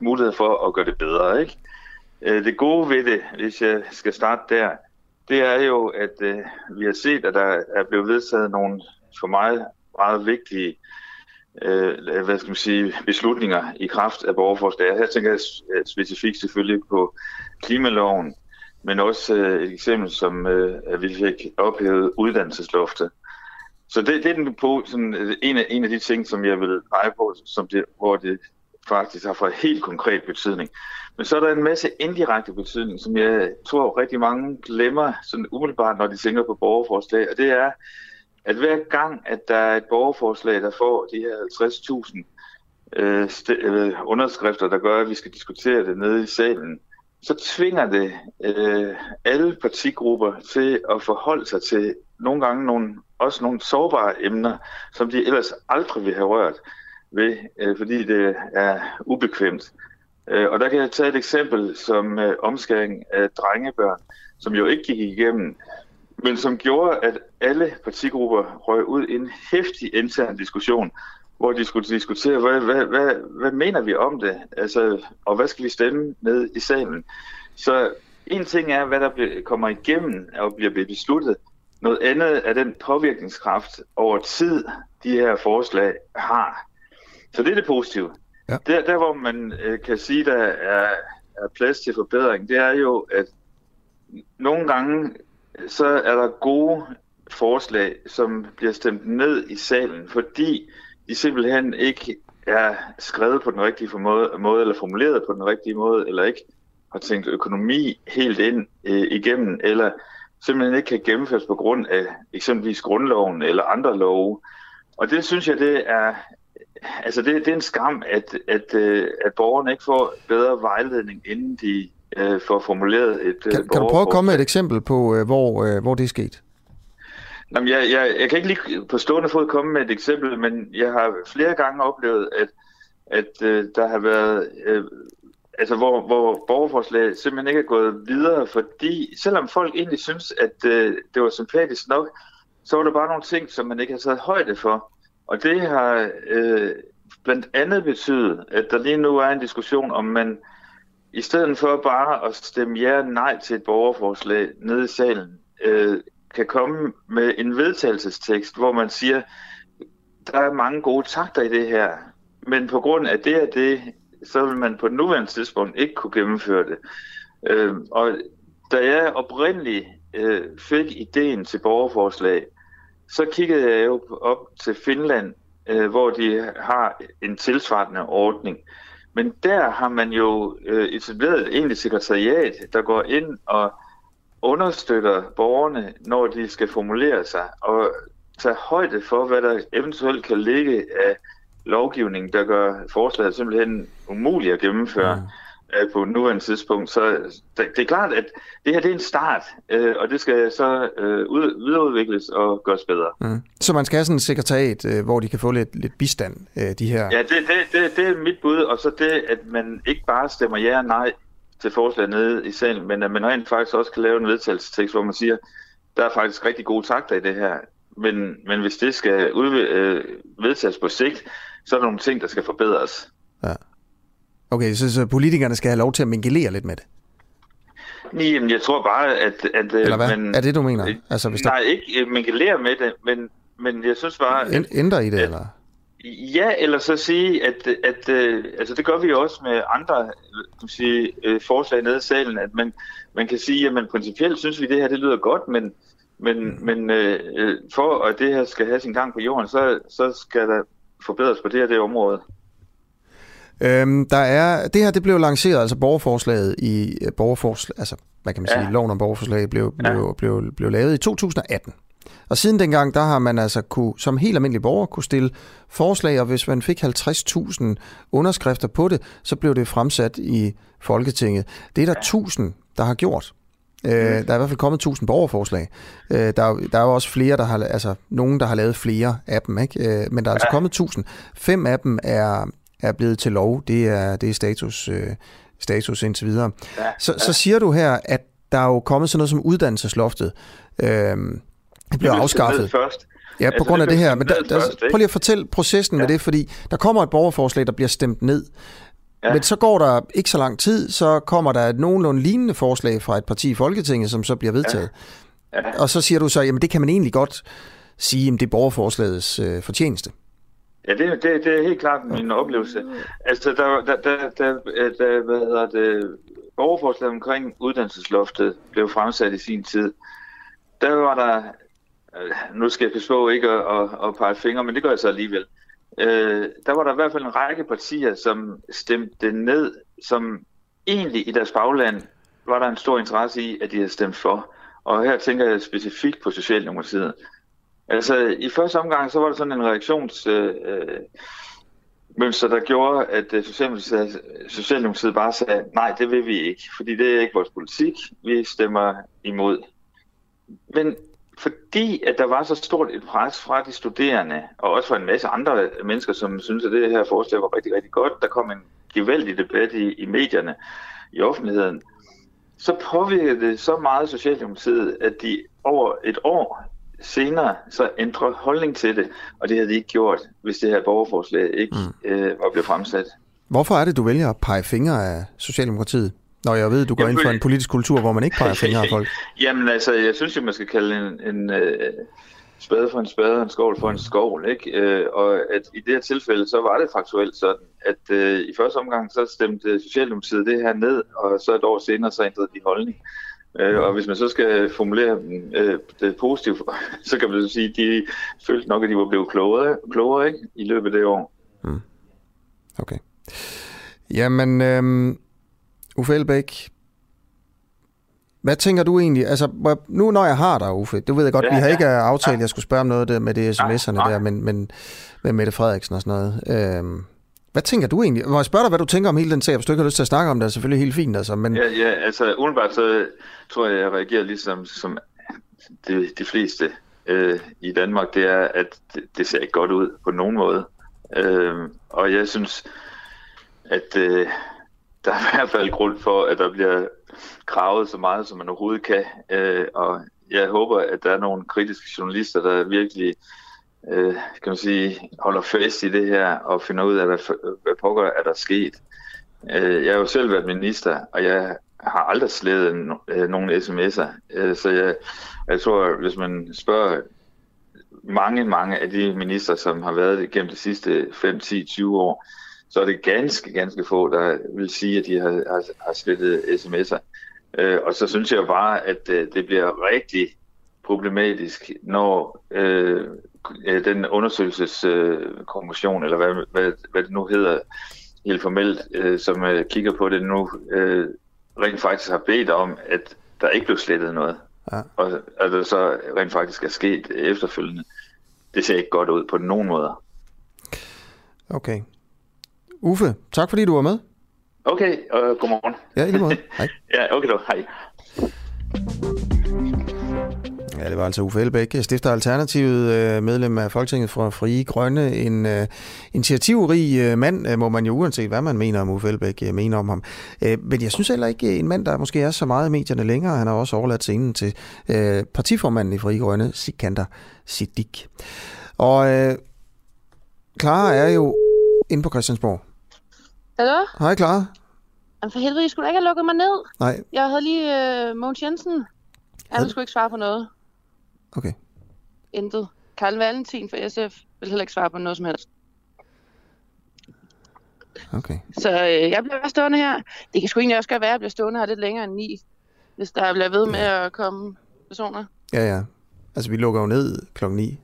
muligheder for at gøre det bedre. Ikke? Øh, det gode ved det, hvis jeg skal starte der, det er jo, at vi har set, at der er blevet vedtaget nogle for mig meget vigtige Øh, hvad skal man sige, beslutninger i kraft af borgerforslag. Her tænker jeg øh, specifikt selvfølgelig på klimaloven, men også øh, et eksempel som, at vi fik ophævet uddannelsesloftet Så det, det er den på, sådan, en, af, en af de ting, som jeg vil pege på, som det, hvor det faktisk har fået helt konkret betydning. Men så er der en masse indirekte betydning, som jeg tror rigtig mange glemmer sådan umiddelbart, når de tænker på borgerforslag. Og det er, at hver gang, at der er et borgerforslag, der får de her 50.000 øh, øh, underskrifter, der gør, at vi skal diskutere det nede i salen, så tvinger det øh, alle partigrupper til at forholde sig til nogle gange nogle, også nogle sårbare emner, som de ellers aldrig ville have rørt ved, øh, fordi det er ubekvemt. Øh, og der kan jeg tage et eksempel som øh, omskæring af drengebørn, som jo ikke gik igennem, men som gjorde, at alle partigrupper røg ud i en hæftig intern diskussion, hvor de skulle diskutere, hvad, hvad, hvad, hvad mener vi om det, altså, og hvad skal vi stemme ned i salen. Så en ting er, hvad der kommer igennem og bliver besluttet. Noget andet er den påvirkningskraft over tid, de her forslag har. Så det er det positive. Ja. Der, der, hvor man øh, kan sige, der er, er plads til forbedring, det er jo, at nogle gange så er der gode forslag, som bliver stemt ned i salen, fordi de simpelthen ikke er skrevet på den rigtige måde, eller formuleret på den rigtige måde, eller ikke har tænkt økonomi helt ind øh, igennem, eller simpelthen ikke kan gennemføres på grund af eksempelvis grundloven eller andre love. Og det synes jeg, det er, altså det, det er en skam, at, at, øh, at borgerne ikke får bedre vejledning, inden de øh, får formuleret et kan, kan du prøve at komme med et eksempel på, øh, hvor, øh, hvor det er sket? Jamen, jeg, jeg, jeg kan ikke lige på stående fod komme med et eksempel, men jeg har flere gange oplevet, at, at øh, der har været, øh, altså hvor, hvor borgerforslag simpelthen ikke er gået videre, fordi selvom folk egentlig synes, at øh, det var sympatisk nok, så var der bare nogle ting, som man ikke har taget højde for. Og det har øh, blandt andet betydet, at der lige nu er en diskussion om man i stedet for bare at stemme ja og nej til et borgerforslag nede i salen, øh, kan komme med en vedtagelsestekst, hvor man siger, der er mange gode takter i det her, men på grund af det og det, så vil man på nuværende tidspunkt ikke kunne gennemføre det. Øh, og da jeg oprindeligt øh, fik ideen til borgerforslag, så kiggede jeg jo op til Finland, øh, hvor de har en tilsvarende ordning. Men der har man jo øh, etableret et egentligt sekretariat, der går ind og understøtter borgerne, når de skal formulere sig, og tage højde for, hvad der eventuelt kan ligge af lovgivning, der gør forslaget simpelthen umuligt at gennemføre. Mm på nuværende tidspunkt. Så det er klart, at det her det er en start, øh, og det skal så øh, ud, videreudvikles og gøres bedre. Mm. Så man skal have sådan et sekretariat, øh, hvor de kan få lidt, lidt bistand, de her... Ja, det, det, det, det er mit bud, og så det, at man ikke bare stemmer ja og nej til forslaget nede i salen, men at man rent faktisk også kan lave en vedtagelsestekst, hvor man siger, der er faktisk rigtig gode takter i det her, men, men hvis det skal ud, øh, vedtages på sigt, så er der nogle ting, der skal forbedres. Ja. Okay, så, så politikerne skal have lov til at mingelere lidt med det? Jamen, jeg tror bare, at... at øh, Eller hvad? Man, er det, du mener? Altså, hvis nej, der... ikke øh, mingelere med det, men, men jeg synes bare... Ændre i det, at, eller? Ja, eller så sige, at, at at altså det gør vi også med andre kan sige, forslag nede i salen, at man, man kan sige, at principielt synes vi, at det her det lyder godt, men, men, mm. men øh, for at det her skal have sin gang på jorden, så, så skal der forbedres på det her det område. Øhm, der er, det her det blev lanceret, altså borgerforslaget i øh, borgerforslag, altså hvad kan man sige, ja. loven om borgerforslag blev, blev, ja. blev, blev, blev lavet i 2018. Og siden dengang, der har man altså kunne, som helt almindelig borger kunne stille forslag, og hvis man fik 50.000 underskrifter på det, så blev det fremsat i Folketinget. Det er der 1000, der har gjort. Øh, mm. der er i hvert fald kommet 1000 borgerforslag. Øh, der, er, der er jo også flere, der har, altså nogen, der har lavet flere af dem, ikke? Øh, men der er altså kommet 1000. Fem af dem er, er blevet til lov. Det er, det er status, øh, status indtil videre. Ja, så, så siger du her, at der er jo kommet sådan noget som uddannelsesloftet. Øh, det bliver afskaffet. Først. Ja, på altså, grund af det, det her. Men der, der, først, prøv lige at fortælle processen ja. med det, fordi der kommer et borgerforslag, der bliver stemt ned. Ja. Men så går der ikke så lang tid, så kommer der et nogenlunde lignende forslag fra et parti i Folketinget, som så bliver vedtaget. Ja. Ja. Og så siger du så, jamen det kan man egentlig godt sige, at det er borgerforslagets øh, fortjeneste. Ja, det, det, det er helt klart min oplevelse. Altså, der, der, der, der, der hvad hedder det, borgerforslaget omkring uddannelsesloftet blev fremsat i sin tid. Der var der øh, Øh, nu skal jeg passe på ikke at, at, at pege fingre, men det gør jeg så alligevel. Øh, der var der i hvert fald en række partier, som stemte ned, som egentlig i deres bagland var der en stor interesse i, at de havde stemt for. Og her tænker jeg specifikt på Socialdemokratiet. Altså, i første omgang, så var der sådan en reaktions... Øh, øh der gjorde, at øh, Socialdemokratiet, Socialdemokratiet bare sagde, nej, det vil vi ikke, fordi det er ikke vores politik, vi stemmer imod. Men fordi at der var så stort et pres fra de studerende, og også fra en masse andre mennesker, som synes, at det her forslag var rigtig, rigtig godt, der kom en gevaldig debat i, i medierne, i offentligheden, så påvirkede det så meget Socialdemokratiet, at de over et år senere så ændrer holdning til det, og det havde de ikke gjort, hvis det her borgerforslag ikke mm. øh, var blevet fremsat. Hvorfor er det, du vælger at pege fingre af Socialdemokratiet? Når jeg ved, du går Jamen, ind for en politisk kultur, hvor man ikke peger *laughs* fingre af folk. Jamen altså, jeg synes jo, man skal kalde en, en uh, spade for en spade og en skovl for en skovl. Ikke? Uh, og at i det her tilfælde, så var det faktuelt sådan, at uh, i første omgang, så stemte Socialdemokratiet det her ned, og så et år senere, så ændrede de holdning. Uh, og hvis man så skal formulere uh, det positivt, *laughs* så kan man sige, at de følte nok, at de var blevet klogere, klogere ikke? i løbet af det år. Mm. Okay. Jamen, øhm, Uffe Elbæk, hvad tænker du egentlig? Altså, nu når jeg har dig, Uffe, du ved jeg godt, ja, vi har ja, ikke aftalt, at jeg skulle spørge om noget der med det sms'erne ja, der, men, men med Mette Frederiksen og sådan noget. Øhm, hvad tænker du egentlig? Må jeg spørge dig, hvad du tænker om hele den sag? Hvis du ikke har lyst til at snakke om det, er selvfølgelig helt fint. Altså, men... ja, ja, altså umiddelbart så tror jeg, jeg reagerer ligesom som de, de fleste øh, i Danmark, det er, at det, det ser ikke godt ud på nogen måde. Øh, og jeg synes, at øh, der er i hvert fald grund for, at der bliver kravet så meget, som man overhovedet kan. Øh, og jeg håber, at der er nogle kritiske journalister, der virkelig øh, kan man sige, holder fast i det her og finder ud af, hvad, hvad pokker er der sket. Øh, jeg har jo selv været minister, og jeg har aldrig slettet øh, nogen sms'er. Øh, så jeg, jeg tror, hvis man spørger mange, mange af de minister, som har været igennem de sidste 5, 10, 20 år, så er det ganske, ganske få, der vil sige, at de har, har, har slettet sms'er. Øh, og så synes jeg bare, at øh, det bliver rigtig problematisk, når øh, øh den undersøgelseskommission, øh, eller hvad, hvad, hvad det nu hedder helt formelt, øh, som øh, kigger på det nu, øh, rent faktisk har bedt om, at der ikke blev slettet noget. Ja. Og at det så rent faktisk er sket efterfølgende. Det ser ikke godt ud på nogen måder. Okay. Uffe, tak fordi du var med. Okay, uh, godmorgen. Ja, i lige måde. *laughs* Hej. ja, okay då. Hej. Ja, det var altså Uffe Elbæk, stifter Alternativet, øh, medlem af Folketinget fra Frie Grønne, en uh, initiativrig uh, mand, må man jo uanset hvad man mener om Uffe Elbæk, mener om ham. Uh, men jeg synes heller ikke en mand, der måske er så meget i medierne længere. Han har også overladt scenen til uh, partiformanden i Frie Grønne, Sikander Siddiq. Og uh, Clara er jo inde på Christiansborg. Hallo? Hej, Clara. Jamen for helvede, I skulle ikke have lukket mig ned. Nej. Jeg havde lige uh, Mogens Jensen. Han skulle ikke svare på noget. Okay. Intet. Karl Valentin fra SF vil heller ikke svare på noget som helst. Okay. Så øh, jeg bliver bare stående her. Det kan sgu egentlig også godt være, at jeg bliver stående her lidt længere end ni, hvis der bliver ved med ja. at komme personer. Ja, ja. Altså, vi lukker jo ned klokken 9.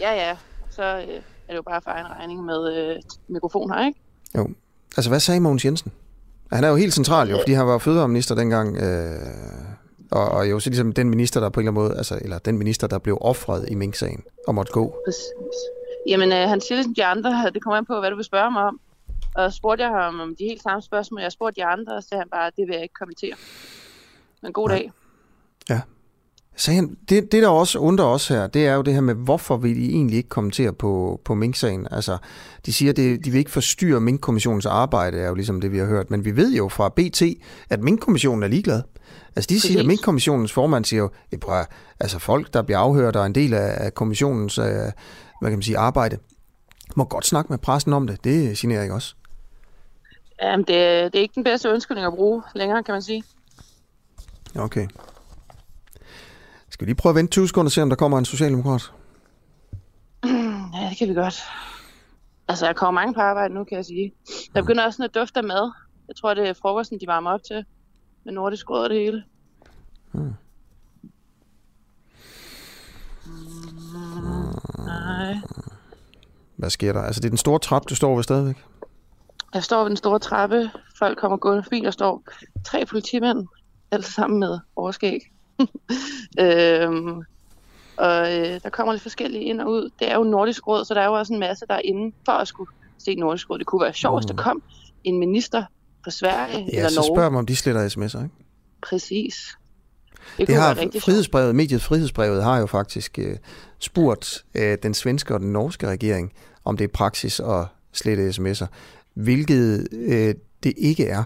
Ja, ja. Så øh, er det jo bare for en regning med øh, mikrofon her, ikke? Jo. Altså, hvad sagde Mogens Jensen? Han er jo helt central jo, fordi han var fødevareminister dengang, øh, og, og jo så ligesom den minister, der på en eller anden måde, altså, eller den minister, der blev offret i Mink-sagen og måtte gå. Præcis. Jamen, øh, han siger ligesom de andre, det kommer an på, hvad du vil spørge mig om. Og spurgte jeg ham om de helt samme spørgsmål. Jeg spurgte de andre, og så sagde han bare, det vil jeg ikke kommentere. Men god dag. Ja. Han, det, det, der også undrer os her, det er jo det her med, hvorfor vil de egentlig ikke kommentere på, på Mink-sagen? Altså, de siger, at de vil ikke forstyrre Mink-kommissionens arbejde, er jo ligesom det, vi har hørt. Men vi ved jo fra BT, at Mink-kommissionen er ligeglad. Altså, de siger, at Mink-kommissionens formand siger jo, prøv, altså folk, der bliver afhørt, der er en del af, af kommissionens øh, hvad kan man sige, arbejde, må godt snakke med pressen om det. Det generer ikke også. Jamen, det, det er ikke den bedste undskyldning at bruge længere, kan man sige. Okay. Skal vi lige prøve at vente 20 sekunder og se, om der kommer en socialdemokrat? Ja, det kan vi godt. Altså, jeg kommer mange på arbejde nu, kan jeg sige. Der begynder også sådan at dufte af mad. Jeg tror, det er frokosten, de varmer op til. Med nordisk råd og det hele. Hmm. mig. Hvad sker der? Altså, det er den store trap, du står ved stadigvæk? Jeg står ved den store trappe. Folk kommer gående forbi. Der står tre politimænd. Alle sammen med overskæg. *laughs* øhm, og øh, der kommer lidt forskellige ind og ud. Det er jo Nordisk Råd, så der er jo også en masse, der er inde for at skulle se Nordisk Råd. Det kunne være sjovt, hvis der kom en minister fra Sverige Ja, eller så Norge. spørger man, om de sletter sms'er, ikke? Præcis. Det, Det, har rigtig sjovt. frihedsbrevet, mediet Frihedsbrevet har jo faktisk øh, spurgt øh, den svenske og den norske regering, om det er praksis at slette sms'er, hvilket øh, det ikke er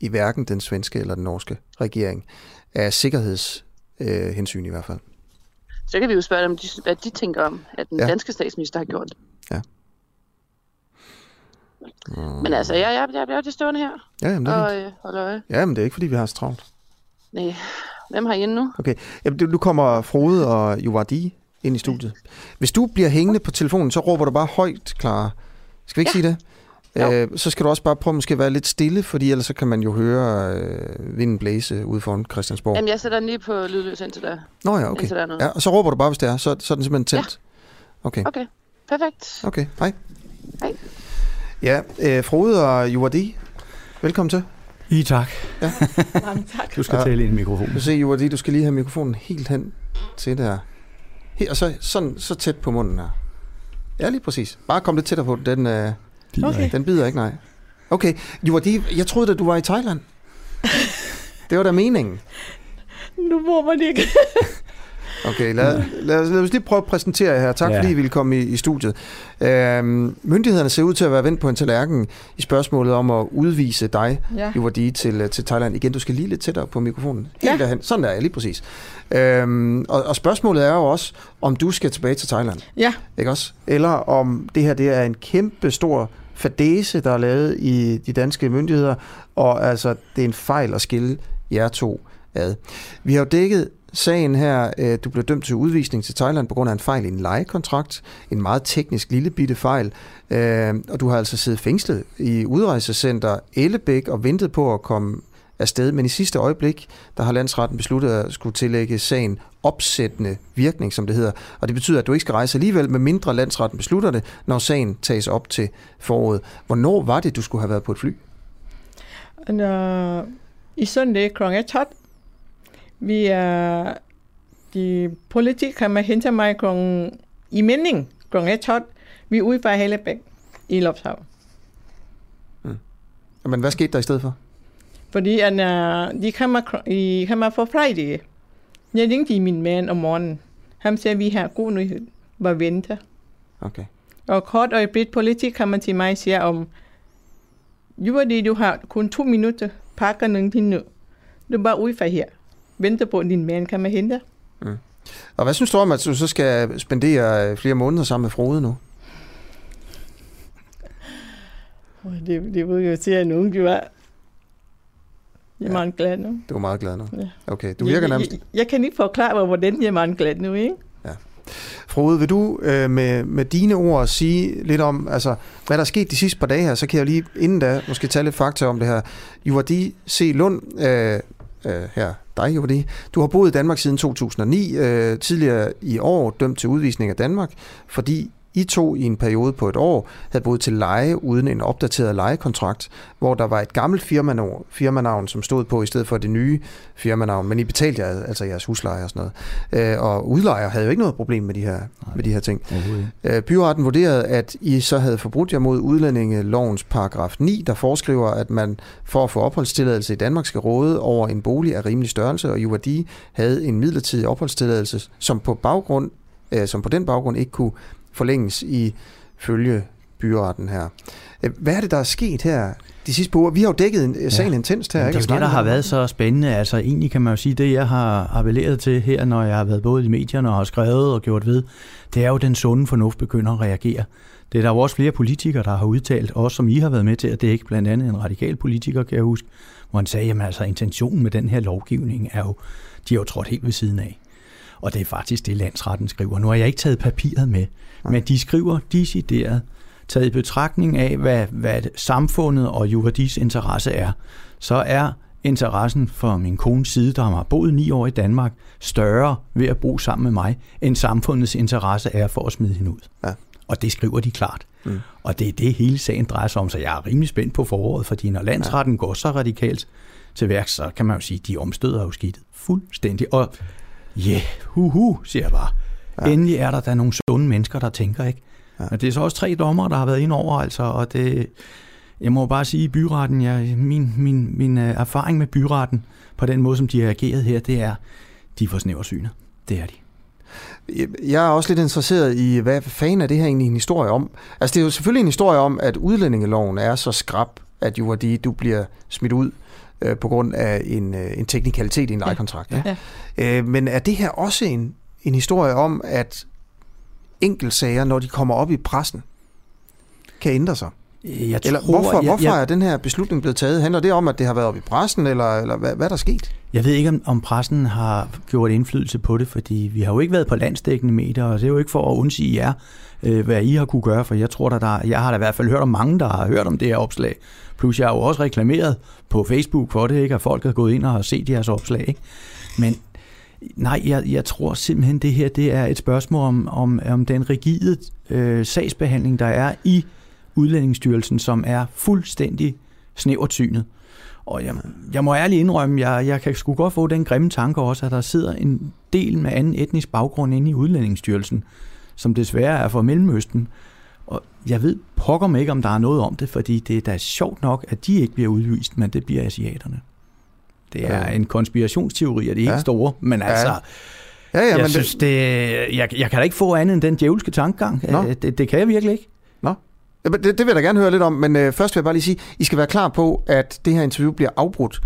i hverken den svenske eller den norske regering, af sikkerhedshensyn hensyn i hvert fald. Så kan vi jo spørge dem, de- hvad de tænker om, at den Ja. danske statsminister har gjort. Ja. Men altså, jeg, jeg, jeg, jeg er det stående her Ja, jamen, det er og øh, holder øje. Ja, men det er ikke, fordi vi har så travlt. Nej, hvem har I inde nu? Okay, jamen, du- nu kommer Frode og Juvardi ind i studiet. Hvis du bliver hængende på telefonen, så råber du bare højt, Clara. Skal vi ikke ja. sige det? Øh, så skal du også bare prøve måske at være lidt stille, fordi ellers så kan man jo høre øh, vinden blæse ude foran Christiansborg. Jamen, jeg sætter den lige på lydløs indtil der. Nå ja, okay. Der er. Ja, og så råber du bare, hvis det er. Så, så er den simpelthen tændt. Okay. Okay, perfekt. Okay, hej. Hej. Ja, øh, Frode og Juvardi, velkommen til. I tak. Ja. *laughs* Mange tak. Du skal tale ind i mikrofonen. Du ser, Juvardi, du skal lige have mikrofonen helt hen til der. Her, og så, sådan, så tæt på munden her. Ja, lige præcis. Bare kom lidt tættere på. Den, øh, Bider okay. ikke. den bider ikke, nej. Okay, Juvardi, jeg troede, at du var i Thailand. Det var da meningen. Nu må man ikke. *laughs* Okay, lad, lad, os, lad os lige prøve at præsentere jer her. Tak Ja. fordi I ville komme i, i studiet. Øhm, myndighederne ser ud til at være vendt på en tallerken i spørgsmålet om at udvise dig, Ja. Juvardi, til, øh, til Thailand. Igen, du skal lige lidt tættere på mikrofonen. Helt Ja. derhen. Sådan der, ja, lige præcis. Øhm, og, og spørgsmålet er jo også, om du skal tilbage til Thailand. Ja. Ikke også? Eller om det her det er en kæmpe stor fadese, der er lavet i de danske myndigheder, og altså, det er en fejl at skille jer to ad. Vi har jo dækket sagen her. Øh, du blev dømt til udvisning til Thailand på grund af en fejl i en lejekontrakt. En meget teknisk lille bitte fejl. Øh, og du har altså siddet fængslet i udrejsecenter Ellebæk og ventet på at komme afsted. Men i sidste øjeblik, der har landsretten besluttet at skulle tillægge sagen opsættende virkning, som det hedder. Og det betyder, at du ikke skal rejse alligevel, med mindre landsretten beslutter det, når sagen tages op til foråret. Hvornår var det, du skulle have været på et fly? Når i søndag kl. 12, vi er, de politi kommer hen til mig kl. i mening kl. 12. Vi er ude fra Hellebæk i Lopshav. Men hvad skete der i stedet for? Fordi at, uh, de kommer, de kommer for Friday. Jeg ringte til min mand om morgenen. Han sagde, at vi har god nyhed. Bare vente. Okay. Og kort øjeblik politi kommer til mig og siger om, Juvardi, du har kun to minutter, pakker nogle ting nu. Du er bare ude fra her. Venter på, at din mand kommer hen dig. Mm. Og hvad synes du om, at du så skal spendere øh, flere måneder sammen med Frode nu? Det, det vil jeg sige, at nogen gjorde. Jeg er meget glad nu. Du er meget glad nu. Ja. Okay, du virker jeg, nærmest... Jeg, jeg, kan ikke forklare mig, hvordan jeg er meget glad nu, ikke? Frode, vil du øh, med, med dine ord sige lidt om, altså, hvad der er sket de sidste par dage her, så kan jeg lige inden da måske tage lidt fakta om det her. Juvardi C. Lund, øh, øh, her, dig Juvardi, du har boet i Danmark siden 2009, øh, tidligere i år dømt til udvisning af Danmark, fordi I to i en periode på et år havde boet til leje uden en opdateret lejekontrakt, hvor der var et gammelt firmanavn, firmanavn som stod på i stedet for det nye firmanavn, men I betalte jer, altså jeres husleje og sådan noget. Øh, og udlejer havde jo ikke noget problem med de her, med de her ting. Øh, byretten vurderede, at I så havde forbrudt jer mod udlændingelovens paragraf 9, der foreskriver, at man for at få opholdstilladelse i Danmark skal råde over en bolig af rimelig størrelse, og Juvardi havde en midlertidig opholdstilladelse, som på baggrund, øh, som på den baggrund ikke kunne forlænges i følge byretten her. Øh, Hvad er det, der er sket her de sidste par uger? Vi har jo dækket en, sagen intenst her. Jamen, ikke? det er jo det, der har været så spændende. Altså egentlig kan man jo sige, det jeg har appelleret til her, når jeg har været både i medierne og har skrevet og gjort ved, det er jo den sunde fornuft begynder at reagere. Det er der jo også flere politikere, der har udtalt, også som I har været med til, at det er ikke blandt andet en radikal politiker, kan jeg huske, hvor han sagde, jamen altså intentionen med den her lovgivning er jo, de har jo trådt helt ved siden af. Og det er faktisk det, landsretten skriver. Nu har jeg ikke taget papiret med, men de skriver decideret, taget i betragtning af, hvad, hvad samfundet og Juhadis interesse er, så er interessen for min kones side, der har boet ni år i Danmark, større ved at bo sammen med mig, end samfundets interesse er for at smide hende ud. Ja. Og det skriver de klart. Mm. Og det er det, hele sagen drejer sig om, så jeg er rimelig spændt på foråret, fordi når landsretten ja. går så radikalt til værk, så kan man jo sige, at de omstøder jo skidtet fuldstændig. Og ja, yeah, hu, siger jeg bare. Ja. Endelig er der da nogle sunde mennesker, der tænker, ikke? Ja. Men det er så også tre dommer, der har været ind over, altså, og det, jeg må bare sige, at byretten, jeg, min, min, min uh, erfaring med byretten, på den måde, som de har ageret her, det er, de er for snæversynet. Det er de. Jeg er også lidt interesseret i, hvad fanden er det her egentlig en historie om? Altså, det er jo selvfølgelig en historie om, at udlændingeloven er så skrab, at jo, de, du bliver smidt ud øh, på grund af en, øh, en teknikalitet i en lejekontrakt. Ja. Ja. Øh, men er det her også en, en historie om, at enkeltsager, når de kommer op i pressen, kan ændre sig? Jeg eller tror, hvorfor, jeg, hvorfor jeg, er den her beslutning blevet taget? Handler det om, at det har været op i pressen, eller, eller hvad, hvad er der sket? Jeg ved ikke, om, om pressen har gjort indflydelse på det, fordi vi har jo ikke været på landstækkende medier, og det er jo ikke for at undsige jer, øh, hvad I har kunne gøre, for jeg tror, der, der, jeg har da i hvert fald hørt om mange, der har hørt om det her opslag. Plus jeg har jo også reklameret på Facebook for det, ikke? at folk har gået ind og har set jeres opslag. Ikke? Men nej, jeg, jeg tror simpelthen, det her det er et spørgsmål om, om, om den rigide øh, sagsbehandling, der er i Udlændingsstyrelsen, som er fuldstændig snævertynet. Og jeg, jeg må ærligt indrømme, jeg, jeg kan sgu godt få den grimme tanke også, at der sidder en del med anden etnisk baggrund inde i Udlændingsstyrelsen, som desværre er fra Mellemøsten. Og jeg ved pokker mig ikke, om der er noget om det, fordi det er da sjovt nok, at de ikke bliver udvist, men det bliver asiaterne. Det er ja. en konspirationsteori, og det er ikke ja. store, men ja. altså... Ja, ja, jeg men synes, det... jeg, jeg kan da ikke få andet end den djævelske tankegang. Det, det kan jeg virkelig ikke. Nå. Det, det vil jeg da gerne høre lidt om, men øh, først vil jeg bare lige sige, I skal være klar på, at det her interview bliver afbrudt,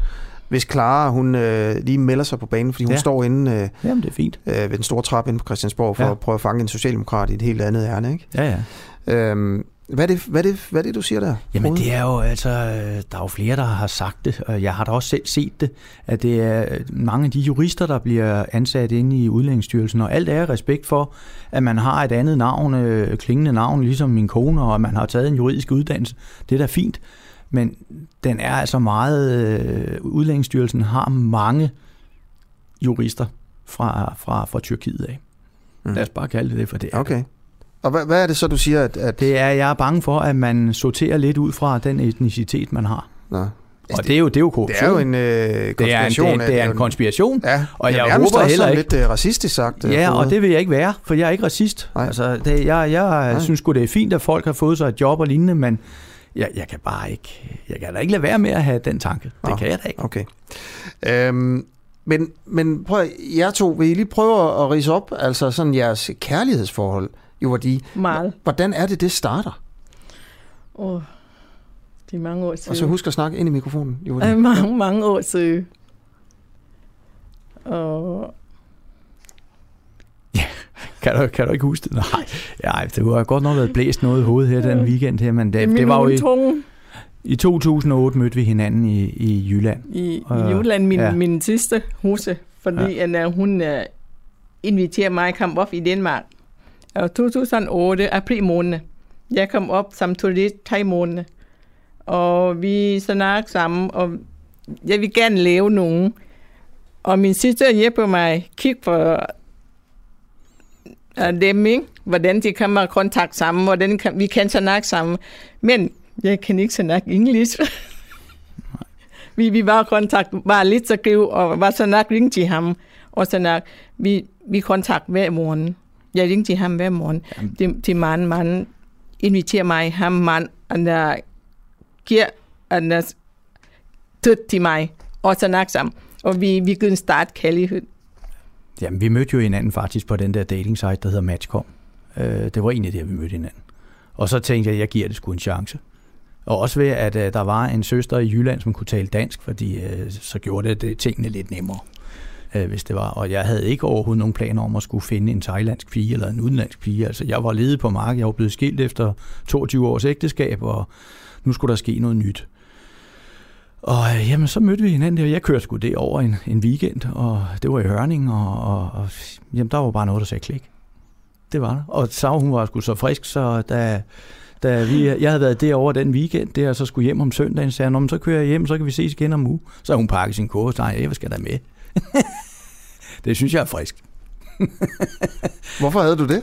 hvis Clara hun øh, lige melder sig på banen, fordi hun Ja. står inde øh, Jamen, det er fint. Øh, ved den store trappe inde på Christiansborg for Ja. at prøve at fange en socialdemokrat i et helt andet ærne, ikke? Ja, ja. Øhm, hvad, er det, hvad, er det, hvad er det, du siger der? Jamen det er jo altså, øh, der er jo flere, der har sagt det, og jeg har da også selv set det, at det er øh, mange af de jurister, der bliver ansat inde i Udlændingsstyrelsen, og alt er respekt for, at man har et andet navn, øh, klingende navn, ligesom min kone, og at man har taget en juridisk uddannelse. Det er da fint, men den er altså meget, øh, Udlændingsstyrelsen har mange jurister fra, fra, fra Tyrkiet af. Mm. Lad os bare kalde det det, for det er Okay. Og hvad, hvad er det så, du siger, at... at... Det er, jeg er bange for, at man sorterer lidt ud fra den etnicitet, man har. Nå. Og det er jo, det er jo korruption. Det er jo en øh, det er en, konspiration. det, det er en konspiration. Ja, og jeg håber også heller ikke... lidt øh, racistisk sagt. øh, Ja, og det vil jeg ikke være, for jeg er ikke racist. Nej. Altså, det, jeg jeg Nej. synes sgu, det er fint, at folk har fået sig et job og lignende, men jeg, jeg kan bare ikke, jeg kan da ikke lade være med at have den tanke. Det Nå, kan jeg da ikke. Okay. Øhm, men, men prøv, jer to, vil I lige prøve at rise op, altså sådan jeres kærlighedsforhold, jo hvor de, Meget. hvordan er det, det starter? Åh, det er mange år siden. Og så husk at snakke ind i mikrofonen. Jo, Øh, mange, mange år siden. Og Kan du, kan du ikke huske det? Nej, ja, det har godt nok været blæst noget i hovedet her den weekend her, men det, det var jo i, tunge. i 2008 mødte vi hinanden i, i Jylland. i, i Jylland, min, ja. ja. min sidste huse, fordi ja. at, hun uh, inviterede mig at komme op i Danmark. 2008, april måned. Jeg kom op som turist tre måneder. Og vi snakkede sammen, og jeg vil gerne lave nogen. Og min søster hjælper mig kigge på øh, dem, ikke? hvordan de kommer i kontakt sammen, hvordan kan, vi kan snakke sammen. Men jeg kan ikke snakke engelsk. *laughs* vi, vi var i kontakt, var lidt så skrive, og var snakke ringe til ham, og snakke. vi, vi kontakt hver morgen. Jeg ringte til ham hver morgen. Til, til mand, mand inviterer mig, ham mand, han der giver, han tødt til mig, og nok sammen. Og vi, vi kunne starte kærlighed. Jamen, vi mødte jo hinanden faktisk på den der dating site, der hedder Matchcom. Øh, det var egentlig der, vi mødte hinanden. Og så tænkte jeg, at jeg giver det sgu en chance. Og også ved, at øh, der var en søster i Jylland, som kunne tale dansk, fordi øh, så gjorde det, det tingene lidt nemmere, øh, hvis det var. Og jeg havde ikke overhovedet nogen planer om at skulle finde en thailandsk pige eller en udenlandsk pige. Altså, jeg var ledet på markedet, jeg var blevet skilt efter 22 års ægteskab, og nu skulle der ske noget nyt. Og øh, jamen, så mødte vi hinanden der. Jeg kørte sgu det over en, en weekend, og det var i Hørning, og, og, og jamen, der var bare noget, der sagde klik. Det var der. Og Sav, hun var sgu så frisk, så da, da vi, jeg havde været derovre den weekend, der, og så skulle hjem om søndagen, sagde han, så kører jeg hjem, så kan vi ses igen om uge. Så hun pakket sin kåre, og sagde, jeg skal der med. *laughs* det synes jeg er frisk. *laughs* Hvorfor havde du det?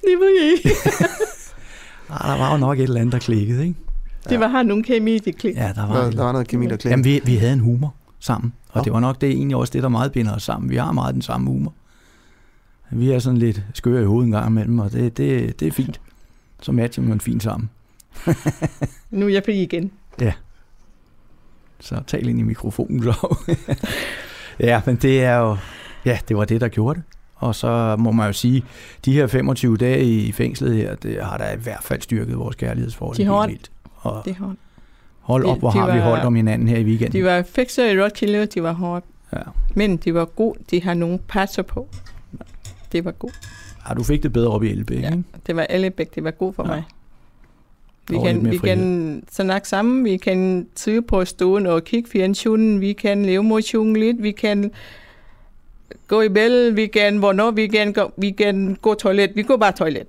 Det var jeg ikke. *laughs* ah, der var jo nok et eller andet, der klikkede, ikke? Det var har nogle kemi, det klikkede. Ja, der var, der, der var noget kemi, der klikkede. Jamen, vi, vi havde en humor sammen, og det var nok det egentlig også det, der meget binder os sammen. Vi har meget den samme humor. Vi er sådan lidt skøre i hovedet en gang imellem, og det, det, det er fint. Så matcher man fint sammen. nu er jeg på igen. Ja. Så tal ind i mikrofonen så. Ja, men det er jo... Ja, det var det, der gjorde det. Og så må man jo sige, de her 25 dage i fængslet her, det har da i hvert fald styrket vores kærlighedsforhold. De har vildt. Og de har hold op, hvor de har var, vi holdt om hinanden her i weekenden. De var fikser i Roskilde, de var hårdt. Ja. Men de var gode, de har nogle passer på. Det var godt. Ja, du fik det bedre op i Ellebæk, ja, ikke? det var Ellebæk, det var godt for ja. mig. Vi kan, vi kan snakke sammen, vi kan sidde på stuen og kigge fjernsynen, vi kan leve motion lidt, vi kan gå i bæl, vi kan, hvornår vi kan gå, vi kan gå toilet, vi går bare toilet.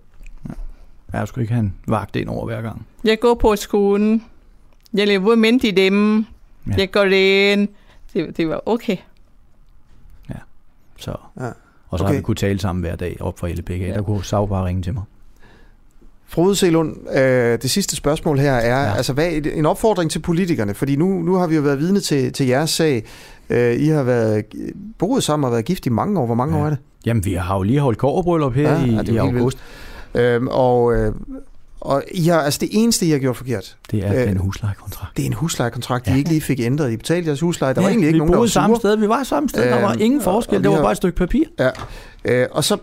Ja. Jeg skulle ikke have en vagt ind over hver gang. Jeg går på skolen, jeg lever mindst i dem, ja. jeg går ind, det, det var okay. Ja, så... Ja. Og så okay. har vi kunne tale sammen hver dag op fra LBK. Ja. Der kunne Sav bare ringe til mig. Frode Selund, øh, det sidste spørgsmål her er, ja. altså hvad, en opfordring til politikerne, fordi nu, nu har vi jo været vidne til, til jeres sag. Øh, I har været boet sammen og været gift i mange år. Hvor mange ja. år er det? Jamen, vi har jo lige holdt kårebryllup her ja, i, ja, i august. Øh, og, øh, og I har, altså det eneste, I har gjort forkert... Det er øh, en huslejekontrakt. Det er en huslejekontrakt, ja. I ikke lige fik ændret. I betalte jeres husleje. Der ja, var egentlig ikke nogen, der var samme sted. Vi var samme sted. Der var øh, ingen forskel. Det var har, bare et stykke papir. Ja. Øh, og så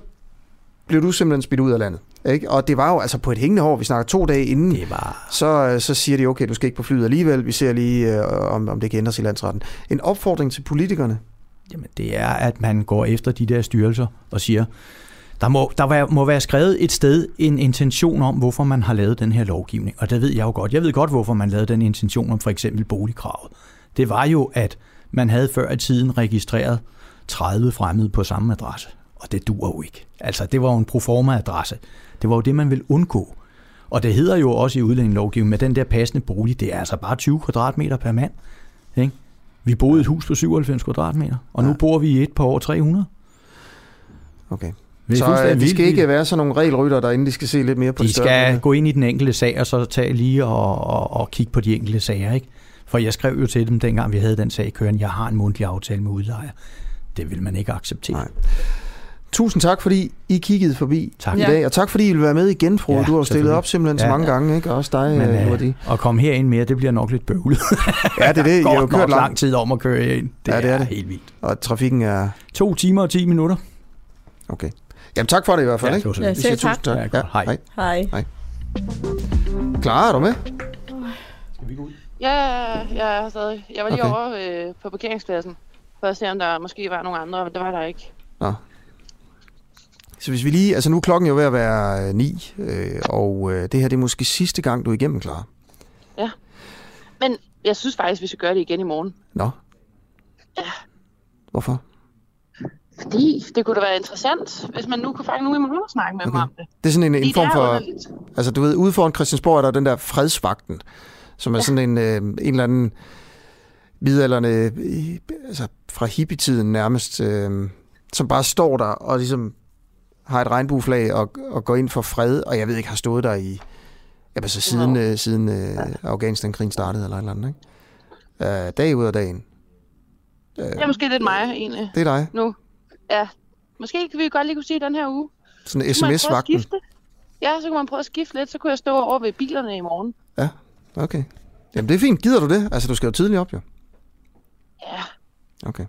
blev du simpelthen spidt ud af landet. Ikke? Og det var jo altså på et hængende hår, vi snakker to dage inden, det var... så, så siger de, okay, du skal ikke på flyet alligevel, vi ser lige, øh, om, om det kan ændres i landsretten. En opfordring til politikerne? Jamen det er, at man går efter de der styrelser og siger, der må, der må være skrevet et sted en intention om, hvorfor man har lavet den her lovgivning. Og det ved jeg jo godt. Jeg ved godt, hvorfor man lavede den intention om for eksempel boligkravet. Det var jo, at man havde før i tiden registreret 30 fremmede på samme adresse. Og det dur jo ikke. Altså, det var jo en proforma-adresse. Det var jo det, man ville undgå. Og det hedder jo også i udlændingelovgivningen, med den der passende bolig, det er altså bare 20 kvadratmeter per mand. Ikke? Vi boede i et hus på 97 kvadratmeter, og ja. nu bor vi i et på over 300. Okay. Vi så øh, vi skal ikke være sådan nogle regelrytter, der inden de skal se lidt mere på de det De skal gå ind i den enkelte sag, og så tage lige og, og, og kigge på de enkelte sager. Ikke? For jeg skrev jo til dem, dengang vi havde den sag kørende, jeg har en mundtlig aftale med udlejer. Det vil man ikke acceptere. Nej. Tusind tak, fordi I kiggede forbi tak. i dag, og tak fordi I vil være med igen, Frode. Ja, du har stillet op simpelthen ja, så mange ja. gange, ikke? Også dig, Men, øh, de. Og komme herind mere, det bliver nok lidt bøvlet. *laughs* ja, det er det. Jeg har jo kørt lang... lang tid om at køre herind. Det, ja, det er, er det. helt vildt. Og trafikken er... To timer og 10 minutter. Okay. Jamen tak for det i hvert fald. Ja, ikke? Ja, Vi siger tak. tak. Ja, hej. hej. Hej. hej. Clara, er du med? Skal vi gå ud? Ja, jeg er stadig. Jeg var lige okay. over øh, på parkeringspladsen, for at se, om der måske var nogle andre, men det var der ikke. Nå. Så hvis vi lige, altså nu er klokken jo ved at være øh, ni, øh, og øh, det her det er måske sidste gang, du er igennem, klar. Ja, men jeg synes faktisk, vi skal gøre det igen i morgen. Nå. Ja. Hvorfor? Fordi det kunne da være interessant, hvis man nu kunne fange nogen i morgen og snakke med okay. dem om det. Det er sådan en, en form for... Altså du ved, ude foran Christiansborg er der den der fredsvagten, som er ja. sådan en, øh, en eller anden midalderne, øh, altså fra hippietiden nærmest, øh, som bare står der og ligesom har et regnbueflag og, og går ind for fred, og jeg ved ikke, har stået der i, altså siden, no. øh, siden øh, ja. Afghanistan-krigen startede, eller et eller andet, ikke? Øh, dag ud af dagen. Øh, det er måske lidt mig, egentlig. Det er dig. Nu. Ja. Måske kan vi godt lige kunne sige den her uge. Sådan en sms-vagten. Ja, så kunne man prøve at skifte lidt, så kunne jeg stå over ved bilerne i morgen. Ja, okay. Jamen det er fint. Gider du det? Altså, du skal jo tidligt op, jo. Ja. Okay.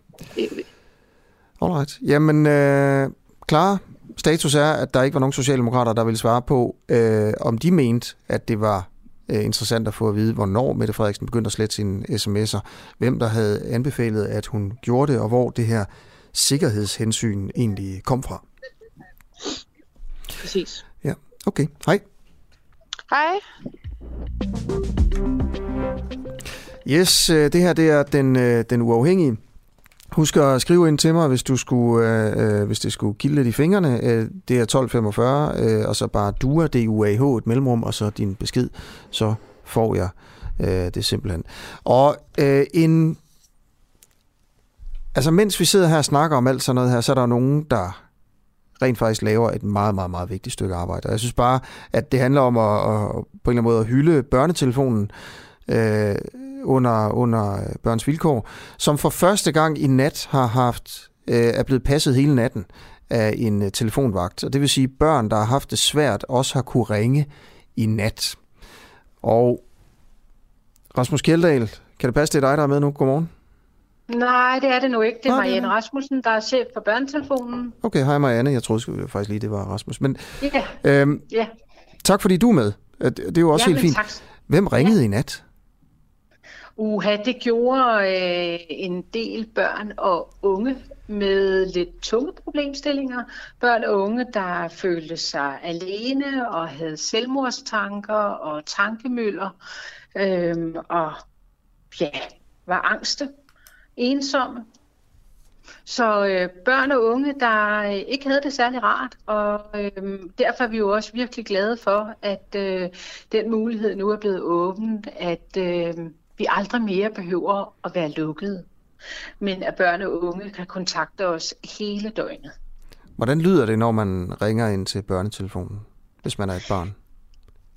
Alright. Jamen, øh, klar. Status er, at der ikke var nogen socialdemokrater, der ville svare på, øh, om de mente, at det var øh, interessant at få at vide, hvornår Mette Frederiksen begyndte at slette sine sms'er, hvem der havde anbefalet, at hun gjorde det, og hvor det her sikkerhedshensyn egentlig kom fra. Præcis. Ja, okay. Hej. Hej. Yes, øh, det her det er den, øh, den uafhængige. Husk at skrive ind til mig, hvis, du skulle, øh, øh hvis det skulle kilde lidt i fingrene. Øh, det er 1245, øh, og så bare DUA, D-U-A-H, et mellemrum, og så din besked. Så får jeg øh, det simpelthen. Og øh, en... Altså, mens vi sidder her og snakker om alt sådan noget her, så er der nogen, der rent faktisk laver et meget, meget, meget vigtigt stykke arbejde. Og jeg synes bare, at det handler om at, at på en eller anden måde at hylde børnetelefonen, øh, under, under børns vilkår, som for første gang i nat har haft øh, er blevet passet hele natten af en øh, telefonvagt. Og det vil sige, at børn, der har haft det svært, også har kunne ringe i nat. Og Rasmus Kjeldahl, kan det passe, det er dig, der er med nu? Godmorgen. Nej, det er det nu ikke. Det er Marianne Rasmussen, der er chef for børnetelefonen. Okay, hej Marianne. Jeg troede faktisk lige, det var Rasmus. Men, ja. Øhm, ja. Tak fordi du er med. Det er jo også ja, helt fint. Tak. Hvem ringede ja. i nat? Uha, det gjorde øh, en del børn og unge med lidt tunge problemstillinger. Børn og unge, der følte sig alene og havde selvmordstanker og tankemøller øh, og ja, var angste, ensomme. Så øh, børn og unge, der øh, ikke havde det særlig rart, og øh, derfor er vi jo også virkelig glade for, at øh, den mulighed nu er blevet åbent, at øh, vi aldrig mere behøver at være lukkede, men at børn og unge kan kontakte os hele døgnet. Hvordan lyder det, når man ringer ind til børnetelefonen, hvis man er et barn?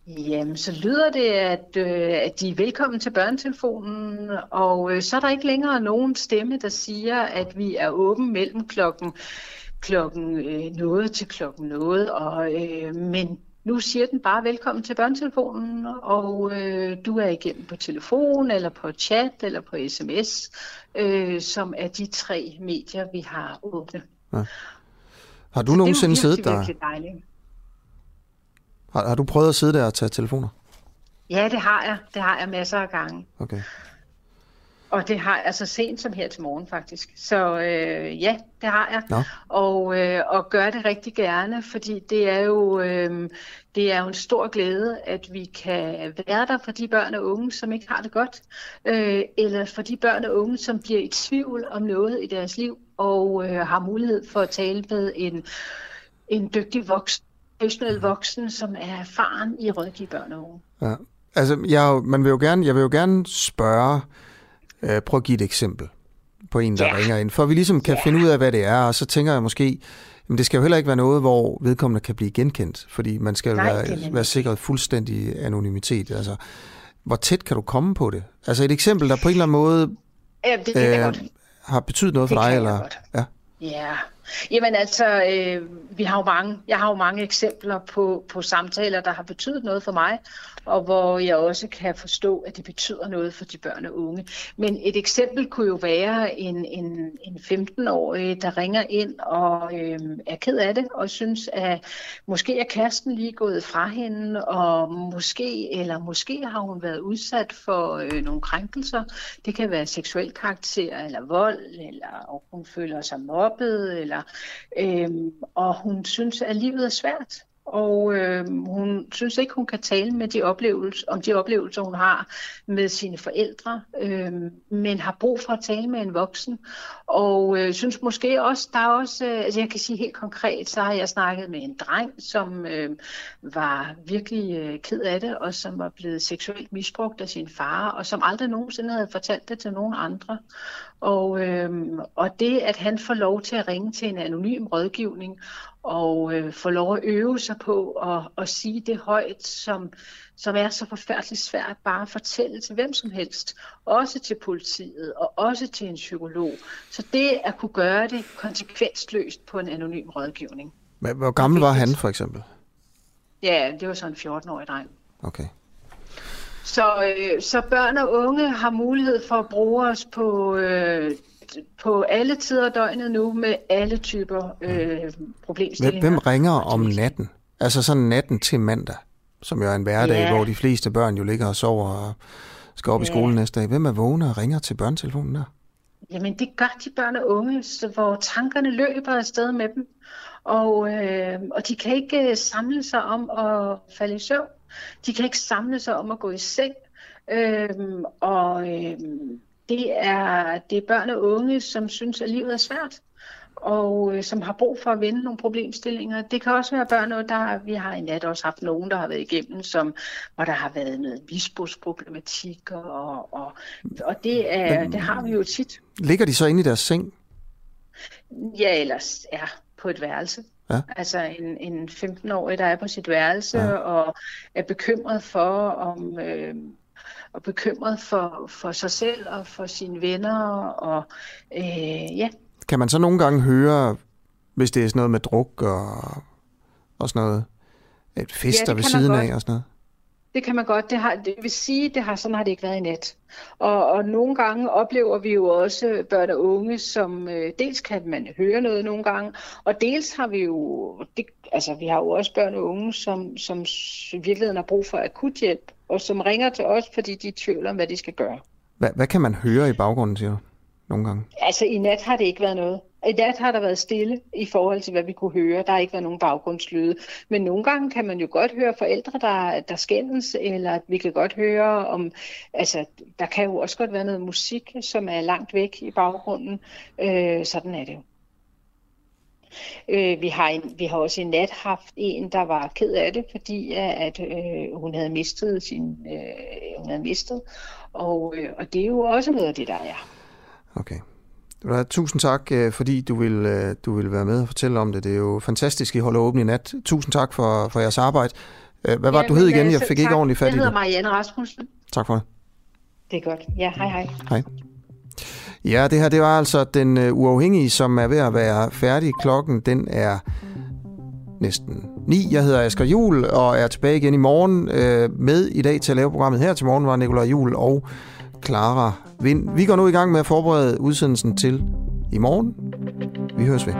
Jamen, så lyder det, at, øh, at de er velkommen til børnetelefonen, og øh, så er der ikke længere nogen stemme, der siger, at vi er åben mellem klokken, klokken øh, noget til klokken noget, og, øh, men nu siger den bare velkommen til børnetelefonen, og øh, du er igennem på telefon, eller på chat, eller på sms, øh, som er de tre medier, vi har åbne. Ja. Har du Så nogensinde det er siddet der? virkelig dejligt. Har, har du prøvet at sidde der og tage telefoner? Ja, det har jeg. Det har jeg masser af gange. Okay. Og det har jeg så sent som her til morgen faktisk. Så øh, ja, det har jeg. Nå. Og, øh, og gør det rigtig gerne, fordi det er jo øh, det er jo en stor glæde, at vi kan være der for de børn og unge, som ikke har det godt, øh, eller for de børn og unge, som bliver i tvivl om noget i deres liv, og øh, har mulighed for at tale med en, en dygtig voksen, professionel voksen, som er erfaren i at rådgive børn og unge. Ja. Altså, jeg, man vil jo gerne, jeg vil jo gerne spørge, øh, prøv at give et eksempel på en, der Ja. ringer ind, for at vi ligesom kan finde ud af, hvad det er, og så tænker jeg måske, men det skal jo heller ikke være noget, hvor vedkommende kan blive genkendt, fordi man skal jo være, være sikret fuldstændig anonymitet. Altså, hvor tæt kan du komme på det? Altså et eksempel, der på en eller anden måde Ja, det kan jeg godt. har betydet noget for Det dig? kan jeg eller? godt. Ja. Ja, jamen altså, øh, vi har jo mange, jeg har jo mange eksempler på, på samtaler, der har betydet noget for mig, og hvor jeg også kan forstå, at det betyder noget for de børn og unge. Men et eksempel kunne jo være en, en, en 15-årig, der ringer ind og øh, er ked af det, og synes, at måske er kæresten lige gået fra hende, og måske, eller måske har hun været udsat for øh, nogle krænkelser. Det kan være seksuel karakter, eller vold, eller hun føler sig mobbet, eller, øh, og hun synes, at livet er svært. Og øh, hun synes ikke, hun kan tale med de oplevelser, om de oplevelser, hun har med sine forældre, øh, men har brug for at tale med en voksen. Og øh, synes måske også, der er også, øh, altså jeg kan sige helt konkret, så har jeg snakket med en dreng, som øh, var virkelig øh, ked af det, og som var blevet seksuelt misbrugt af sin far, og som aldrig nogensinde havde fortalt det til nogen andre. Og, øh, og det, at han får lov til at ringe til en anonym rådgivning, og øh, få lov at øve sig på at, at sige det højt, som, som er så forfærdeligt svært bare at fortælle til hvem som helst, også til politiet og også til en psykolog. Så det at kunne gøre det konsekvensløst på en anonym rådgivning. Men Hvor gammel var han for eksempel? Ja, det var så en 14-årig dreng. Okay. Så, øh, så børn og unge har mulighed for at bruge os på, øh, på alle tider af døgnet nu med alle typer øh, Hvem, problemstillinger. hvem ringer om natten? Altså sådan natten til mandag, som jo er en hverdag, Ja. hvor de fleste børn jo ligger og sover og skal op i Ja. skolen næste dag. Hvem er vågne og ringer til børnetelefonen der? Jamen det gør de børn og unge, hvor tankerne løber afsted med dem. Og, øh, og de kan ikke øh, samle sig om at falde i søvn. De kan ikke samle sig om at gå i seng. Øh, og øh, det er, det er børn og unge, som synes, at livet er svært og øh, som har brug for at vende nogle problemstillinger. Det kan også være børn, der vi har i nat også haft nogen, der har været igennem, som, hvor der har været noget misbrugsproblematik, og, og, og det, er, Men, det har vi jo tit. Ligger de så inde i deres seng? Ja, ellers ja, på et værelse. Ja. Altså en, en 15-årig, der er på sit værelse ja. og er bekymret for, om... Øh, og bekymret for, for sig selv og for sine venner. Og, øh, ja. Kan man så nogle gange høre, hvis det er sådan noget med druk og, og sådan noget, et fester ja, ved siden af og sådan noget? Det kan man godt. Det, har, det vil sige, det har, sådan har det ikke været i nat. Og, og nogle gange oplever vi jo også børn og unge, som øh, dels kan man høre noget nogle gange, og dels har vi jo, det, altså vi har jo også børn og unge, som, som i virkeligheden har brug for akut hjælp, og som ringer til os, fordi de tvivler om, hvad de skal gøre. Hvad, hvad kan man høre i baggrunden, siger du? Nogle gange? Altså i nat har det ikke været noget. I nat har der været stille i forhold til, hvad vi kunne høre. Der har ikke været nogen baggrundslyde. Men nogle gange kan man jo godt høre forældre, der, der skændes, eller vi kan godt høre om... Altså, der kan jo også godt være noget musik, som er langt væk i baggrunden. Øh, sådan er det jo. Øh, vi, har en, vi har også i nat haft en, der var ked af det, fordi at øh, hun havde mistet sin, øh, hun havde mistet, og, øh, og det er jo også noget af det, der er. Okay. Tusind tak, øh, fordi du vil, øh, du vil være med og fortælle om det. Det er jo fantastisk, I holder åbent i nat. Tusind tak for, for jeres arbejde. Øh, hvad var det, du hed igen? Jeg fik ikke ordentligt fat i det. Jeg hedder Marianne Rasmussen. Tak for det. Det er godt. Ja, hej hej. Hej. Ja, det her det var altså den uh, uafhængige, som er ved at være færdig. Klokken den er næsten 9. Jeg hedder Asger Jul og er tilbage igen i morgen. Uh, med i dag til at lave programmet her til morgen var Nikolaj Jul og Clara Vind. Vi går nu i gang med at forberede udsendelsen til i morgen. Vi høres ved.